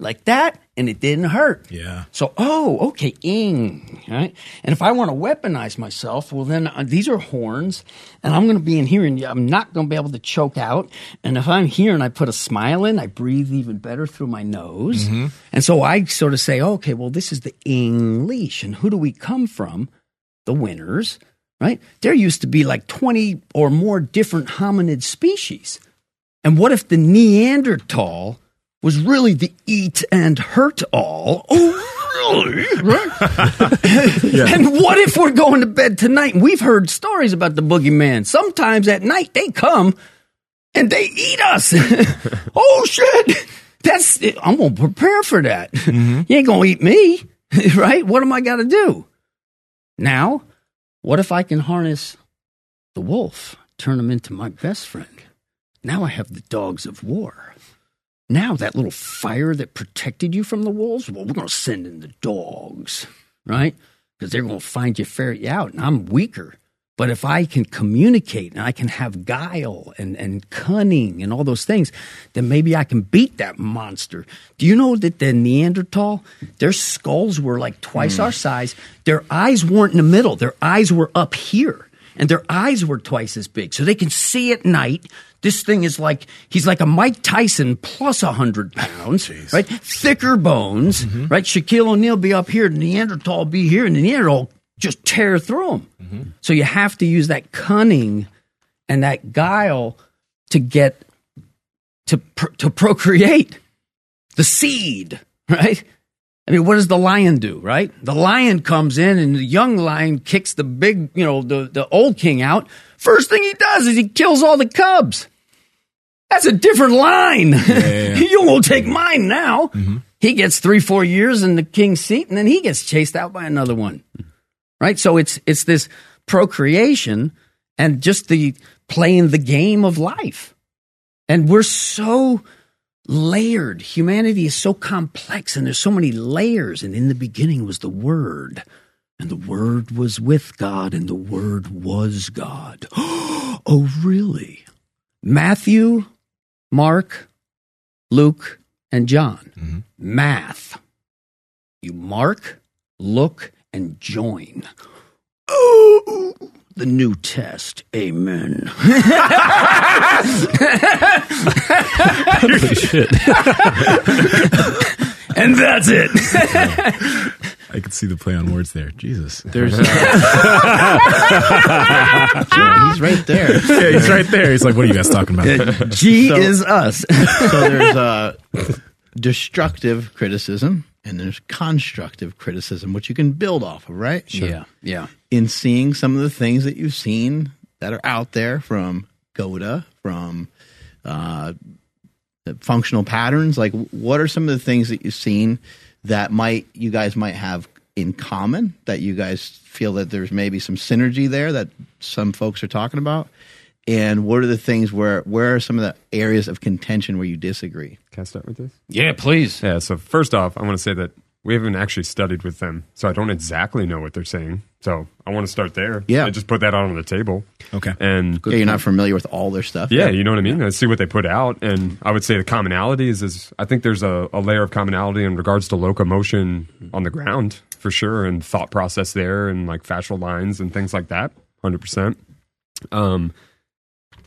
like that and it didn't hurt. Yeah. So, oh, okay, ing, right? And if I want to weaponize myself, well, then uh, these are horns, and I'm going to be in here, and I'm not going to be able to choke out. And if I'm here and I put a smile in, I breathe even better through my nose. And so I sort of say, okay, well, this is the ing leash, and who do we come from? The winners, right? There used to be like 20 or more different hominid species. And what if the Neanderthal was really the eat and hurt all? Oh, really? Right? And what if we're going to bed tonight and we've heard stories about the boogeyman? Sometimes at night they come and they eat us. oh, shit. That's, I'm going to prepare for that. Mm-hmm. You ain't going to eat me, right? What am I got to do? Now, what if I can harness the wolf, turn him into my best friend? Now I have the dogs of war. Now that little fire that protected you from the wolves, well, we're going to send in the dogs, right? Because they're going to find you, ferret you out, and I'm weaker. But if I can communicate and I can have guile and, and cunning and all those things, then maybe I can beat that monster. Do you know that the Neanderthal, their skulls were like twice hmm. our size? Their eyes weren't in the middle, their eyes were up here and their eyes were twice as big, so they can see at night. This thing is like he's like a Mike Tyson plus a hundred pounds, right? Thicker bones, mm-hmm. right? Shaquille O'Neal be up here, Neanderthal be here, and the Neanderthal just tear through them. Mm-hmm. So you have to use that cunning and that guile to get to to procreate the seed, right? I mean, what does the lion do, right? The lion comes in and the young lion kicks the big, you know, the, the old king out. First thing he does is he kills all the cubs. That's a different line. you won't take mine now. Mm-hmm. He gets three, four years in the king's seat and then he gets chased out by another one. Right? So it's, it's this procreation and just the playing the game of life. And we're so layered. Humanity is so complex and there's so many layers. And in the beginning was the Word. And the Word was with God, and the Word was God. oh, really? Matthew, Mark, Luke, and John. Mm-hmm. Math. You mark, look, and join. Oh, the new test. Amen. Holy shit. and that's it. I could see the play on words there. Jesus. There's uh, he's right there. Yeah, he's right there. He's like, what are you guys talking about? G So- is us. So there's uh, destructive criticism and there's constructive criticism, which you can build off of, right? Yeah, yeah. In seeing some of the things that you've seen that are out there from GOATA, from uh, the functional patterns? Like, what are some of the things that you've seen that might you guys might have in common that you guys feel that there's maybe some synergy there that some folks are talking about? And what are the things where where are some of the areas of contention where you disagree? Can I start with this? Yeah, please. Yeah. So first off, I want to say that we haven't actually studied with them, so I don't exactly know what they're saying. So I want to start there. Yeah. And just put that out on the table. Okay. And yeah, you're not familiar with all their stuff. yeah, you know what I mean. I see what they put out, and I would say the commonalities is I think there's a, a layer of commonality in regards to locomotion on the ground for sure, and thought process there, and like fascial lines and things like that. Hundred percent. Um,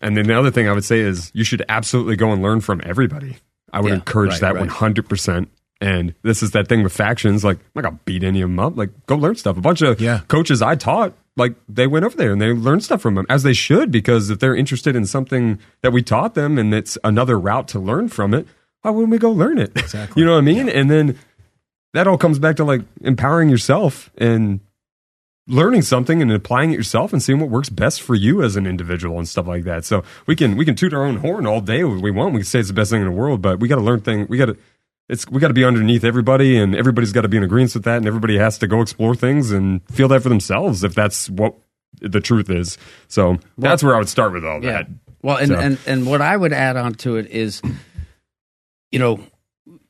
and then the other thing I would say is you should absolutely go and learn from everybody. I would Yeah, encourage right, that right. one hundred percent. And this is that thing with factions. Like, I'm not gonna beat any of them up. Like, go learn stuff. A bunch of Yeah. coaches I taught, like, they went over there and they learned stuff from them, as they should, because if they're interested in something that we taught them and it's another route to learn from it, why wouldn't we go learn it? Exactly. you know what I mean? And then that all comes back to like empowering yourself and learning something and applying it yourself and seeing what works best for you as an individual and stuff like that. So we can we can toot our own horn all day if we want. We can say it's the best thing in the world, but we got to learn thing. We got to it's we got to be underneath everybody, and everybody's got to be in agreement with that, and everybody has to go explore things and feel that for themselves if that's what the truth is. So that's where I would start with all Yeah. that. Well, and, So- and and what I would add on to it is, you know,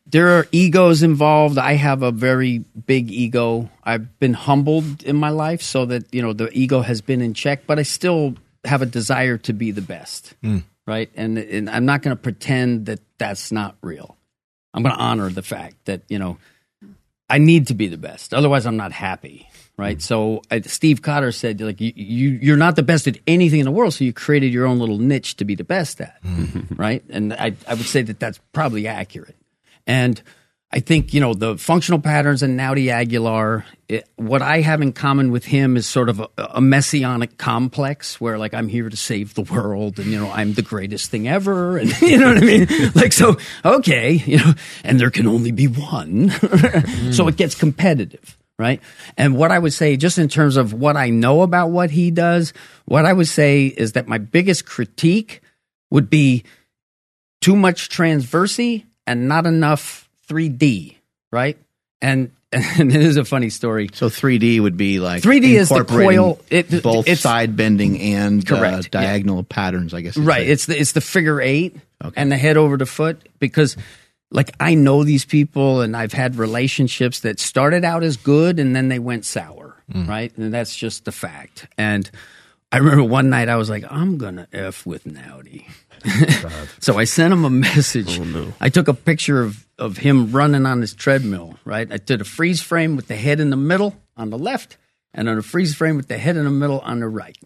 there are egos involved. I have a very big ego. I've been humbled in my life, so that you know the ego has been in check, but I still have a desire to be the best, hmm. right? And and I'm not going to pretend that that's not real. I'm going to honor the fact that you know I need to be the best. Otherwise, I'm not happy. Right. So uh, Steve Cotter said, like, you, you, you're not the best at anything in the world. So you created your own little niche to be the best at. Right. And I, I would say that that's probably accurate. And I think, you know, the functional patterns and Naudi Aguilar, it, what I have in common with him is sort of a, a messianic complex where, like, I'm here to save the world and, you know, I'm the greatest thing ever. And, you know what I mean? Like, so, okay, you know, and there can only be one. so it gets competitive. Right. And what I would say, just in terms of what I know about what he does, what I would say is that my biggest critique would be too much transversy and not enough 3D, right? And and it is a funny story. So 3D would be like 3D is the coil- it- both it's- side bending and uh, Correct, yeah. diagonal patterns. I guess. Right. It's the it's the figure eight Okay. and the head over the foot because like I know these people and I've had relationships that started out as good and then they went sour, right? And that's just the fact. And I remember one night I was like, I'm gonna f with Naudi. so I sent him a message. Oh, I took a picture of of him running on his treadmill. Right. I did a freeze frame with the head in the middle on the left, and on a freeze frame with the head in the middle on the right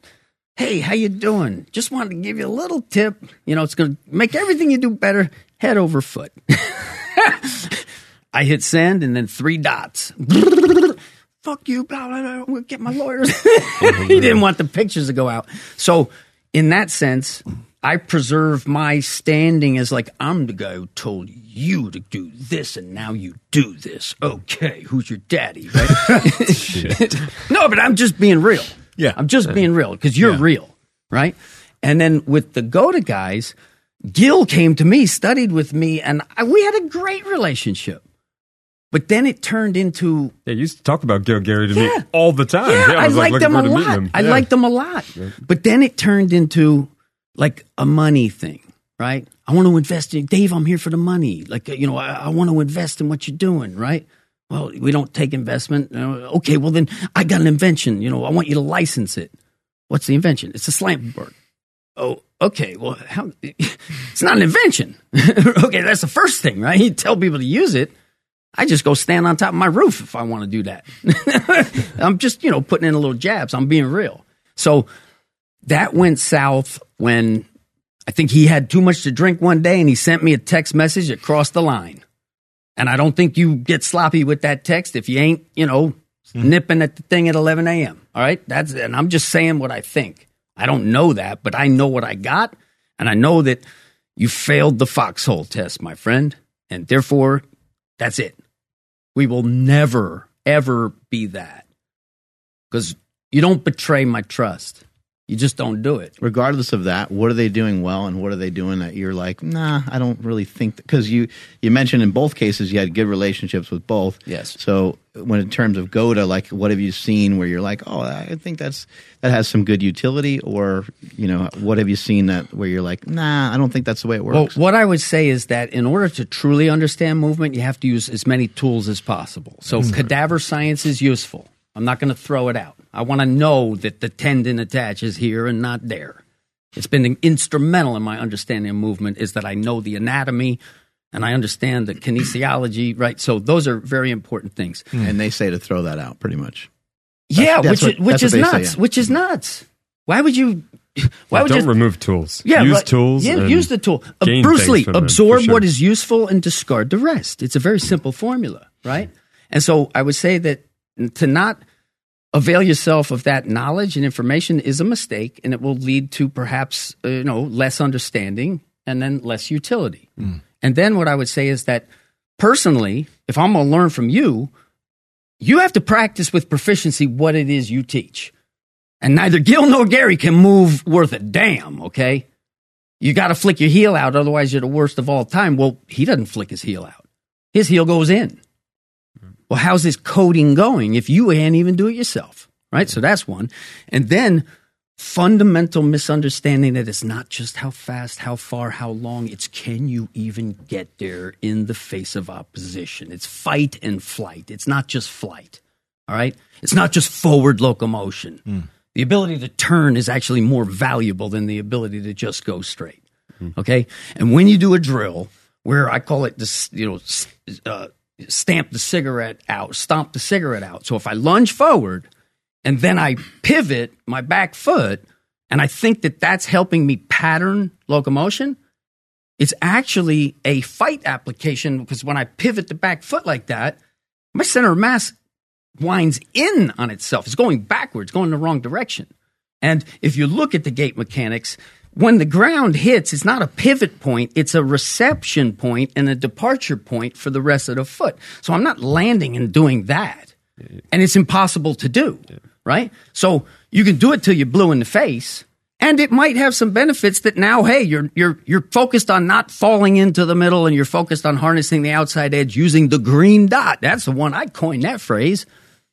hey how you doing just wanted to give you a little tip you know it's going to make everything you do better head over foot i hit send and then three dots fuck you blah, blah, blah, I'm gonna get my lawyers he didn't want the pictures to go out so in that sense i preserve my standing as like i'm the guy who told you to do this and now you do this okay who's your daddy right no but i'm just being real Yeah. I'm just being real because you're Yeah. real, right? And then with the GOATA guys, Gil came to me, studied with me, and I, we had a great relationship. But then it turned into Yeah, you used to talk about Gil Gary to me all the time. yeah, I, was like, liked them a forward to meeting lot. him. I Yeah. liked them a lot. But then it turned into like a money thing, right? I want to invest in Dave. I'm here for the money. Like you know, I, I want to invest in what you're doing, right? Well, we don't take investment. Okay, well then I got an invention. You know, I want you to license it. What's the invention? It's a slant board. Oh, okay. Well, how? It's not an invention. okay, that's the first thing, right? You tell people to use it. I just go stand on top of my roof if I want to do that. I'm just, you know, putting in a little jabs. I'm being real. So that went south when I think he had too much to drink one day and he sent me a text message that crossed the line. And I don't think you get sloppy with that text if you ain't, you know, hmm. nipping at the thing at 11 a.m. All right. That's, and I'm just saying what I think. I don't know that, but I know what I got. And I know that you failed the foxhole test, my friend. And therefore, that's it. We will never, ever be that. Because you don't betray my trust. You just don't do it. regardless of that, what are they doing well and what are they doing that you're like, nah, I don't really think because you you mentioned in both cases you had good relationships with both. Yes. So when in terms of GOATA, like what have you seen where you're like, oh, I think that's that has some good utility, or you know, what have you seen that where you're like, nah, I don't think that's the way it Well, works. what I would say is that in order to truly understand movement, you have to use as many tools as possible. So, hmm. cadaver science is useful. I'm not going to throw it out. I want to know that the tendon attaches here and not there. It's been instrumental in my understanding of movement is that I know the anatomy and I understand the kinesiology, right? So those are very important things. and they say to throw that out, pretty much. Yeah, that's which what- which is what they say, nuts. yeah. Which is nuts. Why would you? Why would don't you? remove tools. Yeah, use right. tools. Yeah, use the tool. Uh, Bruce Lee, from it, for absorb sure. what is useful and discard the rest. It's a very simple formula, right? And so I would say that to not avail yourself of that knowledge and information is a mistake, and it will lead to perhaps uh, you know less understanding and then less utility. And then what I would say is that personally, if I'm going to learn from you, you have to practice with proficiency what it is you teach. And neither Gil nor Gary can move worth a damn, okay? You got to flick your heel out, otherwise you're the worst of all time. Well, he doesn't flick his heel out. His heel goes in. Well, how's this coding going if you can't even do it yourself? Right? So that's one. And then fundamental misunderstanding that it's not just how fast, how far, how long, it's can you even get there in the face of opposition? It's fight and flight. It's not just flight. All right? It's not just forward locomotion. The ability to turn is actually more valuable than the ability to just go straight. Okay? And when you do a drill where I call it this, you know, uh, stamp the cigarette out, stomp the cigarette out. So if I lunge forward and then I pivot my back foot and I think that that's helping me pattern locomotion, it's actually a fight application because when I pivot the back foot like that, my center of mass winds in on itself. It's going backwards, going in the wrong direction. And if you look at the gait mechanics, when the ground hits, it's not a pivot point, it's a reception point and a departure point for the rest of the foot. So I'm not landing and doing that. And it's impossible to do, right? So you can do it till you're blue in the face. And it might have some benefits that now, hey, you're you're you're focused on not falling into the middle and you're focused on harnessing the outside edge using the green dot. That's the one I coined that phrase.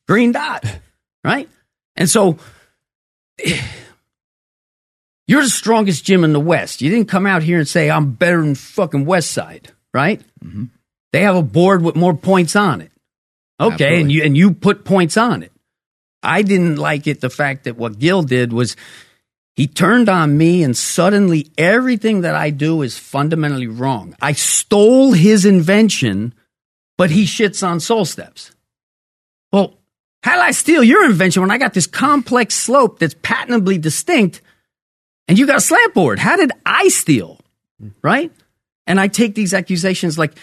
Green dot. Right? And so you're the strongest gym in the West. You didn't come out here and say, I'm better than fucking West Side, right? Mm-hmm. They have a board with more points on it. Okay, Absolutely. and you and you put points on it. I didn't like it the fact that what Gil did was he turned on me and suddenly everything that I do is fundamentally wrong. I stole his invention, but he shits on soul steps. Well, how did I steal your invention when I got this complex slope that's patently distinct and you got a slant board? How did I steal? Right? And I take these accusations like,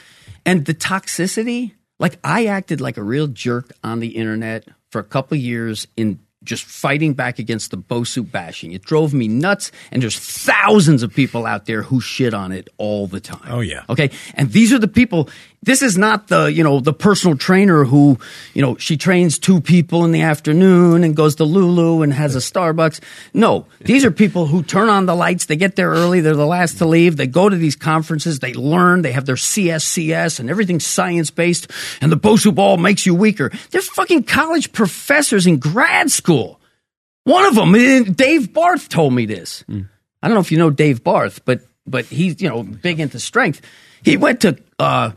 and the toxicity, like I acted like a real jerk on the internet for a couple years in just fighting back against the Bosu bashing. It drove me nuts, and there's thousands of people out there who shit on it all the time. Oh, yeah. Okay. And these are the people. This is not the, you know, the personal trainer who, you know, she trains two people in the afternoon and goes to Lulu and has a Starbucks. No, these are people who turn on the lights. They get there early. They're the last to leave. They go to these conferences. They learn. They have their CSCS and everything's science based. And the Bosu ball makes you weaker. They're fucking college professors in grad school. One of them, eh, Dave Barth told me this. I don't know if you know Dave Barth, but but he's you know big into strength. He went to uh,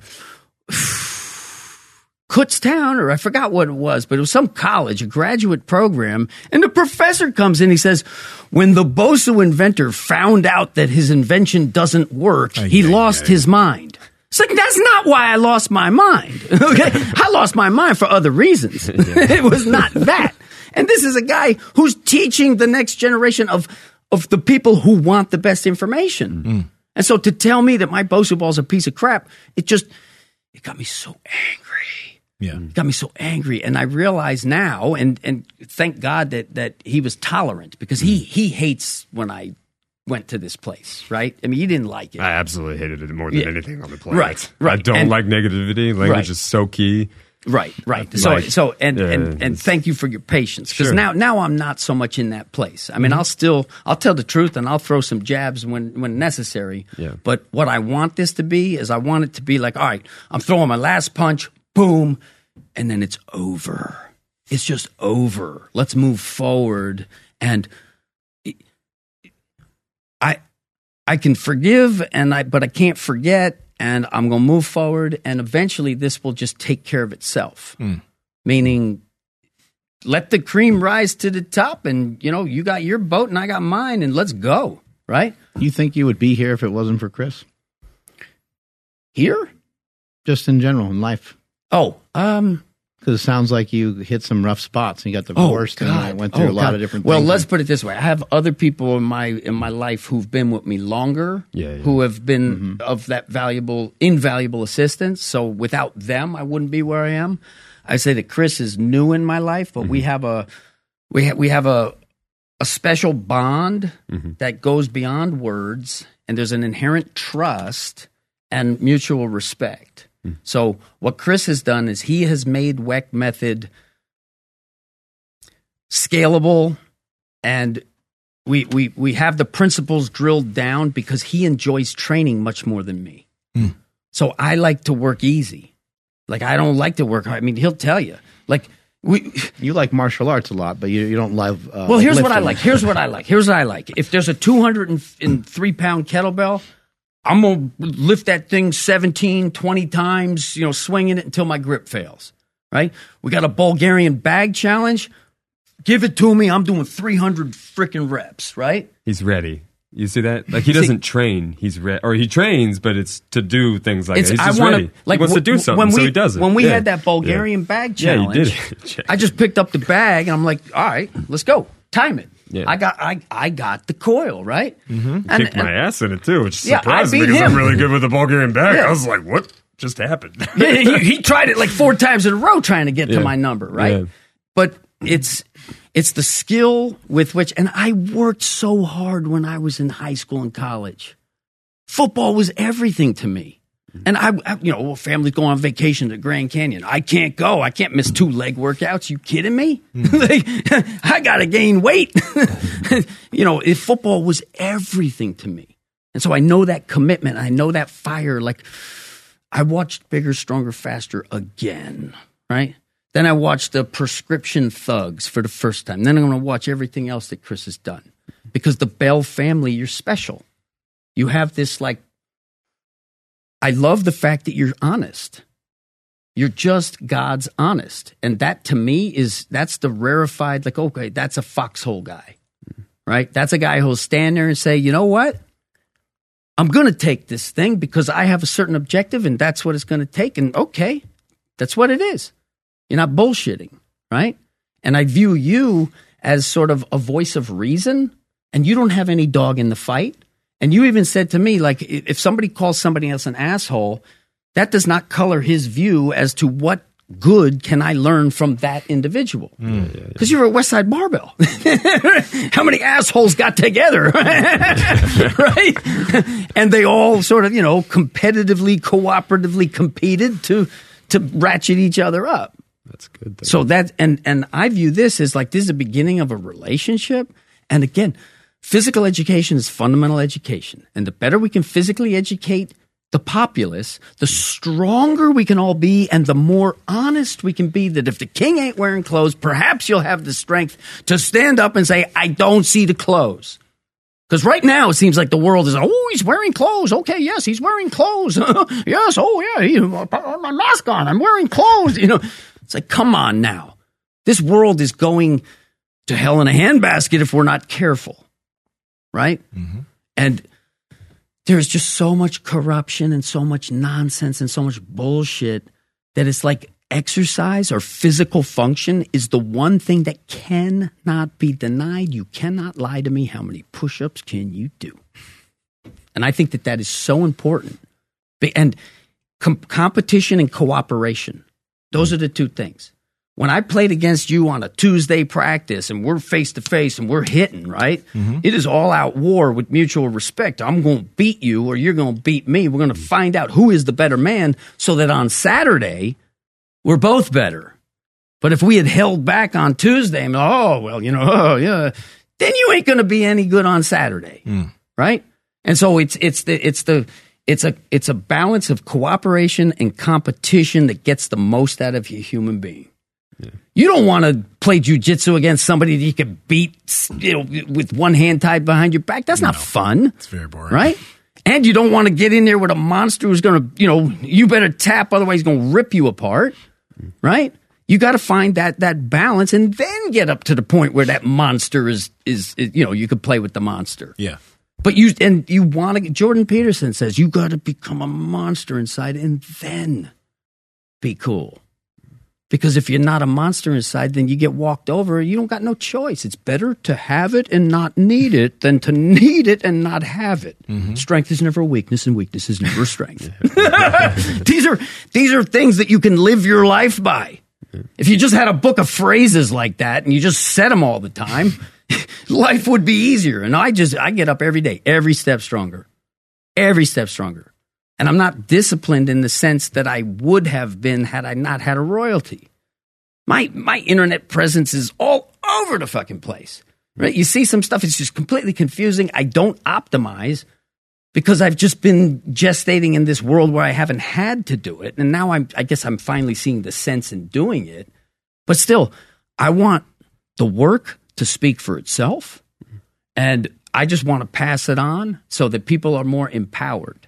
Kutztown, or I forgot what it was, but it was some college, a graduate program, and the professor comes in. He says, "When the Bosu inventor found out that his invention doesn't work, he lost his mind." It's like that's not why I lost my mind. Okay, I lost my mind for other reasons. it was not that. And this is a guy who's teaching the next generation of of the people who want the best information. And so to tell me that my Bosu ball is a piece of crap, it just it got me so angry. Yeah. It got me so angry, and I realize now, and and thank God that that he was tolerant because he mm. he hates when I went to this place, right? I mean, he didn't like it. I absolutely hated it more than Yeah. anything on the planet. Right, right. I don't And- like negativity. Language Right. is so key. Right, right. So, Right. so, and Yeah, and and thank you for your patience because Sure. now now I'm not so much in that place. I mean, mm-hmm. I'll still I'll tell the truth and I'll throw some jabs when when necessary. Yeah. But what I want this to be is I want it to be like, all right, I'm throwing my last punch, boom, and then it's over. It's just over. Let's move forward and. I I can forgive and I but I can't forget and I'm going to move forward and eventually this will just take care of itself. Meaning let the cream rise to the top and you know you got your boat and I got mine and let's go, right? You think you would be here if it wasn't for Chris? Here? Just in general in life, Oh, um because it sounds like you hit some rough spots and you got divorced oh, and I went through Oh, a lot God. of different. Well, let's put it this way: I have other people in my in my life who've been with me longer, Yeah, yeah. who have been mm-hmm. of that valuable, invaluable assistance. So without them, I wouldn't be where I am. I say that Chris is new in my life, but we mm-hmm. have a we ha- we have a a special bond mm-hmm. that goes beyond words, and there's an inherent trust and mutual respect. So what Chris has done is he has made WeckMethod scalable and we, we, we have the principles drilled down because he enjoys training much more than me. So I like to work easy. Like I don't like to work hard. I mean, he'll tell you. Like we you like martial arts a lot, but you, you don't love. Uh, well, here's what I like. Here's what I like. Here's what I like. If there's a 203 pound kettlebell, I'm going to lift that thing 17, 20 times, you know, swinging it until my grip fails. Right? We got a Bulgarian bag challenge. Give it to me. I'm doing 300 freaking reps. Right? He's ready. You see that? Like he doesn't train. He's ready, or he trains, but it's to do things like It's, that. He's I just want ready. to like he wants to do something, when we, so he does it. When we Yeah. had that Bulgarian Yeah. bag Yeah, you did challenge. I just picked up the bag and I'm like, all right, let's go. Time it. Yeah. I got I I got the coil right. Mm-hmm. And, kicked my ass in it too, which Yeah, surprised me because I'm really good with the Bulgarian bag. Yeah. I was like, what just happened? yeah, he, he tried it like four times in a row trying to get to my number, right? Yeah. But it's it's the skill with which and I worked so hard when I was in high school and college. Football was everything to me. And I, I you know, family's going on vacation to Grand Canyon. I can't go. I can't miss two leg workouts. You kidding me? Hmm. like, I got to gain weight. you know, if football was everything to me. And so I know that commitment. I know that fire. Like, I watched Bigger, Stronger, Faster again, right? Then I watched the Prescription Thugs for the first time. Then I'm going to watch everything else that Chris has done. Because the Bell family, you're special. You have this, like, I love the fact that you're honest. You're just God's honest. And that to me is, that's the rarefied, like, okay, that's a foxhole guy, right? That's a guy who'll stand there and say, you know what? I'm going to take this thing because I have a certain objective and that's what it's going to take. And okay, that's what it is. You're not bullshitting, right? And I view you as sort of a voice of reason and you don't have any dog in the fight. And you even said to me, like, if somebody calls somebody else an asshole, that does not color his view as to what good can I learn from that individual. Mm. Because you're a West Side Barbell. How many assholes got together? right? and they all sort of, you know, competitively, cooperatively competed to to ratchet each other up. That's good. Though. So that and and I view this as like this is the beginning of a relationship. And again, physical education is fundamental education. And the better we can physically educate the populace, the stronger we can all be and the more honest we can be that if the king ain't wearing clothes, perhaps you'll have the strength to stand up and say, I don't see the clothes. Because right now it seems like the world is, oh, he's wearing clothes. Okay, yes, he's wearing clothes. yes, oh yeah, he, my mask on. I'm wearing clothes. You know, it's like, come on now. This world is going to hell in a handbasket if we're not careful, right? Mm-hmm. And there's just so much corruption and so much nonsense and so much bullshit that it's like exercise or physical function is the one thing that cannot be denied. You cannot lie to me. How many push ups can you do? And I think that that is so important. And com- competition and cooperation, those mm. are the two things. When I played against you on a Tuesday practice and we're face to face and we're hitting, right? Mm-hmm. It is all out war with mutual respect. I'm going to beat you or you're going to beat me. We're going to find out who is the better man so that on Saturday, we're both better. But if we had held back on Tuesday, and, oh, well, you know, oh, yeah, then you ain't going to be any good on Saturday. Mm. Right? And so it's, it's the, it's the, it's a, it's a balance of cooperation and competition that gets the most out of your human being. You don't want to play jujitsu against somebody that you can beat you know, with one hand tied behind your back. That's not fun It's very boring. right? And you don't want to get in there with a monster who's going to, you know, you better tap, otherwise he's going to rip you apart, right? You got to find that that balance, and then get up to the point where that monster is, is is you know you could play with the monster. Yeah. But you and you want to. Jordan Peterson says you got to become a monster inside, and then be cool. Because if you're not a monster inside, then you get walked over. You don't got no choice. It's better to have it and not need it than to need it and not have it. Mm-hmm. Strength is never a weakness, and weakness is never a strength. these are these are things that you can live your life by. If you just had a book of phrases like that and you just said them all the time, life would be easier. And I just I get up every day, every step stronger, every step stronger. And I'm not disciplined in the sense that I would have been had I not had a royalty. My my internet presence is all over the fucking place. Right? You see some stuff, it's just completely confusing. I don't optimize because I've just been gestating in this world where I haven't had to do it. And now I'm I guess I'm finally seeing the sense in doing it. But still, I want the work to speak for itself. And I just want to pass it on so that people are more empowered.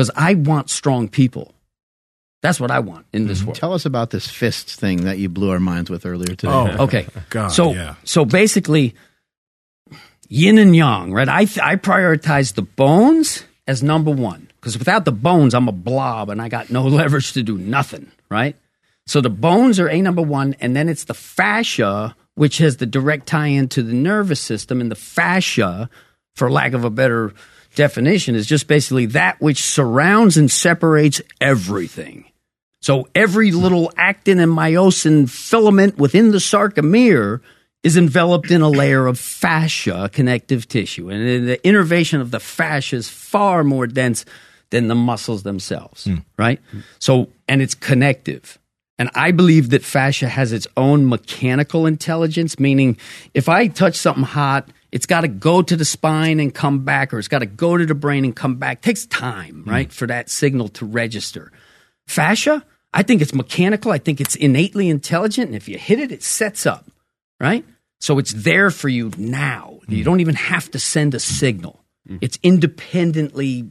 Because I want strong people. That's what I want in this mm-hmm. world. Tell us about this fists thing that you blew our minds with earlier today. Oh, Okay. God, so yeah. so basically yin and yang, right? I I prioritize the bones as number 1 because without the bones I'm a blob and I got no leverage to do nothing, right? So the bones are a number 1 and then it's the fascia which has the direct tie into the nervous system and the fascia for lack of a better definition is just basically that which surrounds and separates everything. So every little actin and myosin filament within the sarcomere is enveloped in a layer of fascia, connective tissue. And the innervation of the fascia is far more dense than the muscles themselves, hmm. right? So, and it's connective. And I believe that fascia has its own mechanical intelligence, meaning if I touch something hot, it's got to go to the spine and come back, or it's got to go to the brain and come back. takes time, mm. right, for that signal to register. Fascia, I think it's mechanical. I think it's innately intelligent. And if you hit it, it sets up, right? So it's there for you now. Mm. You don't even have to send a mm. signal. It's independently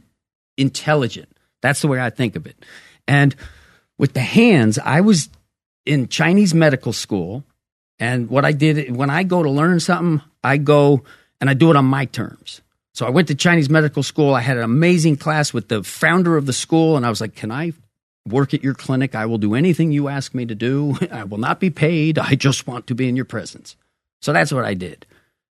intelligent. That's the way I think of it. And with the hands, I was in Chinese medical school. And what I did when I go to learn something, I go and I do it on my terms. So I went to Chinese medical school. I had an amazing class with the founder of the school. And I was like, Can I work at your clinic? I will do anything you ask me to do. I will not be paid. I just want to be in your presence. So that's what I did.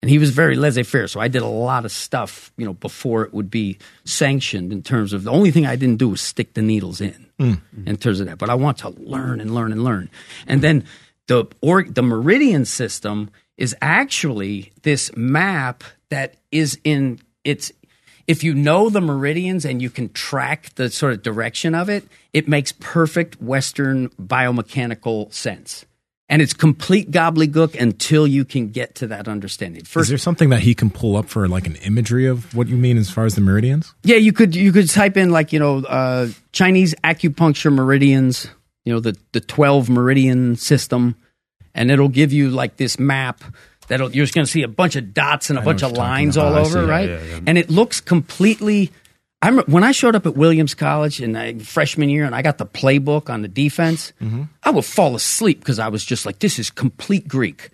And he was very laissez faire. So I did a lot of stuff, you know, before it would be sanctioned in terms of the only thing I didn't do was stick the needles in, mm. in terms of that. But I want to learn and learn and learn. And then the or, the meridian system is actually this map that is in it's if you know the meridians and you can track the sort of direction of it, it makes perfect Western biomechanical sense. And it's complete gobbledygook until you can get to that understanding. First, Is there something that he can pull up for like an imagery of what you mean as far as the meridians? yeah, you could you could type in like you know uh, Chinese acupuncture meridians, you know the the twelve meridian system, and it'll give you like this map that'll you're just going to see a bunch of dots and a bunch of lines all I over, see. right? Yeah, yeah. And it looks completely. I when I showed up at Williams College in uh, freshman year, and I got the playbook on the defense. Mm-hmm. I would fall asleep because I was just like, "This is complete Greek."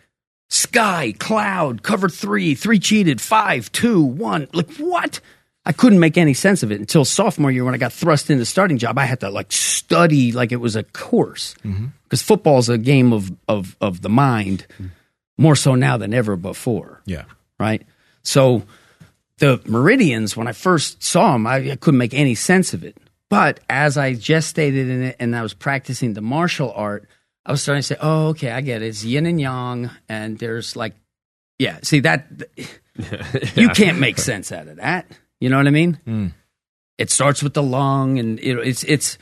Sky, cloud, cover three, three cheated, five, two, one. Like what? I couldn't make any sense of it until sophomore year when I got thrust into starting job. I had to like study like it was a course mm-hmm. because football is a game of, of of the mind, more so now than ever before Yeah. right? So the meridians, when I first saw them, I, I couldn't make any sense of it. But as I gestated in it and I was practicing the martial art, I was starting to say, "Oh, okay, I get it. It's yin and yang, and there's like, yeah. See that you can't make sense out of that. You know what I mean? Hmm. It starts with the lung, and it, it's it's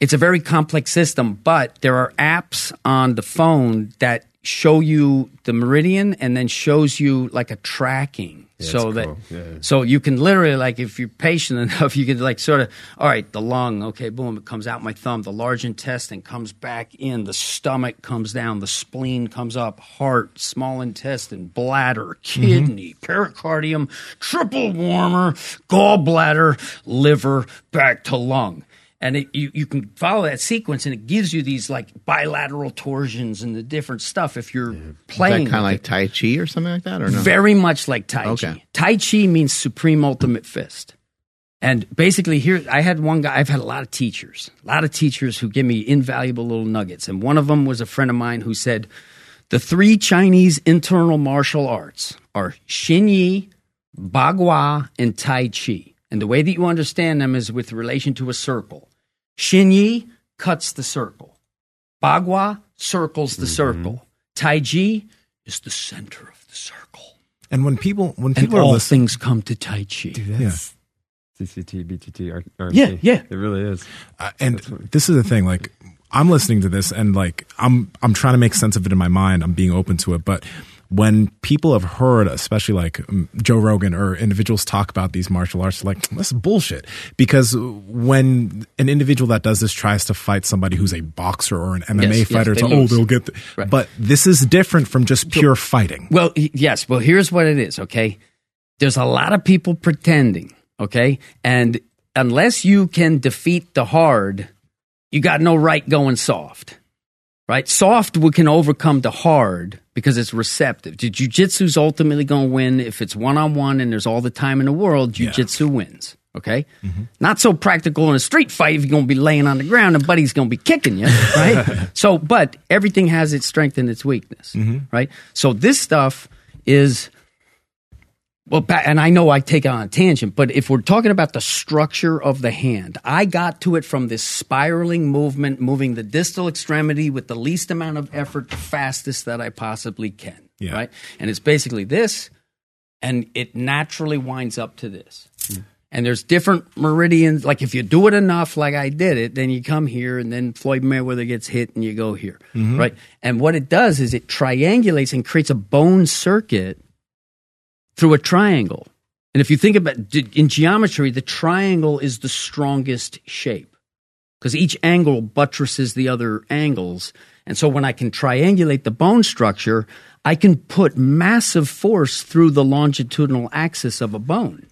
it's a very complex system, but there are apps on the phone that show you the meridian and then shows you like a tracking. So that cool. Yeah. so you can literally like if you're patient enough, you can like sort of all right, the lung, okay, boom, it comes out my thumb, the large intestine comes back in, the stomach comes down, the spleen comes up, heart, small intestine, bladder, mm-hmm. kidney, pericardium, triple warmer, gallbladder, liver, back to lung. And it, you, you can follow that sequence, and it gives you these like bilateral torsions and the different stuff if you're Is that playing. kind of like it. Tai Chi or something like that, or no? Very much like Tai Chi. Tai Chi means supreme ultimate fist. And basically, here, I had one guy, I've had a lot of teachers, a lot of teachers who give me invaluable little nuggets. And one of them was a friend of mine who said, the three Chinese internal martial arts are Xin Yi, Bagua, and Tai Chi. And the way that you understand them is with relation to a circle. Xin Yi cuts the circle. Bagua circles the circle. Tai Chi is the center of the circle. And when people when people are all listening, things come to Tai Chi. That's CCT, BTT, R- RMC. Yeah, yeah. It really is. uh, and this is the thing, like I'm listening to this and like I'm I'm trying to make sense of it in my mind. I'm being open to it, but when people have heard, especially like um, Joe Rogan or individuals talk about these martial arts, like that's bullshit. Because when an individual that does this tries to fight somebody who's a boxer or an MMA Yes, yes, fighter, it's they like, oh, they'll get. The, Right. But this is different from just pure fighting. Well, yes. Well, here's what it is, okay? There's a lot of people pretending, okay? And unless you can defeat the hard, you got no right going soft, right? Soft we can overcome the hard because it's receptive. Jiu jitsu's ultimately going to win if it's one on one and there's all the time in the world, jiu jitsu wins. Okay, mm-hmm. not so practical in a street fight if you're going to be laying on the ground and buddy's going to be kicking you, right? so, but everything has its strength and its weakness, mm-hmm. right? So this stuff is well, and I know I take it on a tangent, but if we're talking about the structure of the hand, I got to it from this spiraling movement, moving the distal extremity with the least amount of effort, the fastest that I possibly can. Yeah. Right? And it's basically this, and it naturally winds up to this. Mm-hmm. And there's different meridians. Like if you do it enough, like I did it, then you come here, and then Floyd Mayweather gets hit, and you go here, mm-hmm. right? And what it does is it triangulates and creates a bone circuit through a triangle. And if you think about in geometry, the triangle is the strongest shape because each angle buttresses the other angles. And so when I can triangulate the bone structure, I can put massive force through the longitudinal axis of a bone.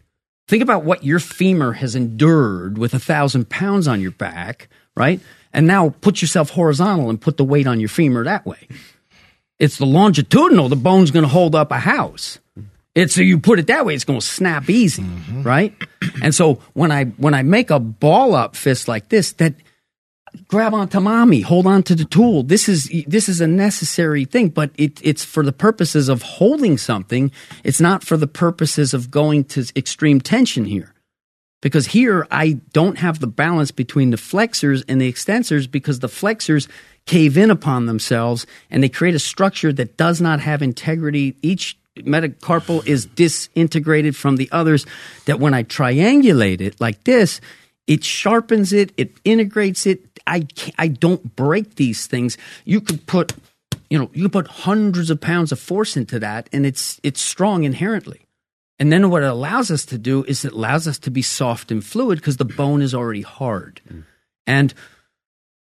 Think about what your femur has endured with a thousand pounds on your back, right? And now put yourself horizontal and put the weight on your femur that way. It's the longitudinal, the bone's going to hold up a house. It's so you put it that way, it's going to snap easy, mm-hmm. right? And so when I when I make a ball up fist like this, that grab onto mommy, hold on to the tool. This is this is a necessary thing, but it, it's for the purposes of holding something. It's not for the purposes of going to extreme tension here. Because here I don't have the balance between the flexors and the extensors because the flexors cave in upon themselves and they create a structure that does not have integrity. Each metacarpal is disintegrated from the others that when I triangulate it like this, it sharpens it, it integrates it. I I don't break these things. You could put you know, you put hundreds of pounds of force into that and it's it's strong inherently. And then what it allows us to do is it allows us to be soft and fluid because the bone is already hard. Mm. And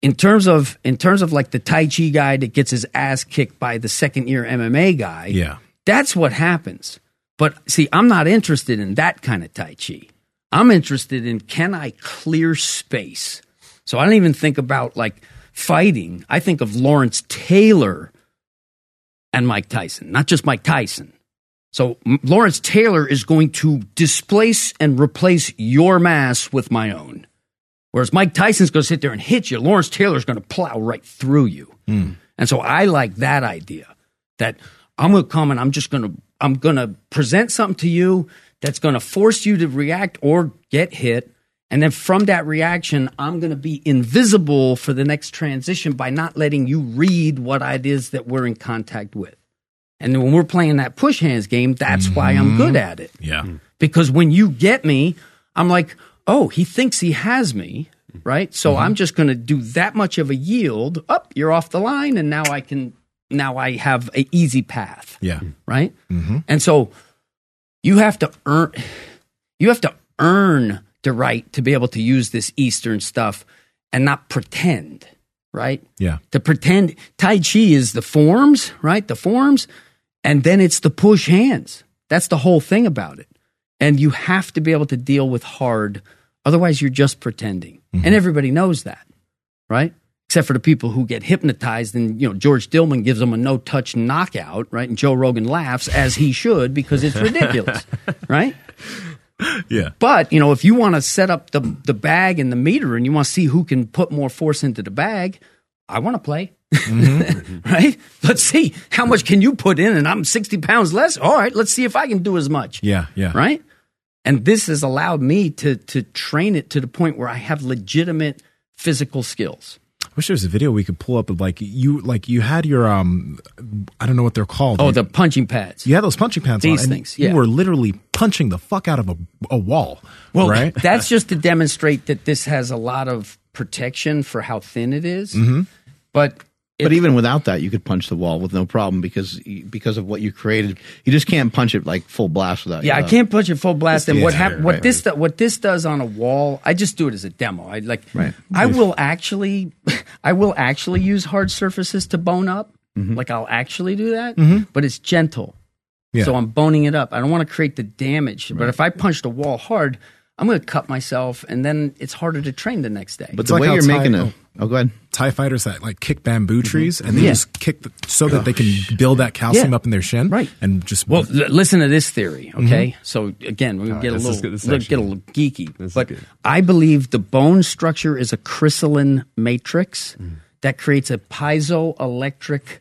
in terms of in terms of like the Tai Chi guy that gets his ass kicked by the second year MMA guy, Yeah. That's what happens. But see, I'm not interested in that kind of Tai Chi. I'm interested in can I clear space? So I don't even think about like fighting. I think of Lawrence Taylor and Mike Tyson, not just Mike Tyson. So Lawrence Taylor is going to displace and replace your mass with my own. Whereas Mike Tyson's going to sit there and hit you. Lawrence Taylor's going to plow right through you. Hmm. And so I like that idea that I'm going to come and I'm just going to I'm going to present something to you that's going to force you to react or get hit. And then from that reaction, I'm going to be invisible for the next transition by not letting you read what it is that we're in contact with. And then when we're playing that push hands game, that's why I'm mm-hmm. good at it Yeah. because when you get me, I'm like, oh, he thinks he has me. right? So mm-hmm. I'm just going to do that much of a yield. Up, you're off the line, and now I can now I have an easy path, Yeah. right? Mm-hmm. And so you have to earn you have to earn the right to be able to use this Eastern stuff and not pretend, right? Yeah. To pretend Tai Chi is the forms, right? The forms, and then it's the push hands. That's the whole thing about it. And you have to be able to deal with hard, otherwise, you're just pretending. And mm-hmm. everybody knows that, right? Except for the people who get hypnotized, and you know George Dillman gives them a no-touch knockout, right? And Joe Rogan laughs as he should because it's ridiculous, right? Yeah. But you know, if you want to set up the the bag and the meter, and you want to see who can put more force into the bag, I want to play. Mm-hmm. Mm-hmm. right? Let's see how much can you put in, and I'm sixty pounds less. All right, let's see if I can do as much. Yeah. Yeah. Right? And this has allowed me to to train it to the point where I have legitimate physical skills. I wish there was a video we could pull up of like you like you had your um I don't know what they're called. Oh, You- the punching pads. you had those punching pads These on, things, yeah. You were literally punching the fuck out of a, a wall. Well, right? that's just to demonstrate that this has a lot of protection for how thin it is. Mm-hmm. But But even without that, you could punch the wall with no problem because because of what you created. You just can't punch it like full blast without. Yeah, I uh, can't punch it full blast. And what Yeah, hap- what right, this do- what this does on a wall, I just do it as a demo. I like. Right. I will actually, I will actually use hard surfaces to bone up. Like I'll actually do that, but it's gentle. Yeah. So I'm boning it up. I don't want to create the damage. But if I punch the wall hard, I'm going to cut myself, and then it's harder to train the next day. But It's the like way you're Thai- making a oh, go ahead. Thai fighters that like kick bamboo mm-hmm. trees and they Yeah. just kick the, so that they can build that calcium Yeah. up in their shin, Right. And just Well, l- listen to this theory, mm-hmm. okay? So again, we get a this is little good. This is look- actually get a little geeky, This is but good. I believe the bone structure is a crystalline matrix Mm. that creates a piezoelectric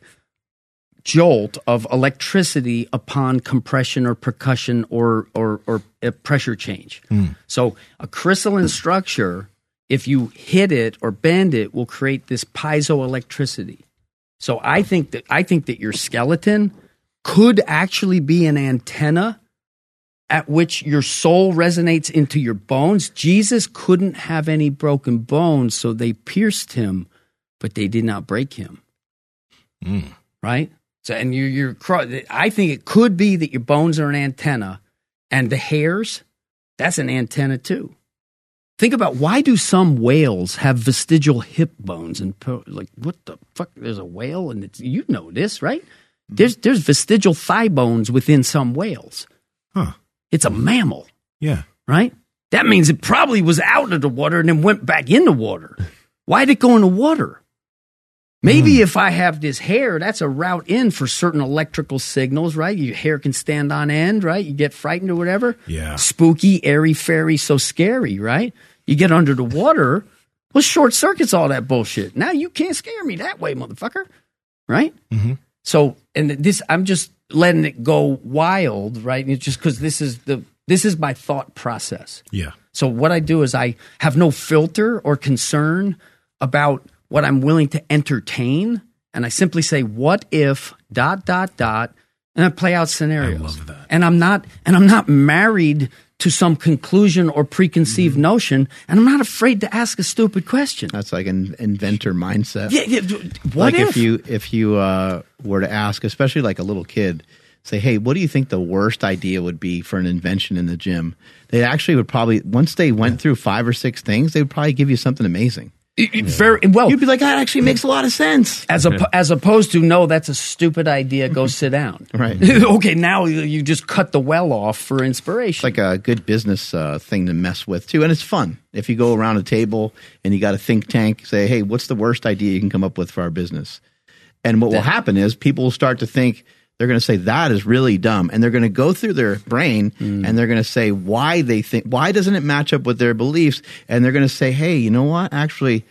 jolt of electricity upon compression or percussion or or, or a pressure change. Mm. So a crystalline structure, if you hit it or bend it, will create this piezoelectricity. So I think that I think that your skeleton could actually be an antenna at which your soul resonates into your bones. Jesus couldn't have any broken bones, so they pierced him, but they did not break him. Mm. Right? So, and you, you're, cro- I think it could be that your bones are an antenna, and the hairs, that's an antenna too. Think about why do some whales have vestigial hip bones and po- like what the fuck? There's a whale and it's you know this right? Mm-hmm. There's there's vestigial thigh bones within some whales. Huh. It's a mammal, Yeah. right? That means it probably was out of the water and then went back in the water. Why'd it go in the water? Maybe hmm. if I have this hair, that's a route in for certain electrical signals, right? Your hair can stand on end, right? You get frightened or whatever. Yeah. Spooky, airy, fairy, so scary, right? You get under the water, well, short circuits all that bullshit. Now you can't scare me that way, motherfucker, right? Mm-hmm. So, and this, I'm just letting it go wild, right? And it's just because this is the this is my thought process. Yeah. So what I do is I have no filter or concern about what I'm willing to entertain, and I simply say, "What if?" dot dot dot, and I play out scenarios. I love that. And I'm not and I'm not married to some conclusion or preconceived Mm-hmm. notion, and I'm not afraid to ask a stupid question. That's like an inventor mindset. Yeah, yeah, what like if? if, you if you uh, were to ask, especially like a little kid, say, "Hey, what do you think the worst idea would be for an invention in the gym?" They actually would probably once they went through five or six things, they would probably give you something amazing. Very well. You'd be like, "That actually makes a lot of sense." as a, as opposed to no, that's a stupid idea. Go sit down. Right. okay, now you- you just cut the well off for inspiration. It's like a good business uh, thing to mess with too, and it's fun. If you go around a table and you got a think tank, say, "Hey, what's the worst idea you can come up with for our business?" And what will happen is people will start to think they're going to say that is really dumb, and they're going to go through their brain mm. and they're going to say why they think why doesn't it match up with their beliefs, and they're going to say, "Hey, you know what? Actually."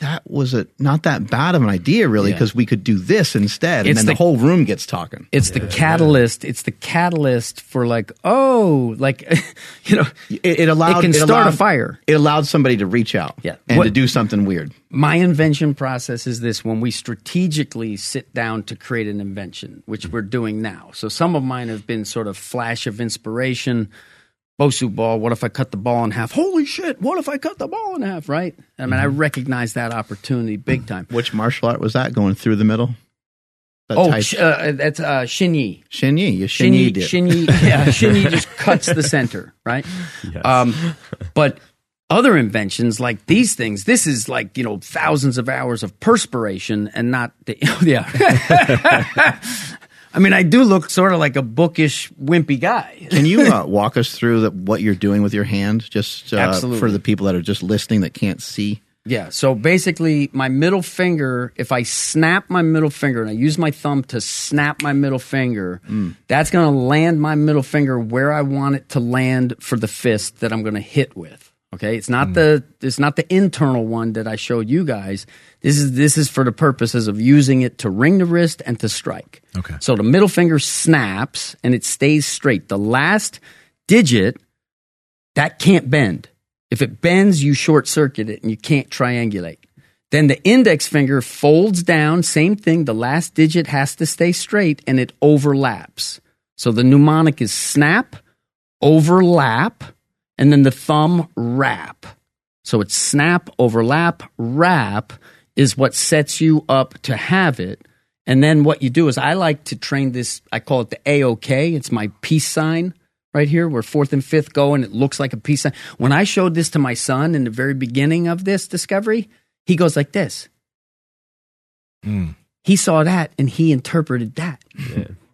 That was a not that bad of an idea, really, Yeah. because we could do this instead, and It's then the, the- whole room gets talking. it's the catalyst. It's the catalyst for like, oh, like you know, It, it allowed it can start allowed, a fire. It allowed somebody to reach out, Yeah. and What- to do something weird. My invention process is this: when we strategically sit down to create an invention, which we're doing now. So some of mine have been sort of flash of inspiration. Bosu ball. What if I cut the ball in half? Holy shit! What if I cut the ball in half? Right? I mean, I recognize that opportunity big time. Which martial art was that? Going through the middle? That Oh, sh- uh, that's uh, Xin Yi. Shinyi. You Xin Yi Shinyi, did. Xin Yi, yeah, Xin Yi just cuts the center, right? Um, but other inventions like these things, this is like you know thousands of hours of perspiration and not the yeah. I mean, I do look sort of like a bookish, wimpy guy. Can you uh, walk us through the, what you're doing with your hand, just uh, Absolutely. for the people that are just listening that can't see? Yeah. So basically, my middle finger, if I snap my middle finger and I use my thumb to snap my middle finger, that's going to land my middle finger where I want it to land for the fist that I'm going to hit with. Okay. It's not mm. the it's not the internal one that I showed you guys. This is this is for the purposes of using it to ring the wrist and to strike. Okay. So the middle finger snaps and it stays straight. The last digit that can't bend. If it bends, you short circuit it and you can't triangulate. Then the index finger folds down, same thing. The last digit has to stay straight and it overlaps. So the mnemonic is snap, overlap, and then the thumb wrap. So it's snap, overlap, wrap is what sets you up to have it. And then what you do is I like to train this, I call it the AOK. It's my peace sign right here where fourth and fifth go and it looks like a peace sign. When I showed this to my son in the very beginning of this discovery, he goes like this. Hmm. He saw that and he interpreted that.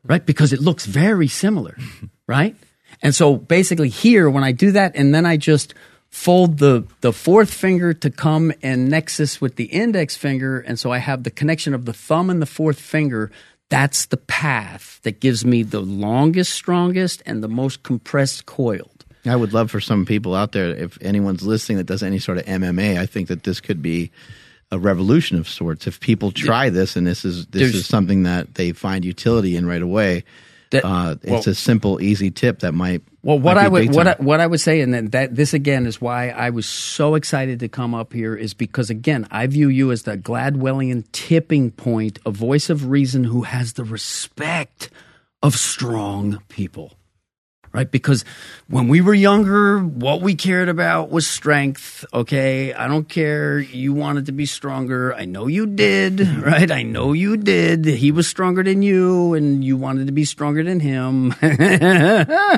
Right? Because it looks very similar. Right? And so basically here when I do that and then I just fold the the fourth finger to come and nexus with the index finger and so I have the connection of the thumb and the fourth finger that's the path that gives me the longest strongest and the most compressed coiled I would love for some people out there, if anyone's listening that does any sort of MMA, I think that this could be a revolution of sorts. If people try this and this is this There's- is something that they find utility in right away, That- uh, it's well- a simple, easy tip that might. Well, what might I would what I, what I would say, and then that this again is why I was so excited to come up here, is because again I view you as the Gladwellian tipping point, a voice of reason who has the respect of strong people, right? Because when we were younger, what we cared about was strength. Okay, I don't care. You wanted to be stronger. I know you did, mm-hmm. right? I know you did. He was stronger than you, and you wanted to be stronger than him. that-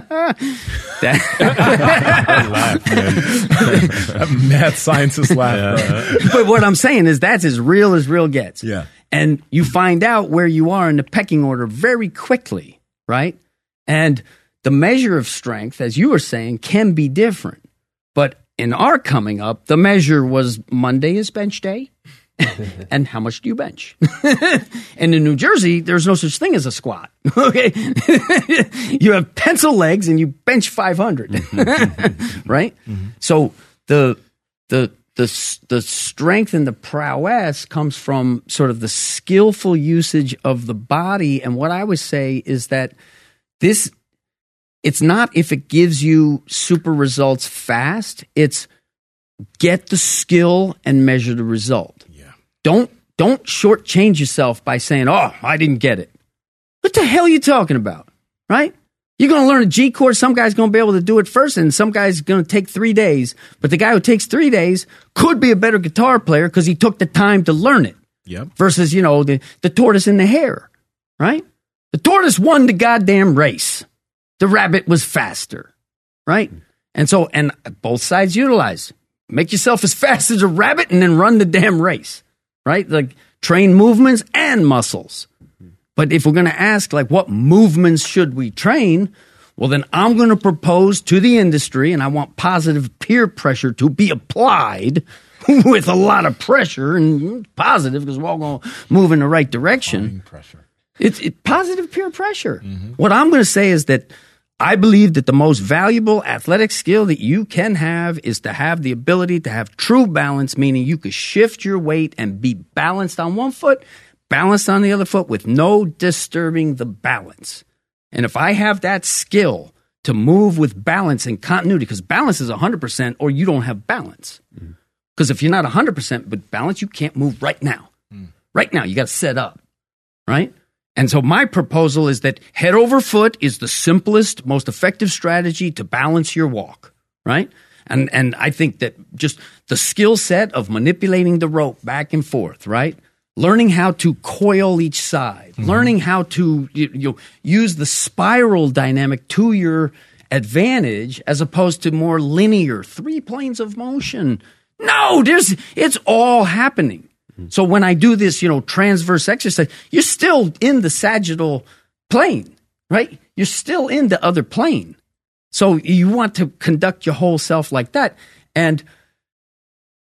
Mad scientist laugh. bro. but what I'm saying is that's as real as real gets. Yeah. And you find out where you are in the pecking order very quickly, right? And the measure of strength, as you were saying, can be different. But in our coming up, the measure was Monday is bench day. and how much do you bench? and in New Jersey, there's no such thing as a squat. Okay. you have pencil legs and you bench 500. right? Mm-hmm. So the, the, the, the strength and the prowess comes from sort of the skillful usage of the body. And what I would say is that this, it's not if it gives you super results fast, it's get the skill and measure the result. Yeah. Don't don't shortchange yourself by saying, "Oh, I didn't get it." What the hell are you talking about? Right? You're going to learn a G chord. Some guy's going to be able to do it first, and some guy's going to take three days. But the guy who takes three days could be a better guitar player because he took the time to learn it. Yep. Versus, you know, the, the tortoise and the hare, right? The tortoise won the goddamn race. The rabbit was faster, right? And so, and both sides utilize. Make yourself as fast as a rabbit and then run the damn race, right? Like train movements and muscles. But if we're going to ask, like, what movements should we train? Well, then I'm going to propose to the industry, and I want positive peer pressure to be applied with a lot of pressure and positive because we're all going to move in the right direction. Pressure. It's it, positive peer pressure. What I'm going to say is that I believe that the most valuable athletic skill that you can have is to have the ability to have true balance, meaning you could shift your weight and be balanced on one foot, balanced on the other foot with no disturbing the balance. And if I have that skill to move with balance and continuity, because balance is 100% or you don't have balance. Because if you're not 100% with balance, you can't move right now. Mm. Right now, you got to set up, right? And so my proposal is that head over foot is the simplest, most effective strategy to balance your walk, right? And and I think that just the skill set of manipulating the rope back and forth, right? Learning how to coil each side, mm-hmm. learning how to you, you use the spiral dynamic to your advantage as opposed to more linear three planes of motion. No, there's it's all happening. So when I do this, you know, transverse exercise, you're still in the sagittal plane, right? You're still in the other plane. So you want to conduct your whole self like that. And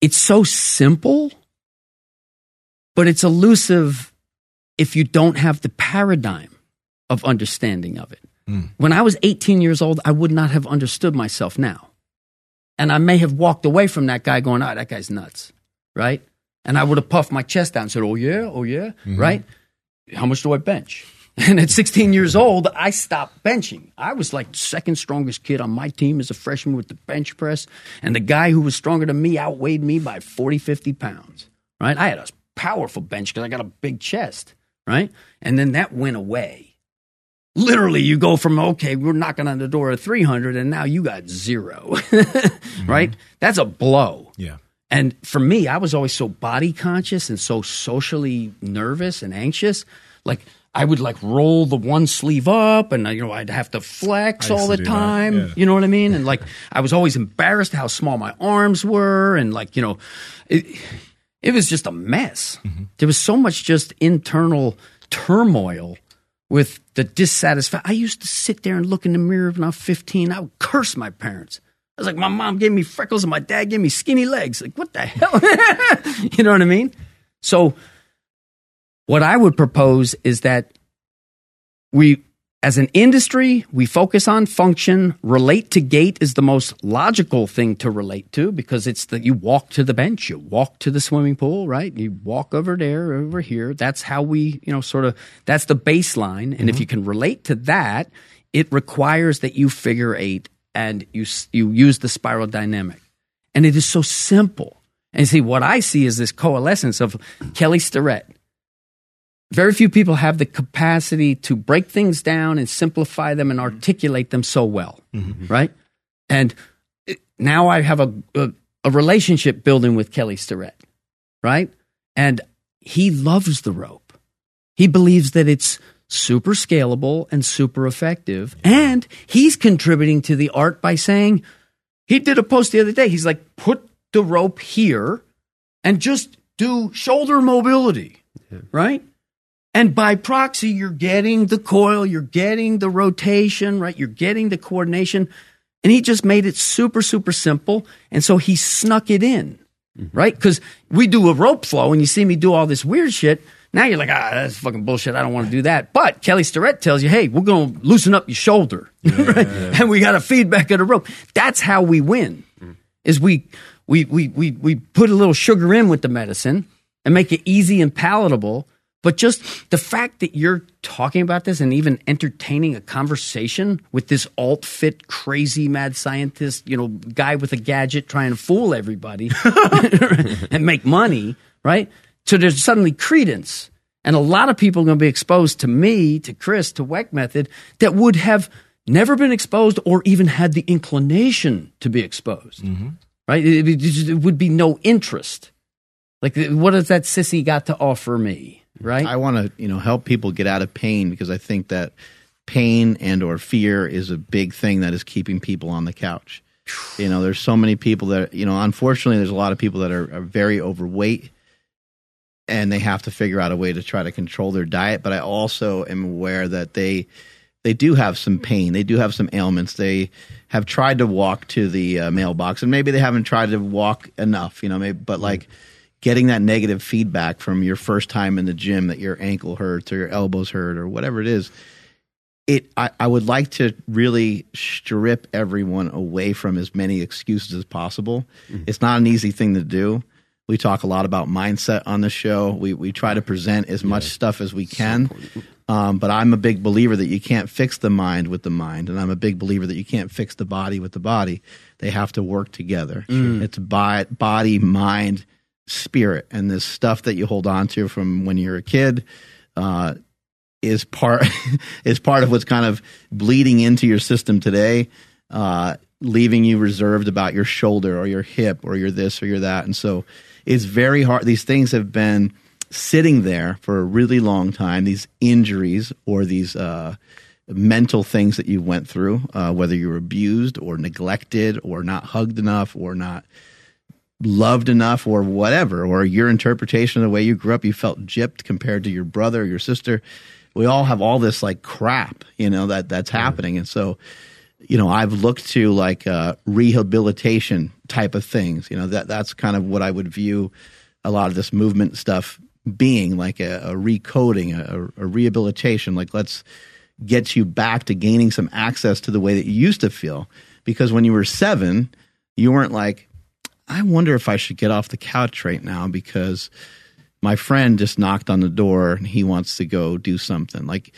it's so simple, but it's elusive if you don't have the paradigm of understanding of it. When I was 18 years old, I would not have understood myself now. And I may have walked away from that guy going, ah, that guy's nuts, right? And I would have puffed my chest out and said, oh, yeah, oh, yeah, mm-hmm. right? How much do I bench? And at 16 years old, I stopped benching. I was like second strongest kid on my team as a freshman with the bench press. And the guy who was stronger than me outweighed me by 40, 50 pounds, right? I had a powerful bench because I got a big chest, right? And then that went away. Literally, you go from, okay, we're knocking on the door at 300, and now you got 0 right? Mm-hmm. That's a blow. Yeah. And for me, I was always so body conscious and so socially nervous and anxious. Like I would like roll the one sleeve up and you know I'd have to flex all the time. yeah. You know what I mean? And like I was always embarrassed how small my arms were and like, you know, it, it was just a mess. Mm-hmm. There was so much just internal turmoil with the dissatisfaction. I used to sit there and look in the mirror when I was 15. I would curse my parents. I was like, my mom gave me freckles and my dad gave me skinny legs. Like, what the hell? you know what I mean? So, what I would propose is that we, as an industry, we focus on function. Relate to gait is the most logical thing to relate to because it's that you walk to the bench, you walk to the swimming pool, right? You walk over there, over here. That's how we, you know, sort of, that's the baseline. And if mm-hmm. you can relate to that, it requires that you figure eight and you, you use the spiral dynamic. And it is so simple. And see, what I see is this coalescence of Kelly Starrett, very few people have the capacity to break things down and simplify them and articulate them so well, mm-hmm. right? And it- now I have a, a a relationship building with Kelly Starrett, right? And he loves the rope. He believes that it's super scalable and super effective, and he's contributing to the art by saying he did a post the other day. He's like, put the rope here and just do shoulder mobility, right? And by proxy, you're getting the coil, you're getting the rotation, right? You're getting the coordination. And he just made it super, super simple. And so he snuck it in, mm-hmm. right? Because we do a rope flow and you see me do all this weird shit. Now you're like, ah, that's fucking bullshit. I don't want to do that. But Kelly Starrett tells you, hey, we're going to loosen up your shoulder. right? And we got a feedback of the rope. That's how we win, is we, we, we, we, we put a little sugar in with the medicine and make it easy and palatable. But just the fact that you're talking about this and even entertaining a conversation with this alt fit, crazy mad scientist, you know, guy with a gadget trying to fool everybody and make money, right? So there's suddenly credence. And a lot of people are going to be exposed to me, to Chris, to WeckMethod that would have never been exposed or even had the inclination to be exposed, mm-hmm. right? It, it- it would be no interest. Like, what has that sissy got to offer me, right? I want to, you know, help people get out of pain because I think that pain and or fear is a big thing that is keeping people on the couch. You know, there's so many people that, you know, unfortunately, there's a lot of people that are, are very overweight and they have to figure out a way to try to control their diet. But I also am aware that they they do have some pain. They do have some ailments. They have tried to walk to the uh, mailbox, and maybe they haven't tried to walk enough. You know, maybe, but like getting that negative feedback from your first time in the gym that your ankle hurts or your elbows hurt or whatever it is. It, I, I would like to really strip everyone away from as many excuses as possible. It's not an easy thing to do. We talk a lot about mindset on the show. We we try to present as much stuff as we can. Um, but I'm a big believer that you can't fix the mind with the mind, and I'm a big believer that you can't fix the body with the body. They have to work together. It's bi- body, mind, spirit, and this stuff that you hold on to from when you're a kid. Uh, is part is part of what's kind of bleeding into your system today, uh, leaving you reserved about your shoulder or your hip or your this or your that, and so it's very hard. These things have been sitting there for a really long time. These injuries or these uh, mental things that you went through, uh, whether you were abused or neglected or not hugged enough or not loved enough or whatever, or your interpretation of the way you grew up, you felt gypped compared to your brother or your sister. We all have all this like crap, you know, that that's happening. And so, you know, I've looked to like uh, rehabilitation type of things. You know, that that's kind of what I would view a lot of this movement stuff being like a, a recoding, a, a rehabilitation. Like let's get you back to gaining some access to the way that you used to feel. Because when you were seven, you weren't like, I wonder if I should get off the couch right now because my friend just knocked on the door and he wants to go do something. Like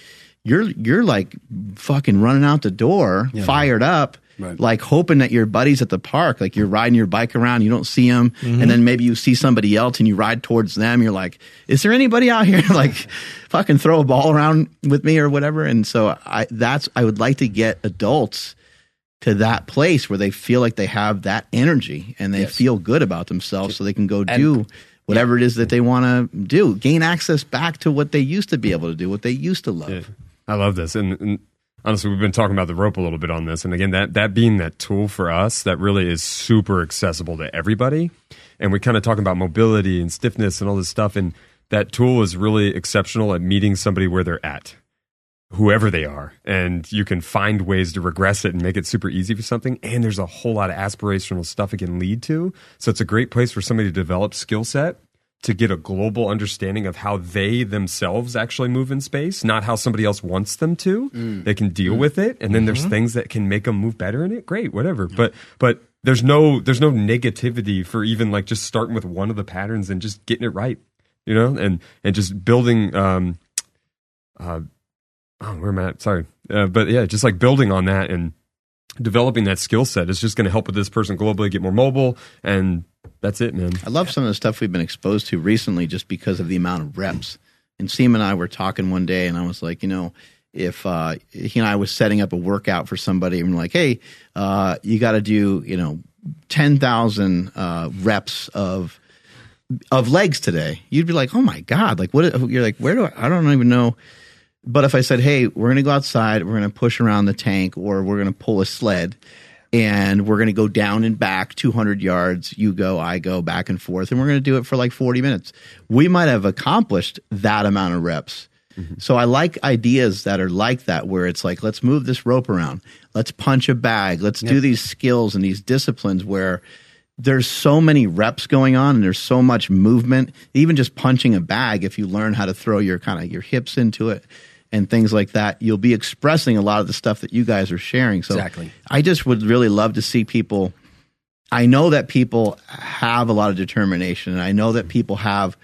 you're you're like fucking running out the door, fired up, Right. like hoping that your buddies at the park, like you're riding your bike around, you don't see them, Mm-hmm. and then maybe you see somebody else and you ride towards them. You're like, is there anybody out here like fucking throw a ball around with me or whatever? And so I that's I would like to get adults to that place where they feel like they have that energy and they Yes. feel good about themselves so they can go do whatever it is that they want to do gain access back to what they used to be able to do what they used to love I love this. And, and honestly, we've been talking about the rope a little bit on this. And again, that, that being that tool for us that really is super accessible to everybody. And we kind of talk about mobility and stiffness and all this stuff. And that tool is really exceptional at meeting somebody where they're at, whoever they are. And you can find ways to regress it and make it super easy for something. And there's a whole lot of aspirational stuff it can lead to. So it's a great place for somebody to develop skill set to get a global understanding of how they themselves actually move in space, not how somebody else wants them to. They can deal with it, and then there's things that can make them move better in it. Great, whatever. But but there's no there's no negativity for even like just starting with one of the patterns and just getting it right, you know, and and just building. Um, uh, oh, where am I? At? Sorry, uh, but yeah, just like building on that and developing that skill set is just going to help with this person globally get more mobile and. That's it, man. i love some of the stuff we've been exposed to recently just because of the amount of reps and Seema and I were talking one day and I was like, you know, if uh, he and I was setting up a workout for somebody and like, hey, uh, you got to do, you know, 10,000 uh, reps of of legs today, you'd be like, oh my God, like what? You're like, where do I, I don't even know. But if I said, hey, we're going to go outside, we're going to push around the tank or we're going to pull a sled and we're going to go down and back 200 yards, you go, I go, back and forth, and we're going to do it for like 40 minutes. We might have accomplished that amount of reps. Mm-hmm. So I like ideas that are like that, where it's like, let's move this rope around, let's punch a bag, let's do these skills and these disciplines where there's so many reps going on and there's so much movement. Even just punching a bag, if you learn how to throw your kind of your hips into it and things like that, you'll be expressing a lot of the stuff that you guys are sharing. So Exactly. I just would really love to see people. I know that people have a lot of determination, and I know that people have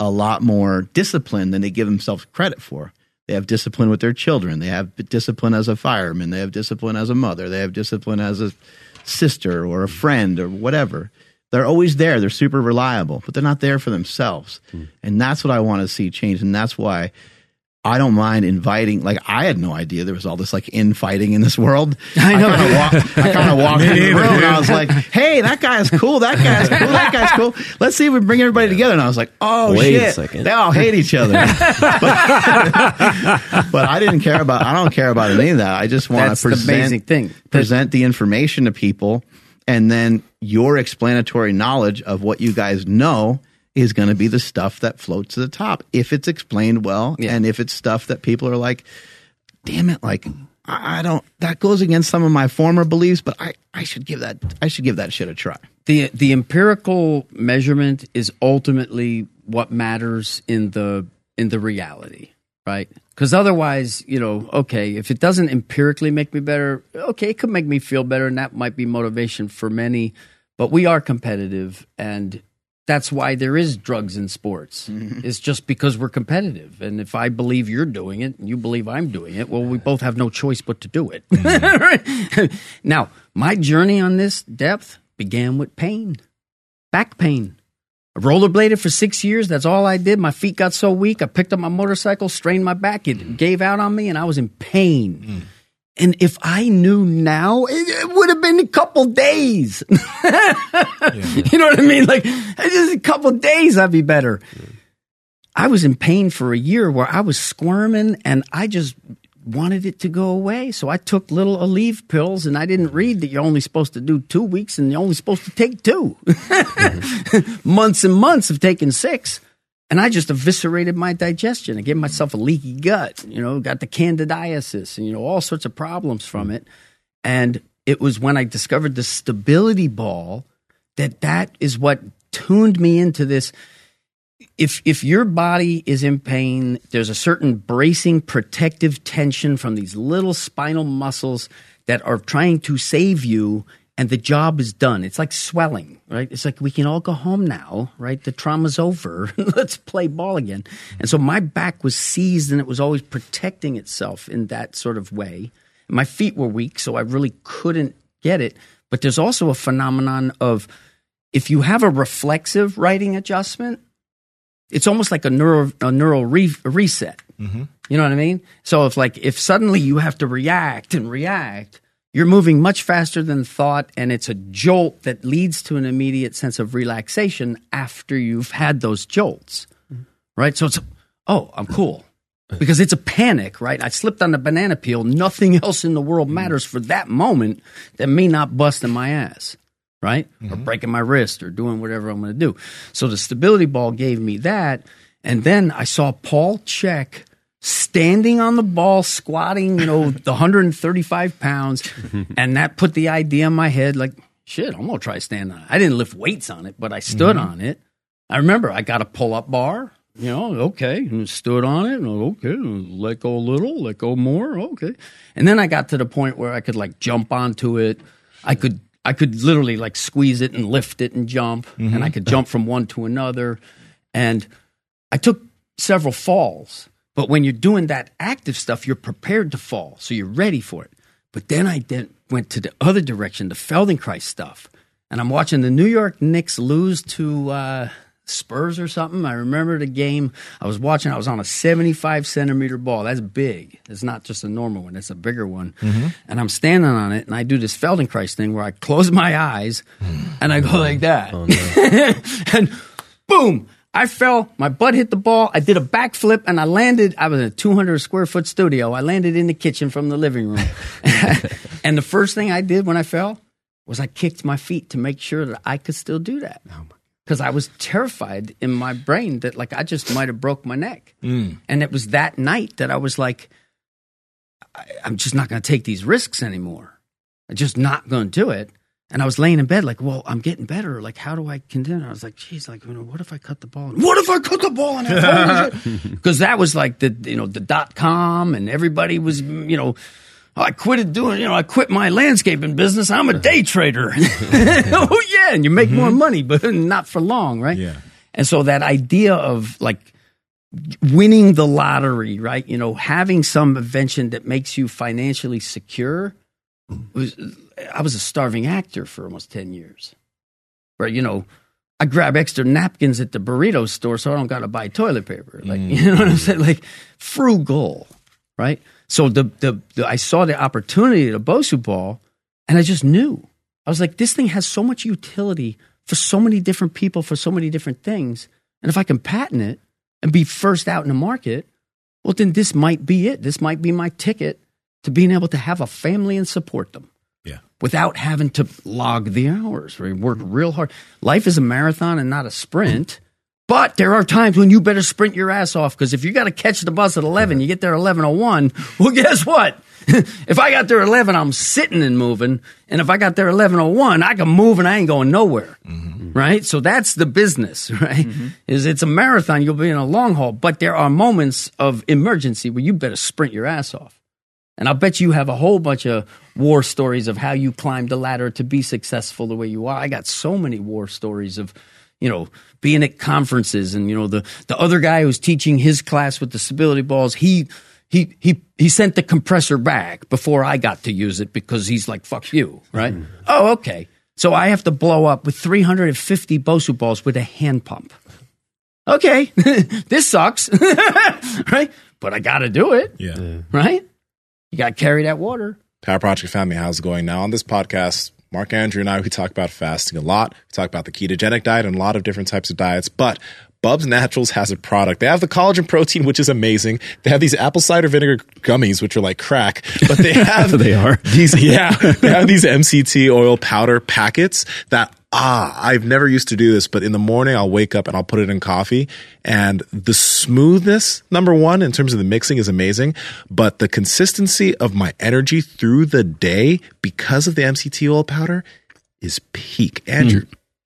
a lot more discipline than they give themselves credit for. They have discipline with their children. They have discipline as a fireman. They have discipline as a mother. They have discipline as a sister or a friend or whatever. They're always there. They're super reliable, but they're not there for themselves. Hmm. And that's what I want to see change. And that's why I don't mind inviting. Like I had no idea there was all this like infighting in this world. I know. I kind of walked, I kind of walked into the room and I was like, "Hey, that guy is cool. That guy is cool. That guy's cool. Let's see if we bring everybody together." And I was like, "Oh Wait a shit, second. they all hate each other." but, but I didn't care about. I don't care about any of that. I just want That's to the present amazing thing. present the information to people, and then your explanatory knowledge of what you guys know is going to be the stuff that floats to the top if it's explained well, Yeah. and if it's stuff that people are like, "Damn it!" Like I don't. That goes against some of my former beliefs, but I I should give that I should give that shit a try. the the empirical measurement is ultimately what matters in the in the reality right because otherwise you know okay if it doesn't empirically make me better okay it could make me feel better and that might be motivation for many but we are competitive and that's why there is drugs in sports mm-hmm. it's just because we're competitive and if i believe you're doing it and you believe i'm doing it well we both have no choice but to do it mm-hmm. now my journey on this depth began with pain back pain I rollerbladed for six years. That's all I did. My feet got so weak. I picked up my motorcycle, strained my back. It mm-hmm. gave out on me, and I was in pain. Mm. And if I knew now, it, it would have been a couple days. You know what I mean? Like just a couple days, I'd be better. I was in pain for a year where I was squirming, and I just wanted it to go away. So I took little Aleve pills, and I didn't read that you're only supposed to do two weeks, and you're only supposed to take 2 mm-hmm. months and months of taking six. And I just eviscerated my digestion. I gave myself a leaky gut, you know, got the candidiasis and, you know, all sorts of problems from mm. it. And it was when I discovered the stability ball that that is what tuned me into this. If, if your body is in pain, there's a certain bracing protective tension from these little spinal muscles that are trying to save you and the job is done. It's like swelling, right? It's like we can all go home now, right? The trauma's over. Let's play ball again. And so my back was seized and it was always protecting itself in that sort of way. My feet were weak, so I really couldn't get it. But there's also a phenomenon of if you have a reflexive righting adjustment, it's almost like a neural a neural re- reset. Mm-hmm. You know what I mean? So if like if suddenly you have to react and react, you're moving much faster than thought, and it's a jolt that leads to an immediate sense of relaxation after you've had those jolts, mm-hmm. right? So it's oh, I'm cool because it's a panic, right? I slipped on the banana peel. Nothing else in the world mm-hmm. matters for that moment that me not busting my ass, right? Or mm-hmm. breaking my wrist or doing whatever I'm going to do. So the stability ball gave me that. And then I saw Paul Chek standing on the ball, squatting, you know, the 135 pounds. and that put the idea in my head like, shit, I'm going to try standing on it. I didn't lift weights on it, but I stood mm-hmm. on it. I remember I got a pull up bar. You know, okay, and stood on it. And okay, let go a little, let go more. Okay, and then I got to the point where I could like jump onto it. I could, I could literally like squeeze it and lift it and jump, and I mm-hmm. could jump from one to another. And I took several falls, but when you're doing that active stuff, you're prepared to fall, so you're ready for it. But then I then went to the other direction, the Feldenkrais stuff, and I'm watching the New York Knicks lose to uh, Spurs or something. I remember the game I was watching. I was on a 75 centimeter ball. That's big. It's not just a normal one. It's a bigger one. And I'm standing on it, and I do this Feldenkrais thing where I close my eyes and I go like that, and boom. I fell, my butt hit the ball. I did a backflip and I landed. I was in a 200 square foot studio. I landed in the kitchen from the living room. and the first thing I did when I fell was I kicked my feet to make sure that I could still do that. Oh, because I was terrified in my brain that like I just might have broke my neck. Mm. And it was that night that I was like, I, I'm just not going to take these risks anymore. I'm just not going to do it. And I was laying in bed, like, well, I'm getting better. Like, how do I continue? I was like, geez, like, you know, what if I cut the ball? What if I cut the ball? Because that was like the, you know, the dot com, and everybody was, you know, I quit doing, you know, I quit my landscaping business. I'm a day trader. oh yeah, and you make more mm-hmm. money, but not for long, right? Yeah. And so that idea of like winning the lottery, right? You know, having some invention that makes you financially secure mm. was I was a starving actor for almost 10 years. Where, you know, I grab extra napkins at the burrito store so I don't got to buy toilet paper. Like, you know what I'm saying? Like frugal, right? So the, the, the I saw the opportunity at a Bosu ball and I just knew. I was like, this thing has so much utility for so many different people, for so many different things. And if I can patent it and be first out in the market, well, then this might be it. This might be my ticket to being able to have a family and support them Yeah. without having to log the hours or work real hard. Life is a marathon and not a sprint. But there are times when you better sprint your ass off because if you got to catch the bus at 11, you get there 11.01, well, guess what? if I got there 11, I'm sitting and moving. And if I got there 11.01, I can move and I ain't going nowhere. Mm-hmm. Right? So that's the business, right? Mm-hmm. Is it's a marathon, you'll be in a long haul. But there are moments of emergency where you better sprint your ass off. And I'll bet you have a whole bunch of war stories of how you climbed the ladder to be successful the way you are. I got so many war stories of, you know, being at conferences and, you know, the, the other guy who's teaching his class with the stability balls, he, he, he, he sent the compressor back before I got to use it because he's like, fuck you, right? Mm-hmm. Oh, okay. So I have to blow up with 350 Bosu balls with a hand pump. Okay, this sucks, right? But I got to do it, Yeah. right? You got to carry that water. Power Project family, how's it going? Now on this podcast, Mark Andrew and I we talk about fasting a lot. We talk about the ketogenic diet and a lot of different types of diets, but Bubs Naturals has a product. They have the collagen protein, which is amazing. They have these apple cider vinegar gummies, which are like crack, but they have They are. these. Yeah, they have these MCT oil powder packets that ah, I've never used to do this, but in the morning I'll wake up and I'll put it in coffee, and the smoothness, number one, in terms of the mixing, is amazing, but the consistency of my energy through the day because of the MCT oil powder is peak. Andrew,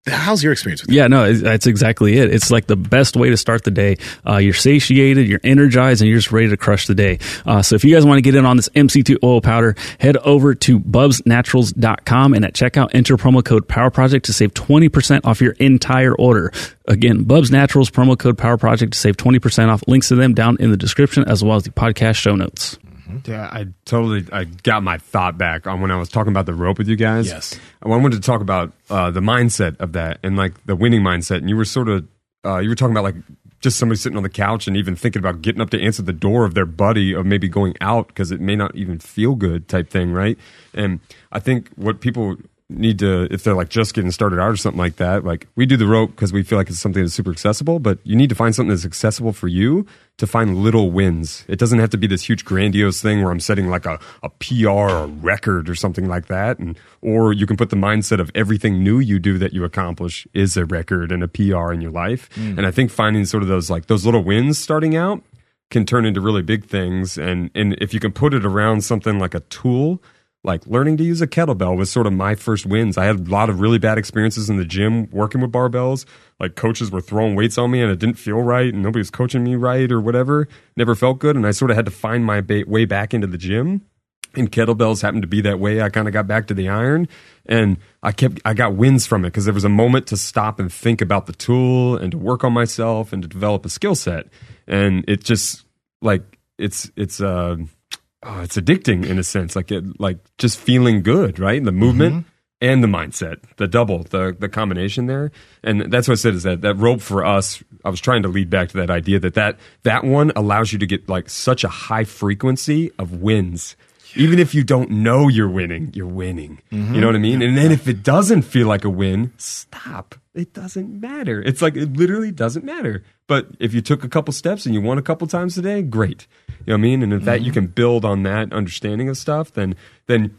how's your experience with it? Yeah, no, that's exactly it. It's like the best way to start the day. Uh, you're satiated, you're energized, and you're just ready to crush the day. Uh, so if you guys want to get in on this MCT oil powder, head over to bubsnaturals.com and at checkout, enter promo code Power Project to save 20% off your entire order. Again, Bubs Naturals promo code Power Project to save 20% off. Links to them down in the description as well as the podcast show notes. Yeah, I totally I got my thought back on when I was talking about the rope with you guys. Yes. I wanted to talk about uh, the mindset of that and like the winning mindset. And you were sort of uh, you were talking about like just somebody sitting on the couch and even thinking about getting up to answer the door of their buddy of maybe going out because it may not even feel good type thing, right? And I think what people need to if they're like just getting started out or something like that like we do the rope because we feel like it's something that's super accessible but you need to find something that's accessible for you to find little wins. It doesn't have to be this huge grandiose thing where i'm setting like a, a pr or record or something like that and or you can put the mindset of everything new you do that you accomplish is a record and a pr in your life. Mm. And i think finding sort of those like those little wins starting out can turn into really big things and and if you can put it around something like a tool like learning to use a kettlebell was sort of my first wins. I had a lot of really bad experiences in the gym working with barbells. Like coaches were throwing weights on me and it didn't feel right and nobody was coaching me right or whatever. Never felt good and I sort of had to find my ba- way back into the gym. And kettlebells happened to be that way. I kind of got back to the iron and I kept I got wins from it because there was a moment to stop and think about the tool and to work on myself and to develop a skill set. And it just like it's it's uh oh, it's addicting in a sense, like it, like just feeling good, right? The movement mm-hmm. and the mindset, the double, the the combination there, and that's what I said is that that rope for us. I was trying to lead back to that idea that that that one allows you to get like such a high frequency of wins. Even if you don't know you're winning, you're winning. Mm-hmm. You know what I mean? And then if it doesn't feel like a win, stop. It doesn't matter. It's like it literally doesn't matter. But if you took a couple steps and you won a couple times today, great. You know what I mean? And if that you mm-hmm. can build on that understanding of stuff, then then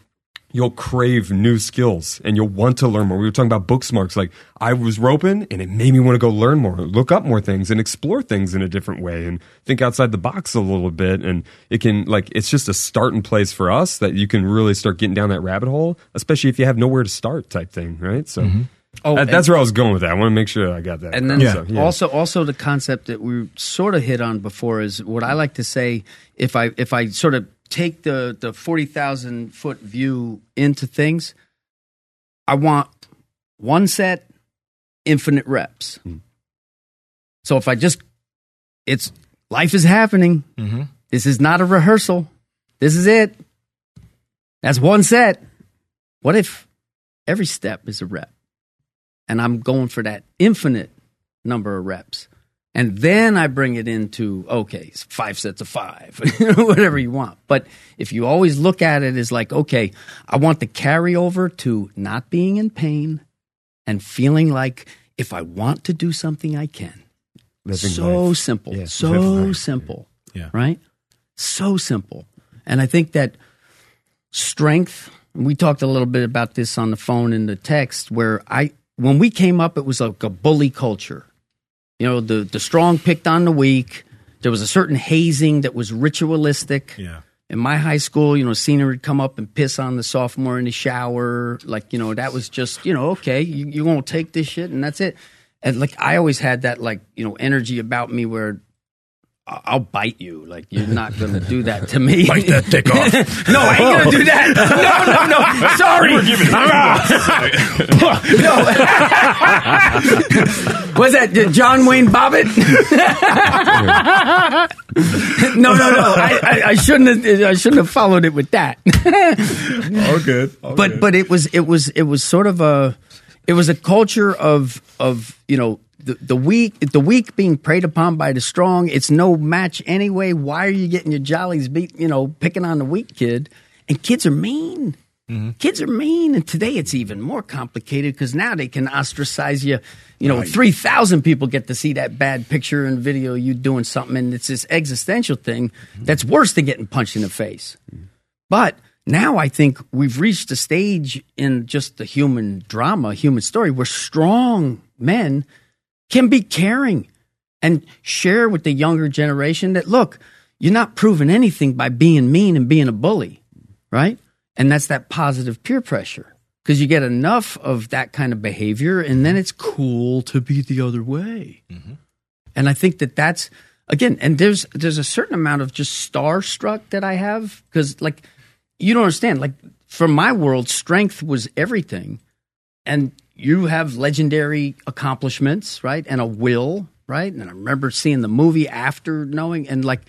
you'll crave new skills and you'll want to learn more. We were talking about book smarts. Like I was roping and it made me want to go learn more, look up more things and explore things in a different way and think outside the box a little bit. And it can like, it's just a starting place for us that you can really start getting down that rabbit hole, especially if you have nowhere to start type thing. Right. So mm-hmm. Oh, that- and- that's where I was going with that. I want to make sure I got that. And then across. So, yeah. also also the concept that we sort of hit on before is what I like to say if I if I sort of take the the forty thousand foot view into things, I want one set, infinite reps. Hmm. So if I just it's life is happening. Mm-hmm. This is not a rehearsal. This is it. That's one set. What if every step is a rep? and I'm going for that infinite number of reps. And then I bring it into, okay, five sets of five, whatever you want. But if you always look at it as like, okay, I want the carryover to not being in pain and feeling like if I want to do something, I can. Living so life. simple. Yeah, so simple. Yeah. Right? So simple. And I think that strength, we talked a little bit about this on the phone in the text, where I, when we came up, it was like a bully culture. You know, the, the strong picked on the weak. There was a certain hazing that was ritualistic. Yeah. In my high school, you know, senior would come up and piss on the sophomore in the shower. Like, you know, that was just, you know, okay, you, you're going to take this shit and that's it. And like, I always had that, like, you know, energy about me where I'll bite you. Like you're not going to do that to me. Bite that dick off. no, I ain't going to do that. No, no, no. Sorry. no. Was that John Wayne Bobbitt? no, no, no. I, I, I shouldn't have. I shouldn't have followed it with that. Oh, good. but but it was it was it was sort of a it was a culture of of you know the, the weak the weak being preyed upon by the strong it's no match anyway. Why are you getting your jollies beat you know picking on the weak kid? And kids are mean. Mm-hmm. Kids are mean and today it's even more complicated because now they can ostracize you. You know 3000 people get to see that bad picture and video you doing something and it's this existential thing mm-hmm. that's worse than getting punched in the face. But now I think we've reached a stage in just the human drama, human story, where strong men can be caring and share with the younger generation that, look, you're not proving anything by being mean and being a bully, right? And that's that positive peer pressure because you get enough of that kind of behavior and then it's cool to be the other way. Mm-hmm. And I think that that's again, and there's there's a certain amount of just starstruck that I have because like you don't understand. Like from my world, strength was everything, and you have legendary accomplishments, right, and a will, right. And I remember seeing the movie after knowing, and like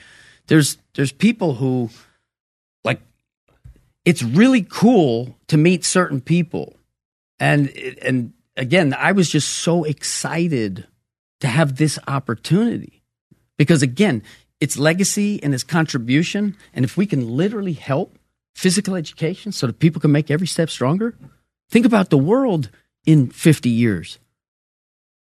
there's there's people who like it's really cool to meet certain people, and and again, I was just so excited to have this opportunity. Because again, it's legacy and its contribution, and if we can literally help physical education so that people can make every step stronger, think about the world in 50 years.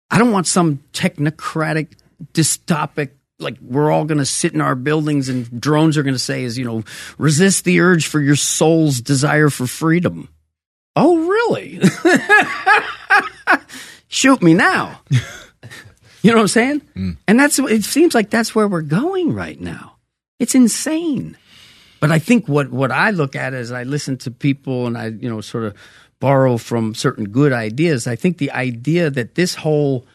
I don't want some technocratic, dystopic, like we're all going to sit in our buildings and drones are going to say, is, you know, resist the urge for your soul's desire for freedom. Oh, really? Shoot me now. You know what I'm saying? Hmm. And that's it seems like that's where we're going right now. It's insane. But I think what what I look at is I listen to people and I you know sort of borrow from certain good ideas. I think the idea that this whole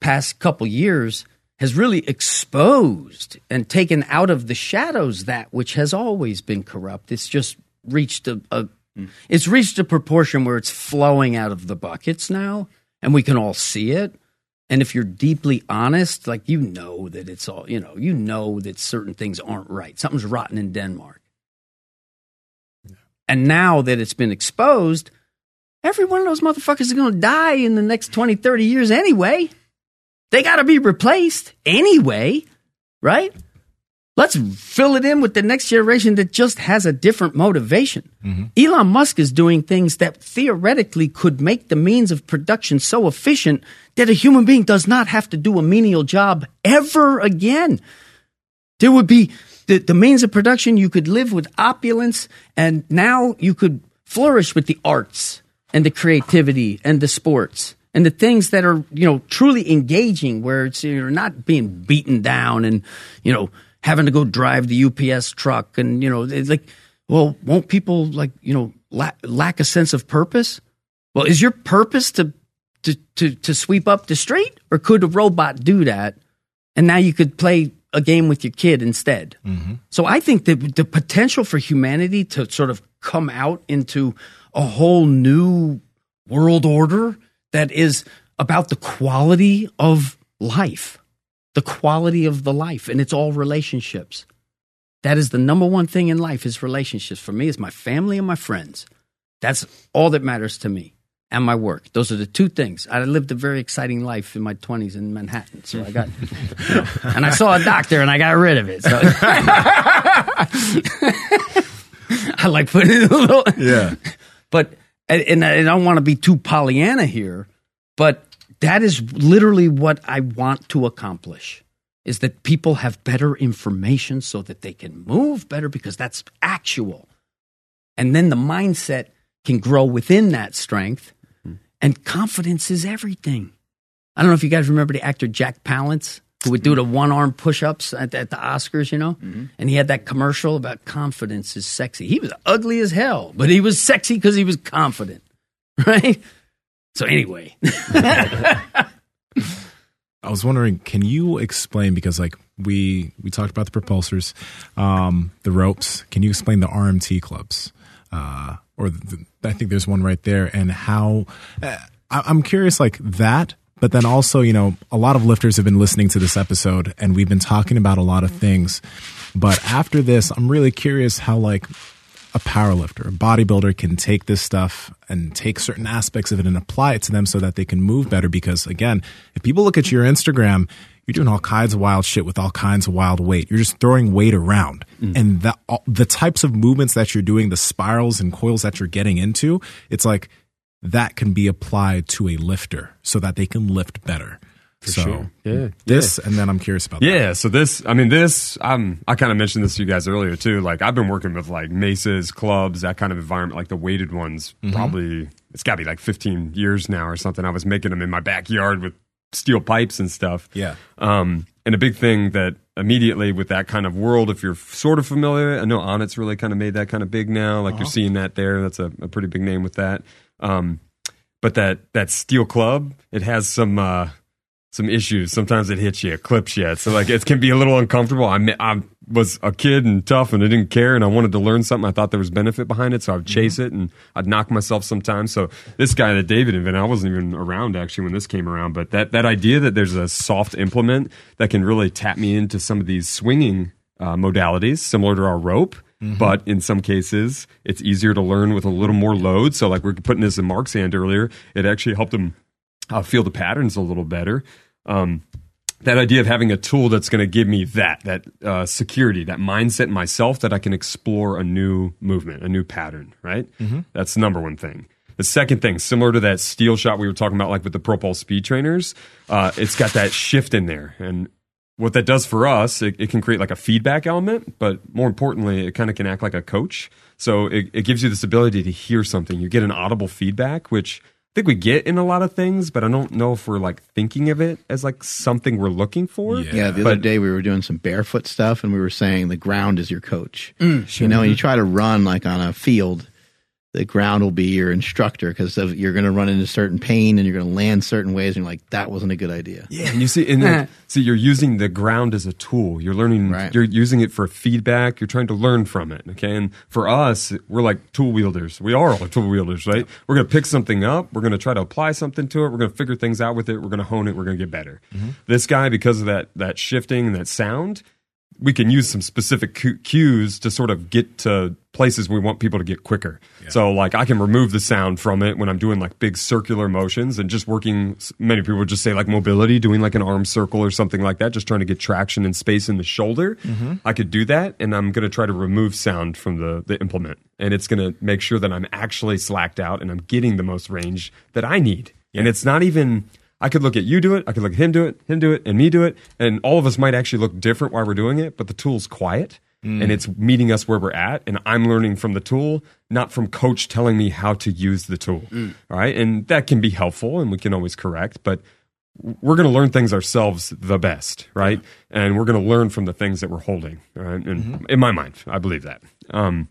past couple years has really exposed and taken out of the shadows that which has always been corrupt. It's just reached a, a hmm. it's reached a proportion where it's flowing out of the buckets now, and we can all see it. And if you're deeply honest, like you know that it's all, you know, you know that certain things aren't right. Something's rotten in Denmark. And now that it's been exposed, every one of those motherfuckers is going to die in the next 20, 30 years anyway. They got to be replaced anyway, right? Let's fill it in with the next generation that just has a different motivation. Mm-hmm. Elon Musk is doing things that theoretically could make the means of production so efficient that a human being does not have to do a menial job ever again. There would be the, the means of production, you could live with opulence, and now you could flourish with the arts and the creativity and the sports and the things that are, you know, truly engaging where it's you're not being beaten down and, you know, having to go drive the UPS truck and, you know, it's like, well, won't people like, you know, lack, lack a sense of purpose? Well, is your purpose to, to, to, to sweep up the street or could a robot do that? And now you could play a game with your kid instead. Mm-hmm. So I think that the potential for humanity to sort of come out into a whole new world order that is about the quality of life, the quality of the life, and it's all relationships. That is the number one thing in life is relationships. For me, it's my family and my friends. That's all that matters to me. And my work. Those are the two things. I lived a very exciting life in my 20s in Manhattan. So I got, you know, and I saw a doctor and I got rid of it. So I like putting it a little. Yeah. But, and, and I don't want to be too Pollyanna here, but that is literally what I want to accomplish is that people have better information so that they can move better because that's actual. And then the mindset can grow within that strength. And confidence is everything. I don't know if you guys remember the actor Jack Palance who would do the one arm push ups at, at the Oscars, you know? And he had that commercial about confidence is sexy. He was ugly as hell, but he was sexy because he was confident, right? So, anyway, I was wondering, can you explain because like we we talked about the propulsors, um, the ropes. Can you explain the RMT clubs? Uh, or the, I think there's one right there, and how uh, I'm curious, like that. But then also, you know, a lot of lifters have been listening to this episode, and we've been talking about a lot of things. But after this, I'm really curious how like a power lifter, a bodybuilder can take this stuff and take certain aspects of it and apply it to them so that they can move better. Because again, if people look at your Instagram, you're doing all kinds of wild shit with all kinds of wild weight. You're just throwing weight around. And the, all- the types of movements that you're doing, the spirals and coils that you're getting into, it's like that can be applied to a lifter so that they can lift better. so sure. Yeah. this, and then I'm curious about that. Yeah, so this, I mean, this, um, I kind of mentioned this to you guys earlier too. Like, I've been working with like maces, clubs, that kind of environment, like the weighted ones. Probably, it's got to be like 15 years now or something. I was making them in my backyard with steel pipes and stuff. Yeah. Um, and a big thing that immediately with that kind of world, if you're sort of familiar, I know Onnit's really kind of made that kind of big now. Like you're seeing that there. That's a, a pretty big name with that. Um, but that that steel club, it has some uh, some issues. Sometimes it hits you, it clips you. So like it can be a little uncomfortable. I I was a kid and tough, and I didn't care, and I wanted to learn something. I thought there was benefit behind it, so I'd chase it, and I'd knock myself sometimes. So this guy that David invented, I wasn't even around actually when this came around, but that that idea that there's a soft implement that can really tap me into some of these swinging uh, modalities, similar to our rope. But in some cases, it's easier to learn with a little more load. So, like we're putting this in Mark's hand earlier, it actually helped him uh, feel the patterns a little better. Um, that idea of having a tool that's going to give me that that uh, security, that mindset in myself that I can explore a new movement, a new pattern. Right. That's the number one thing. The second thing, similar to that steel shot we were talking about, like with the Propulse speed trainers, uh, it's got that shift in there, and what that does for us, it, it can create like a feedback element, but more importantly, it kind of can act like a coach. So it, it gives you this ability to hear something. You get an audible feedback, which I think we get in a lot of things, but I don't know if we're like thinking of it as like something we're looking for. Yeah. Yeah, the other But- day we were doing some barefoot stuff, and we were saying the ground is your coach. Mm, you know, when you try to run like on a field, the ground will be your instructor because you're going to run into certain pain and you're going to land certain ways, and you're like, that wasn't a good idea. Yeah, and you see, and then, see, you're using the ground as a tool. You're learning. Right. You're using it for feedback. You're trying to learn from it. Okay, and for us, we're like tool wielders. We are all tool wielders, right? We're gonna pick something up. We're gonna try to apply something to it. We're gonna figure things out with it. We're gonna hone it. We're gonna get better. Mm-hmm. This guy, because of that that shifting and that sound, we can use some specific cues to sort of get to places we want people to get quicker. So, like, I can remove the sound from it when I'm doing like big circular motions and just working. Many people just say like mobility, doing like an arm circle or something like that, just trying to get traction and space in the shoulder. Mm-hmm. I could do that, and I'm going to try to remove sound from the the implement, and it's going to make sure that I'm actually slacked out and I'm getting the most range that I need. And it's not even. I could look at you do it, I could look at him do it, him do it, and me do it, and all of us might actually look different while we're doing it, but the tool's quiet and it's meeting us where we're at, and I'm learning from the tool, not from coach telling me how to use the tool. All right, and that can be helpful, and we can always correct, but we're going to learn things ourselves the best, right? And we're going to learn from the things that we're holding, right? And in my mind, I believe that. Um,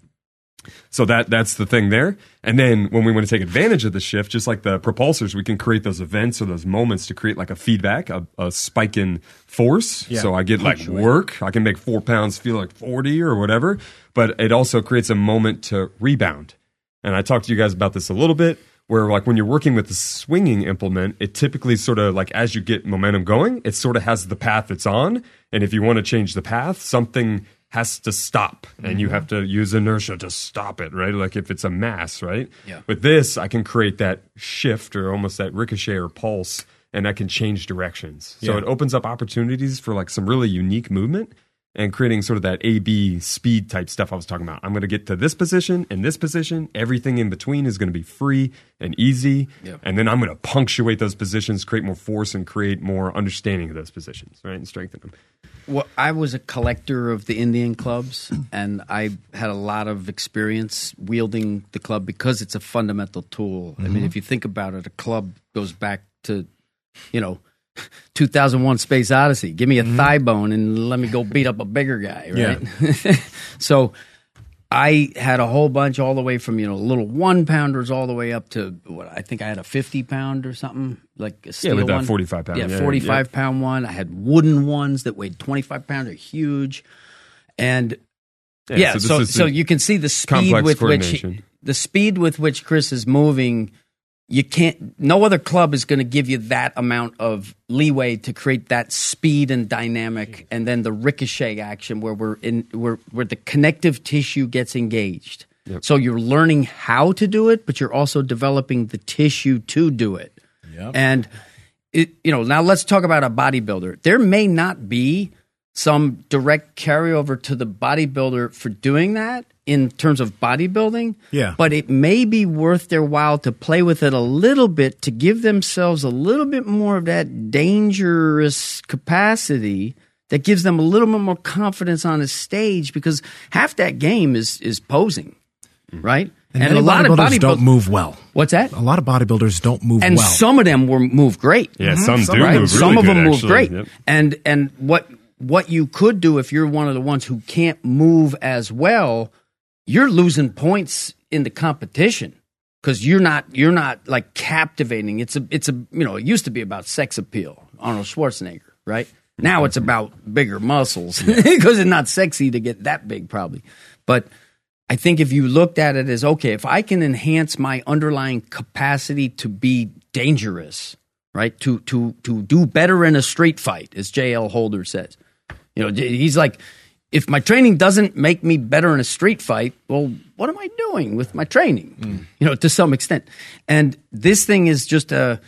so that that's the thing there. And then when we want to take advantage of the shift, just like the propulsors, we can create those events or those moments to create like a feedback, a, a spike in force. So I get like work. I can make four pounds feel like 40 or whatever, but it also creates a moment to rebound. And I talked to you guys about this a little bit where like when you're working with the swinging implement, it typically sort of like as you get momentum going, it sort of has the path it's on. And if you want to change the path, something has to stop and you mm-hmm. have to use inertia to stop it, right? Like if it's a mass, right? Yeah. With this, I can create that shift or almost that ricochet or pulse and I can change directions. So Yeah. it opens up opportunities for like some really unique movement and creating sort of that A B speed type stuff I was talking about. I'm going to get to this position and this position. Everything in between is going to be free and easy. Yep. And then I'm going to punctuate those positions, create more force, and create more understanding of those positions, right? And strengthen them. Well, I was a collector of the Indian clubs, and I had a lot of experience wielding the club because it's a fundamental tool. I mean, mm-hmm. if you think about it, a club goes back to, you know, 2001 Space Odyssey. Give me a mm-hmm. thigh bone and let me go beat up a bigger guy, right? so I had a whole bunch all the way from you know little one pounders all the way up to what I think I had a fifty pound or something like a steel like that one. 45 pound, Yeah, yeah, forty five yeah. pound one. I had wooden ones that weighed twenty five pounds. They're huge, and yeah. this so is so, you can see the speed with which he- the speed with which Chris is moving. You can't. No other club is going to give you that amount of leeway to create that speed and dynamic, mm-hmm. and then the ricochet action where we're in where where the connective tissue gets engaged. So you're learning how to do it, but you're also developing the tissue to do it. Yep. And it, you know, now let's talk about a bodybuilder. There may not be some direct carryover to the bodybuilder for doing that in terms of bodybuilding. Yeah. But it may be worth their while to play with it a little bit to give themselves a little bit more of that dangerous capacity that gives them a little bit more confidence on a stage because half that game is is posing, mm-hmm. right? And, a lot of bodybuilders don't move well. What's that? A lot of bodybuilders don't move and well. some of them were move great. Yeah, mm-hmm. some do right? move some really of them move actually. great. Yep. And and what what you could do if you're one of the ones who can't move as well, you're losing points in the competition because you're not you're not like captivating. It's a it's a you know it used to be about sex appeal, Arnold Schwarzenegger, right? Now it's about bigger muscles because it's not sexy to get that big, probably. But I think if you looked at it as okay, if I can enhance my underlying capacity to be dangerous, right? To to to do better in a street fight, as JL Holder says. You know, he's like, if my training doesn't make me better in a street fight, well, what am I doing with my training? Hmm. You know, to some extent. And this thing is just a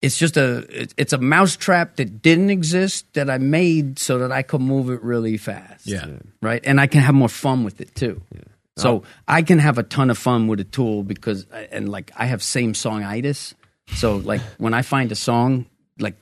it's just a, it's a mousetrap that didn't exist that I made so that I could move it really fast Yeah. right? And I can have more fun with it too. Yeah. So I can have a ton of fun with a tool because, and like I have same songitis. So like when I find a song, like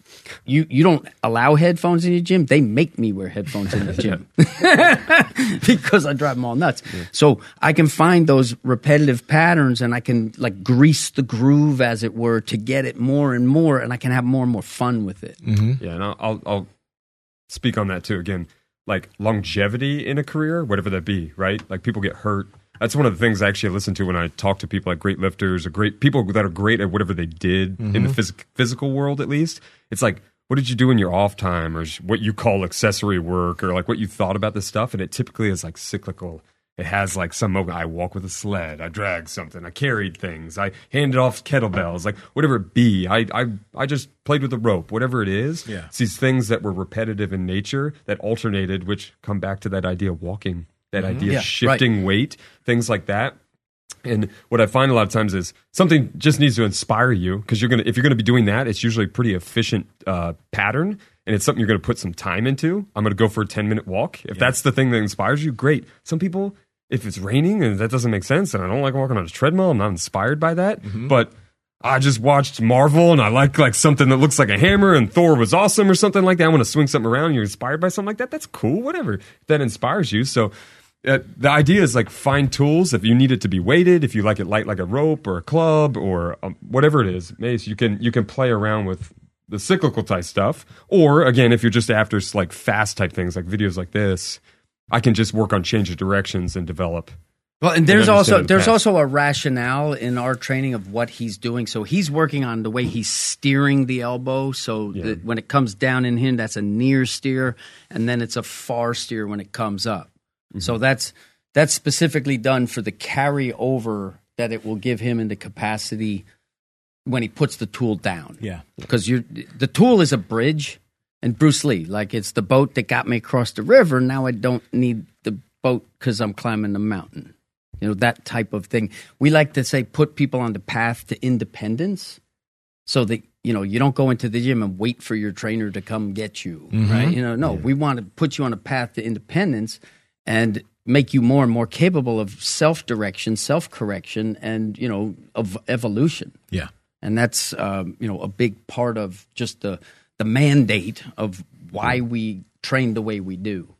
you you don't allow headphones in your gym, they make me wear headphones in the gym because I drive them all nuts. So I can find those repetitive patterns and I can like grease the groove as it were to get it more and more, and I can have more and more fun with it. Mm-hmm. Yeah, and I'll, I'll I'll speak on that too. Again, like longevity in a career, whatever that be, right? Like people get hurt. That's one of the things I actually listen to when I talk to people like great lifters or great people that are great at whatever they did in the mm-hmm. phys- physical world. At least it's like, what did you do in your off time, or what you call accessory work, or like what you thought about this stuff? And it typically is like cyclical. It has like some moment. I walk with a sled. I drag something. I carried things. I handed off kettlebells. Like whatever it be. I I I just played with a rope. Whatever it is. Yeah. It's these things that were repetitive in nature that alternated, which come back to that idea of walking, that idea Mm-hmm. Yeah, of shifting weight, things like that. And what I find a lot of times is something just needs to inspire you because you're gonna if you're gonna be doing that, it's usually a pretty efficient uh, pattern, and it's something you're gonna put some time into. I'm gonna go for a 10 minute walk. If that's the thing that inspires you, great. Some people, if it's raining and that doesn't make sense, and I don't like walking on a treadmill, I'm not inspired by that. But I just watched Marvel and I like like something that looks like a hammer and Thor was awesome or something like that. I want to swing something around. You're inspired by something like that. That's cool. Whatever that inspires you. So uh, the idea is like find tools if you need it to be weighted, if you like it light like a rope or a club or um, whatever it is. Mace, you can you can play around with the cyclical type stuff. Or again, if you're just after like fast type things like videos like this, I can just work on change of directions and develop. Well, and there's also the there's also a rationale in our training of what he's doing. So he's working on the way he's steering the elbow. So that when it comes down in him, that's a near steer, and then it's a far steer when it comes up. Mm-hmm. So that's that's specifically done for the carryover that it will give him in the capacity when he puts the tool down. Yeah. because you the tool is a bridge. And bruce lee like it's the boat that got me across the river. Now i don't need the boat because i'm climbing the mountain. You know that type of thing. We like to say put people on the path to independence so that you know you don't go into the gym and wait for your trainer to come get you mm-hmm. right? You know no we want to put you on a path to independence and make you more and more capable of self-direction self-correction and you know of evolution Yeah. and that's um, you know a big part of just the the mandate of why we train the way we do.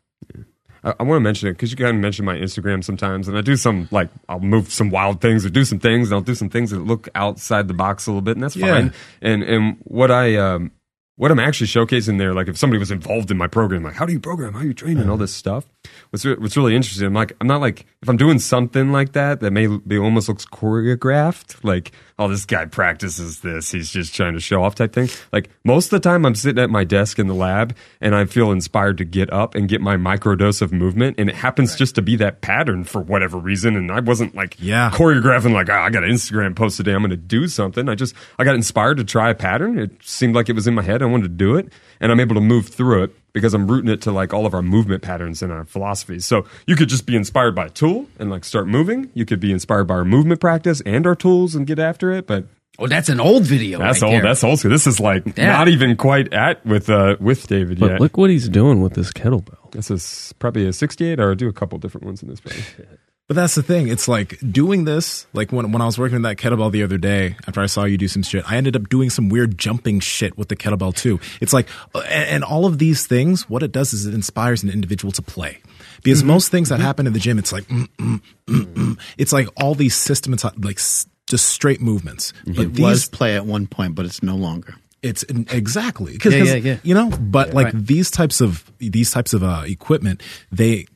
I, I want to mention it because you kind of mention my Instagram sometimes, and I do some like I'll move some wild things or do some things, and I'll do some things that look outside the box a little bit, and that's Yeah. fine. And and what I um what I'm actually showcasing there, like if somebody was involved in my program, like how do you program, how do you train, and all this stuff. What's re- what's really interesting. I'm like I'm not like if I'm doing something like that that may be almost looks choreographed. Like oh, this guy practices this. He's just trying to show off type thing. Like most of the time, I'm sitting at my desk in the lab and I feel inspired to get up and get my microdose of movement, and it happens just to be that pattern for whatever reason. And I wasn't like Yeah. choreographing like oh, I got an Instagram post today. I'm going to do something. I just I got inspired to try a pattern. It seemed like it was in my head. I wanted to do it, and I'm able to move through it because I'm rooting it to like all of our movement patterns and our philosophies. So you could just be inspired by a tool and like start moving. You could be inspired by our movement practice and our tools and get after it. But Oh, that's an old video. that's right old. there. That's old school. This is like Yeah. not even quite at with uh with David But yet. look what he's doing with this kettlebell. This is probably a 68 or I do a couple different ones in this. Probably. But that's the thing. It's like doing this, like when, when I was working with that kettlebell the other day, after I saw you do some shit, I ended up doing some weird jumping shit with the kettlebell too. It's like, and, and all of these things, what it does is it inspires an individual to play. Because most things that happen in the gym, it's like, mm, mm, mm, mm. it's like all these systems, like just straight movements. But It these, was play at one point, but it's no longer. it's exactly because Yeah, yeah, yeah. you know but like right. these types of these types of uh, equipment they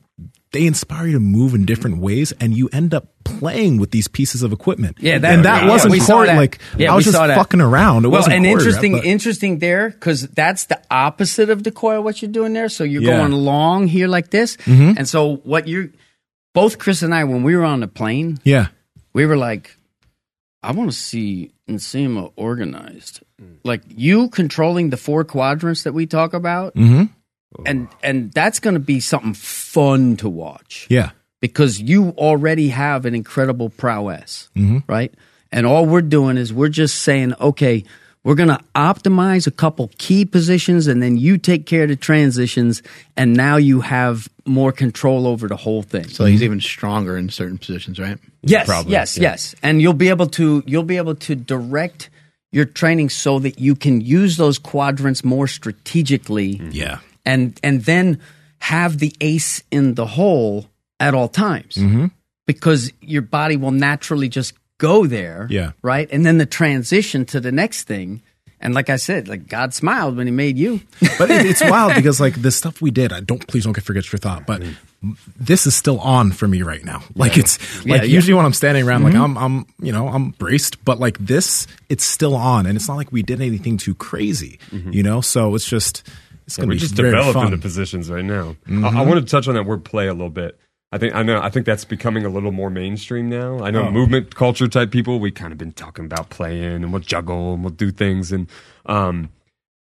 they inspire you to move in different ways and you end up playing with these pieces of equipment Yeah, that, and that yeah, wasn't we saw that. like Yeah, i was just fucking around it well, wasn't and choreographed, interesting, but- interesting there because that's the opposite of decoy. What you're doing there, so you're Yeah. Mm-hmm. going long here like this, and so what you're both Chris and I when we were on the plane, yeah we were like, I want to see Nsima organized, like you controlling the four quadrants that we talk about, Mhm. And and that's going to be something fun to watch yeah because you already have an incredible prowess, Mm-hmm. right? And all we're doing is we're just saying, okay, we're going to optimize a couple key positions and then you take care of the transitions. And now you have more control over the whole thing. So he's even stronger in certain positions, right? yes, probably, yes, yeah. yes. And you'll be able to, you'll be able to direct your training so that you can use those quadrants more strategically yeah and and then have the ace in the hole at all times. Mm-hmm. because your body will naturally just go there Yeah. right? And then the transition to the next thing. And like i said like god smiled when he made you. But it, it's wild because like the stuff we did i don't please don't get forget your thought but this is still on for me right now. Like it's like Yeah, yeah. usually when i'm standing around like i'm i'm you know i'm braced but like this it's still on. And it's not like we did anything too crazy you know? So it's just it's gonna We're just developing fun. the positions right now. I, I want to touch on that word play a little bit. I think I know. I think that's becoming a little more mainstream now. I know movement culture type people. We kind of been talking about playing and we'll juggle and we'll do things. And um,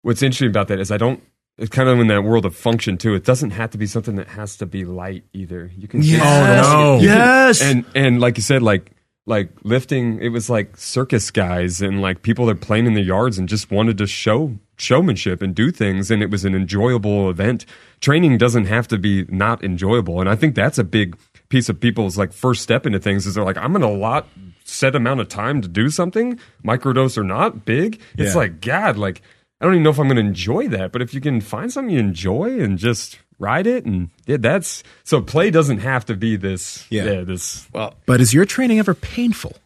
what's interesting about that is I don't. It's kind of in that world of function too. It doesn't have to be something that has to be light either. You can Yes. Oh, no. You can- Yes. and and like you said, like like lifting, it was like circus guys and like people that playing in the yards and just wanted to show showmanship and do things, and it was an enjoyable event. Training doesn't have to be not enjoyable, and I think that's a big piece of people's like first step into things is they're like, I'm gonna lot set amount of time to do something, microdose or not, big. It's Yeah. like God, like I don't even know if I'm gonna enjoy that, but if you can find something you enjoy and just ride it and yeah, that's so play doesn't have to be this Yeah. yeah this well but is your training ever painful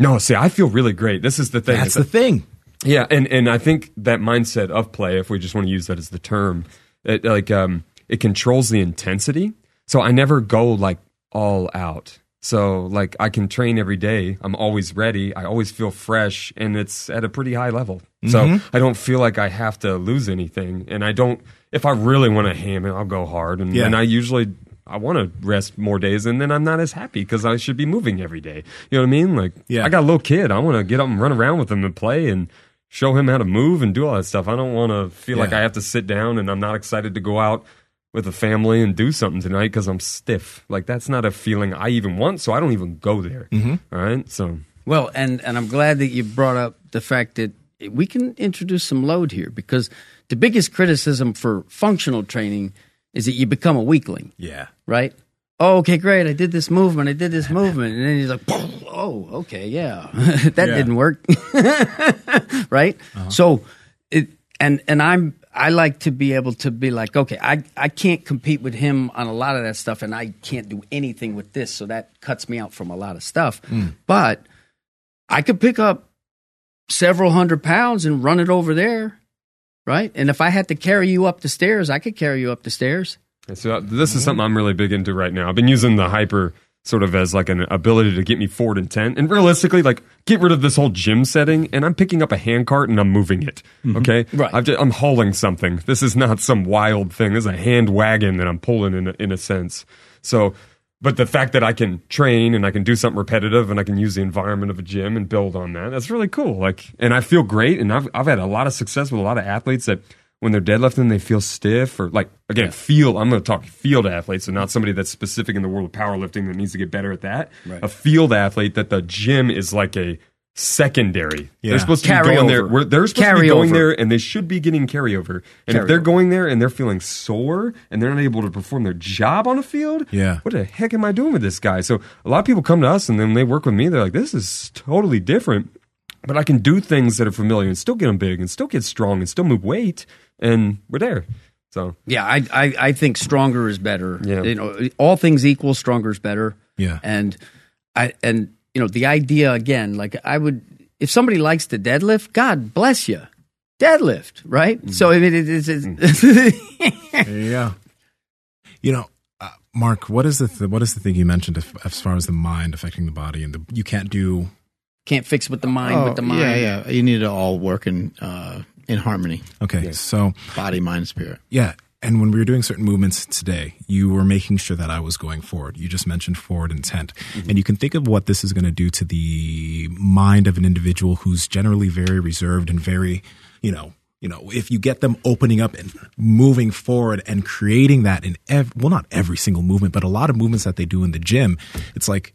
no, see, I feel really great. This is the thing. that's is the thing yeah, and and I think that mindset of play, if we just want to use that as the term, it like um it controls the intensity. So I never go like all out. So like I can train every day. I'm always ready. I always feel fresh, and it's at a pretty high level. So I don't feel like I have to lose anything, and I don't. If I really want to ham it, I'll go hard, and, Yeah. and I usually. I want to rest more days, and then I'm not as happy because I should be moving every day. You know what I mean? Like, Yeah. I got a little kid. I want to get up and run around with him and play and show him how to move and do all that stuff. I don't want to feel like I have to sit down and I'm not excited to go out with a family and do something tonight because I'm stiff. Like that's not a feeling I even want, so I don't even go there. Mm-hmm. All right, so Well, and and I'm glad that you brought up the fact that we can introduce some load here because the biggest criticism for functional training is that you become a weakling, yeah right? Oh, okay, great. I did this movement. I did this movement, and then he's like, "Oh, okay, yeah, that Yeah. didn't work." right? Uh-huh. So it and and I'm I like to be able to be like, okay, I I can't compete with him on a lot of that stuff, and I can't do anything with this, so that cuts me out from a lot of stuff. Hmm. But I could pick up several hundred pounds and run it over there, right? And if I had to carry you up the stairs, I could carry you up the stairs. So uh, this is something I'm really big into right now. I've been using the hyper sort of as like an ability to get me forward intent and realistically like get rid of this whole gym setting and I'm picking up a handcart and I'm moving it. Okay, Right. I've just, I'm hauling something. This is not some wild thing. This is a hand wagon that I'm pulling in a, in a sense. So. But the fact that I can train and I can do something repetitive and I can use the environment of a gym and build on that, that's really cool. Like, and I feel great. And I've, I've had a lot of success with a lot of athletes that when they're deadlifting, they feel stiff or like, again, feel, I'm going to talk field athletes, so not somebody that's specific in the world of powerlifting that needs to get better at that. Right. A field athlete that the gym is like a secondary. Yeah. They're supposed to be going there. They're supposed to be going Carryover. there and they should be getting carryover. And if they're Carryover. going there and they're feeling sore and they're not able to perform their job on a field, Yeah. what the heck am I doing with this guy? So a lot of people come to us and then they work with me. They're like, this is totally different. But I can do things that are familiar and still get them big and still get strong and still move weight. And we're there. So Yeah, I, I I think stronger is better. Yeah. You know, all things equal, stronger is better. Yeah. And I and you know the idea again, like I would, if somebody likes to deadlift, God bless you, deadlift, right? Mm-hmm. So I mean, it, it's, it's Yeah. You know, uh, Mark, what is the th- what is the thing you mentioned as, as far as the mind affecting the body and the you can't do can't fix with the mind, with the mind. Oh, Yeah, yeah. You need to all work in uh, in harmony, okay. So body, mind, spirit. Yeah. And when we were doing certain movements today, you were making sure that I was going forward. You just mentioned forward intent. Mm-hmm. And you can think of what this is going to do to the mind of an individual who's generally very reserved and very, you know, you know, if you get them opening up and moving forward and creating that in ev- well, not every single movement, but a lot of movements that they do in the gym, it's like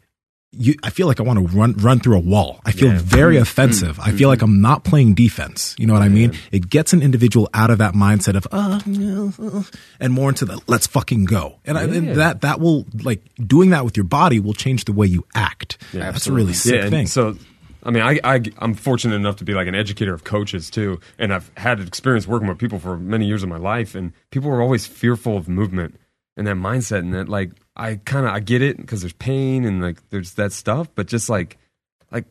you, I feel like I want to run run through a wall. I feel very offensive. I feel like I'm not playing defense. You know what I mean? It gets an individual out of that mindset of uh, uh, and more into the let's fucking go. And, I, and that that will like doing that with your body will change the way you act. That's a really sick thing. So, I mean, I, I I'm fortunate enough to be like an educator of coaches too, and I've had experience working with people for many years of my life, and people were always fearful of movement and that mindset, and that like I kind of I get it because there's pain and like there's that stuff, but just like like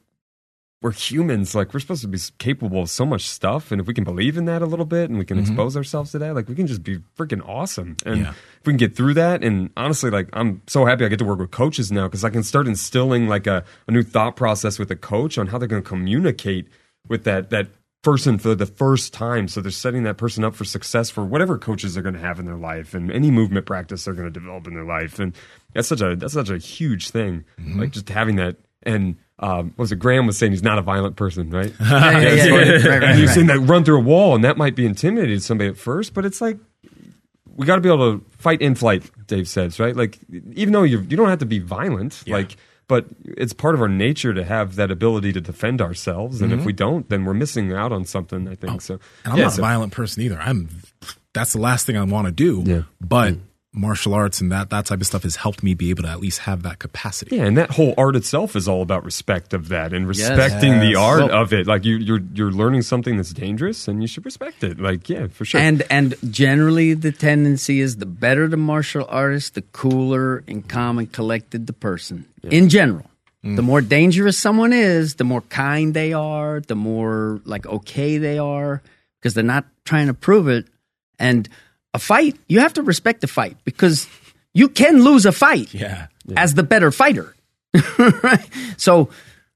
we're humans, like we're supposed to be capable of so much stuff, and if we can believe in that a little bit and we can mm-hmm. expose ourselves to that, like we can just be freaking awesome, and Yeah. if we can get through that and honestly like i'm so happy i get to work with coaches now because i can start instilling like a, a new thought process with a coach on how they're going to communicate with that that person for the first time so they're setting that person up for success for whatever coaches they're going to have in their life and any movement practice they're going to develop in their life and that's such a that's such a huge thing like just having that and um, what was it? Graham was saying he's not a violent person, right? yeah, yeah, yeah. Right, right, right. seen that run through a wall, and that might be intimidating to somebody at first, but it's like we got to be able to fight in flight. Dave says, right? Like even though you you don't have to be violent, like, but it's part of our nature to have that ability to defend ourselves, and if mm-hmm. we don't, then we're missing out on something. I think oh, so. And I'm Yeah, not so- a violent person either. I'm that's the last thing I want to do. Yeah. But mm. Martial arts and that that type of stuff has helped me be able to at least have that capacity. Yeah, and that whole art itself is all about respect of that and respecting the art Well- of it. Like you, you're you're learning something that's dangerous, and you should respect it. Like yeah, for sure. And and generally the tendency is the better the martial artist, the cooler and calm and collected the person. In general. Mm. The more dangerous someone is, the more kind they are, the more like okay they are because they're not trying to prove it. And a fight, you have to respect the fight because you can lose a fight Yeah. as the better fighter. right? So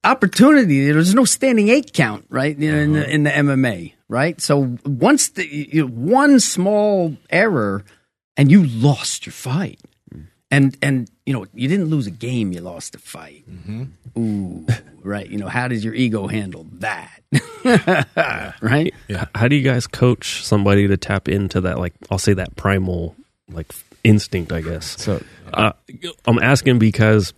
opportunity, there's no standing eight count, right? You know, in, the, uh-huh. in the MMA, right? So once the you know, one small error and you lost your fight. And and you know, you didn't lose a game, you lost a fight. Ooh, right. You know, how does your ego handle that? right? How do you guys coach somebody to tap into that? Like, I'll say that primal, like instinct, I guess. so Uh, I'm asking because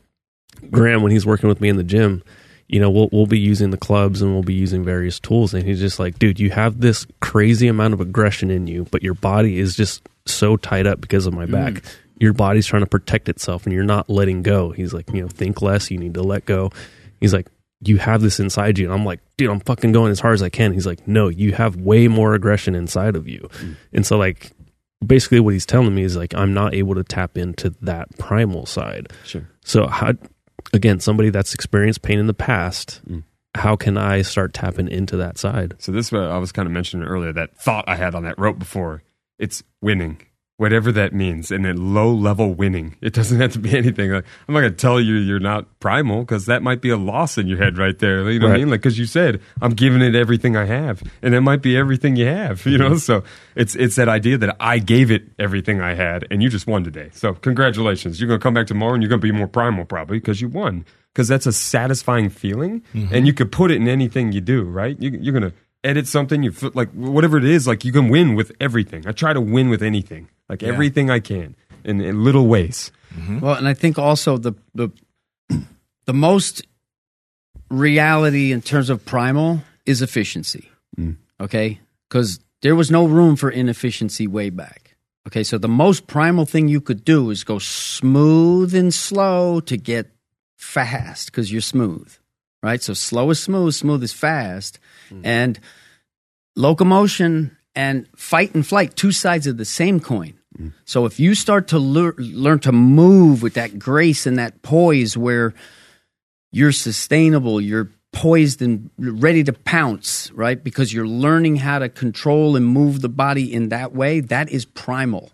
Graham, when he's working with me in the gym, you know, we'll we'll be using the clubs and we'll be using various tools, and he's just like, dude, you have this crazy amount of aggression in you, but your body is just so tied up because of my back. Your body's trying to protect itself, and you're not letting go. He's like, you know, think less. You need to let go. He's like, you have this inside you, and I'm like, dude, I'm fucking going as hard as I can. He's like, no, you have way more aggression inside of you, mm. and so like basically what he's telling me is like I'm not able to tap into that primal side. Sure. So how again, somebody that's experienced pain in the past, mm. how can I start tapping into that side? So this is what I was kind of mentioning earlier. That thought I had on that rope before. It's winning. Whatever that means, and then low level winning. It doesn't have to be anything. Like, I'm not going to tell you you're not primal because that might be a loss in your head right there. You know what I mean? Like, because you said I'm giving it everything I have, and it might be everything you have. You know, mm-hmm. so it's it's that idea that I gave it everything I had, and you just won today. So congratulations. You're going to come back tomorrow, and you're going to be more primal probably because you won. Because that's a satisfying feeling, mm-hmm. and you could put it in anything you do. Right? You, you're going to edit something. You feel like whatever it is. Like you can win with everything. I try to win with anything. Like everything I can in, in little ways. Mm-hmm. Well, and I think also the the the most reality in terms of primal is efficiency. Mm. Okay, because there was no room for inefficiency way back. Okay, so the most primal thing you could do is go smooth and slow to get fast because you're smooth, right? So slow is smooth, smooth is fast, Mm-hmm. and locomotion and fight and flight, two sides of the same coin. Mm-hmm. So if you start to lear- learn to move with that grace and that poise where you're sustainable, you're poised and ready to pounce, right? Because you're learning how to control and move the body in that way, that is primal.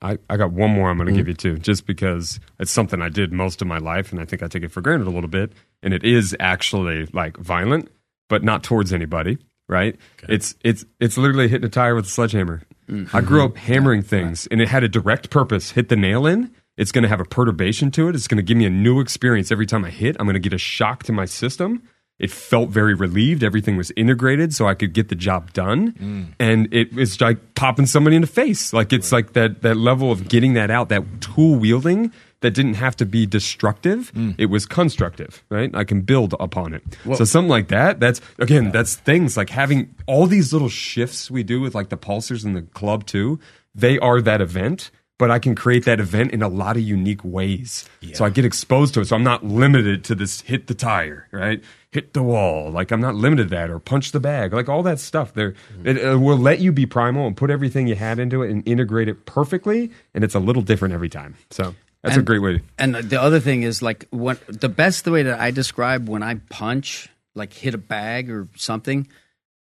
I, I got one more I'm going to give mm-hmm. you too, just because it's something I did most of my life, and I think I take it for granted a little bit. And it is actually like violent, but not towards anybody, right? It's it's it's literally hitting a tire with a sledgehammer. Mm-hmm. I grew up mm-hmm. hammering things, and it had a direct purpose: hit the nail in. It's going to have a perturbation to it. It's going to give me a new experience every time I hit. I'm going to get a shock to my system. It felt very relieved. Everything was integrated, so I could get the job done. Mm. And it was like popping somebody in the face. Like it's like that that level of getting that out, that tool wielding that didn't have to be destructive. Hmm. It was constructive, right? I can build upon it. so something like that. That's again, that's things like having all these little shifts we do with like the pulsers in the club too. They are that event but I can create that event in a lot of unique ways. So I get exposed to it. So I'm not limited to this hit the tire, right? Hit the wall. Like I'm not limited to that or punch the bag. Like all that stuff there. Hmm. It, it will let you be primal and put everything you had into it and integrate it perfectly. And it's a little different every time. So that's a great way. And the other thing is like what the best way that I describe when I punch, like hit a bag or something,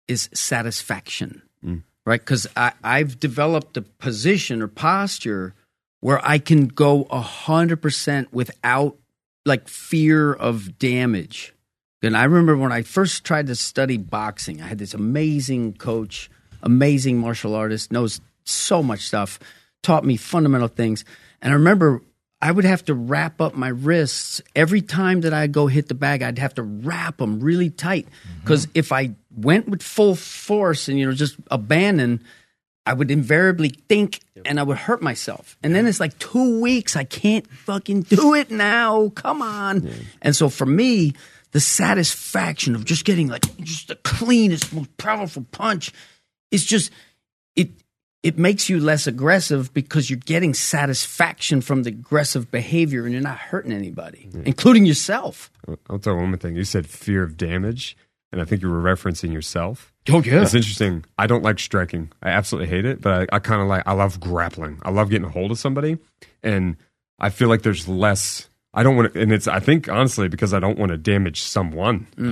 is satisfaction, mm. right? Because I've developed a position or posture where I can go a hundred percent without like fear of damage. And I remember when I first tried to study boxing, I had this amazing coach, amazing martial artist, knows so much stuff, taught me fundamental things. And I remember I would have to wrap up my wrists every time that I'd go hit the bag. I'd have to wrap them really tight mm-hmm. because if I went with full force and you know just abandon, I would invariably think and I would hurt myself. And then it's like two weeks. I can't fucking do it now. Come on. And so for me, the satisfaction of just getting like just the cleanest, most powerful punch is just it it makes you less aggressive because you're getting satisfaction from the aggressive behavior and you're not hurting anybody, including yourself. I'll tell you one more thing. You said fear of damage, and I think you were referencing yourself. Oh yeah. It's interesting. I don't like striking. I absolutely hate it, but I, I kind of like, I love grappling. I love getting a hold of somebody. And I feel like there's less, I don't want to, and it's, I think honestly, because I don't want to damage someone. Oh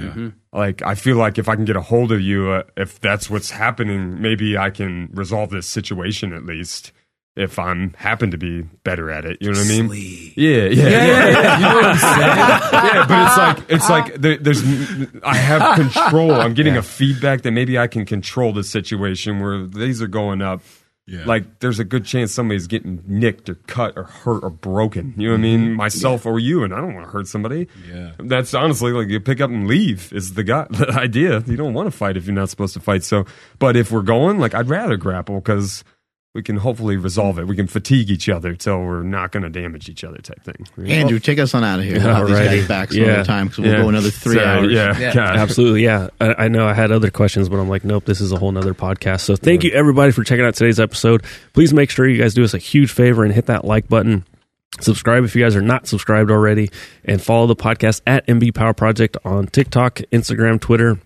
yeah. Like, I feel like if I can get a hold of you, uh, if that's what's happening, maybe I can resolve this situation at least. If I'm happen to be better at it, you know what I mean? Yeah, yeah, yeah. You know what I'm saying? yeah, but it's like it's like there, there's I have control. I'm getting a feedback that maybe I can control the situation where these are going up. Yeah. Like there's a good chance somebody's getting nicked or cut or hurt or broken. You know what I mean? Mm-hmm. Myself or you, and I don't want to hurt somebody. Yeah. That's honestly like you pick up and leave is the guy the idea. You don't want to fight if you're not supposed to fight. So, but if we're going, like I'd rather grapple because we can hopefully resolve it. We can fatigue each other till we're not going to damage each other, type thing. Andrew, take us on out of here. We'll have these guys back some Yeah. other time because we'll go another three So, hours. Yeah, Yeah. God. Absolutely, yeah. I, I know I had other questions, but I'm like, nope, this is a whole nother podcast. So thank you everybody for checking out today's episode. Please make sure you guys do us a huge favor and hit that like button. Subscribe if you guys are not subscribed already, and follow the podcast at MB Power Project on TikTok, Instagram, Twitter.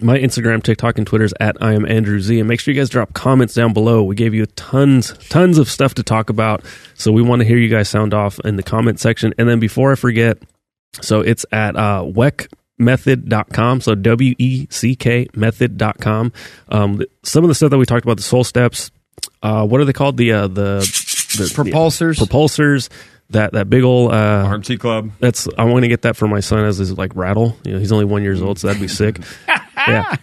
My Instagram, TikTok, and Twitter is at I am Andrew Z. And make sure you guys drop comments down below. We gave you tons, tons of stuff to talk about. So we want to hear you guys sound off in the comment section. And then before I forget, so it's at uh, weckmethod.com. So W E C K method.com. Um, some of the stuff that we talked about, the soul steps, uh, what are they called? The uh, the, the Propulsors. the propulsors. That that big old uh, RMT Club. that's I want to get that for my son as his like rattle. You know, he's only one years old, so that'd be sick. yeah,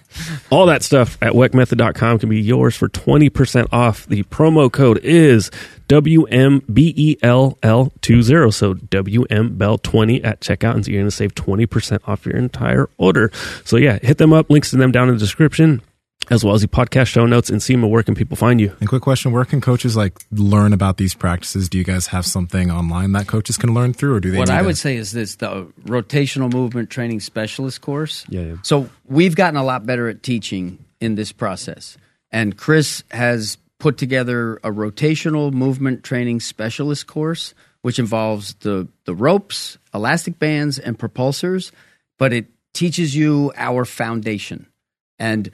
all that stuff at weckmethod.com can be yours for twenty percent off. The promo code is WMBELL20. So WMBELL20 at checkout, and so you're going to save twenty percent off your entire order. So yeah, hit them up. Links to them down in the description, as well as the podcast show notes. And see where can people find you? And quick question: Where can coaches like learn about these practices? Do you guys have something online that coaches can learn through, or do they? What need I to- would say is this: the rotational movement training specialist course. Yeah, yeah. So we've gotten a lot better at teaching in this process, and Chris has put together a rotational movement training specialist course, which involves the the ropes, elastic bands, and propulsors, but it teaches you our foundation and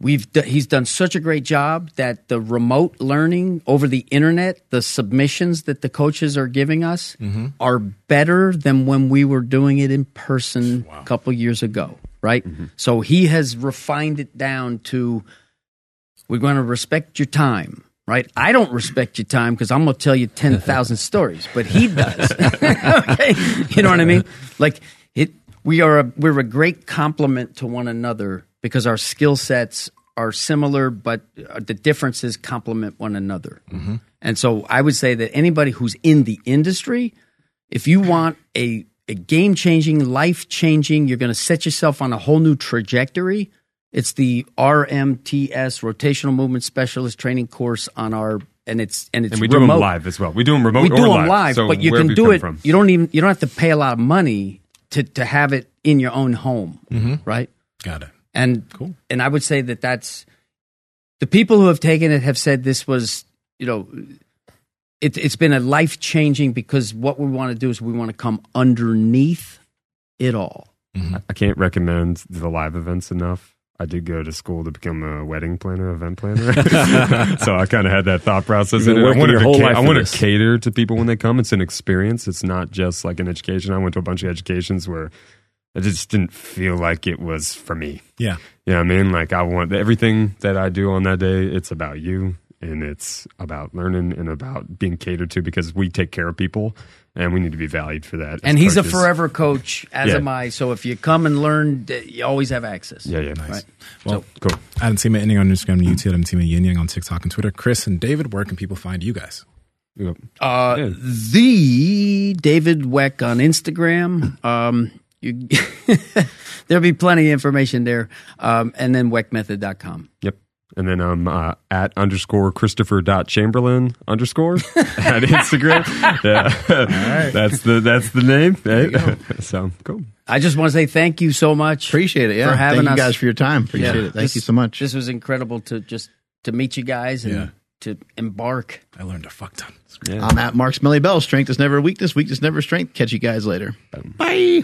we've d- he's done such a great job that the remote learning over the internet the submissions that the coaches are giving us mm-hmm. are better than when we were doing it in person a couple years ago right? Mm-hmm. So he has refined it down to we're going to respect your time right? I don't respect your time because i'm going to tell you 10000 stories but he does. Okay? You know what i mean? Like it we are a, we're a great complement to one another because our skill sets are similar but uh, the differences complement one another and so i would say that anybody who's in the industry if you want a, a game changing, life changing, you're going to set yourself on a whole new trajectory. It's the RMTS Rotational Movement Specialist Training Course on our and it's and it's And we do them live as well. We do them remote We or do them live. live, So but you can do it. From. You don't even you don't have to pay a lot of money to to have it in your own home, right? Got it. And Cool. and I would say that that's the people who have taken it have said this was you know it, it's been a life changing because what we want to do is we want to come underneath it all. I can't recommend the live events enough. I did go to school to become a wedding planner, event planner. so I kind of had that thought process. You've been in it. I working wanted your to ca- I want to cater to people when they come. It's an experience. It's not just like an education. I went to a bunch of educations where it just didn't feel like it was for me. Yeah. You know what I mean? Like I want everything that I do on that day, it's about you and it's about learning and about being catered to because we take care of people and we need to be valued for that. And he's a forever coach, as Yeah. am I. So if you come and learn, you always have access. Yeah, yeah. Nice. Right. Well, Cool. at Nsima Inyang on Instagram and YouTube. at Nsima Yin Yang on TikTok and Twitter. Chris and David, where can people find you guys? Yep. Uh, Yeah. The David Weck on Instagram. Um, you, there'll be plenty of information there. Um, and then weckmethod.com. Yep. And then I'm uh, at underscore Christopher dot Chamberlin underscore at Instagram. yeah, that's the that's the name. Hey. so cool. I just want to say thank you so much. Appreciate it. Yeah. For having Thank you us. guys for your time. Appreciate Yeah. it. Thank This- you so much. This was incredible to just to meet you guys and Yeah. to embark. I learned a fuck ton. Yeah. I'm at Mark Smelly Bell. Strength is never a weakness. Weakness never a strength. Catch you guys later. Bye.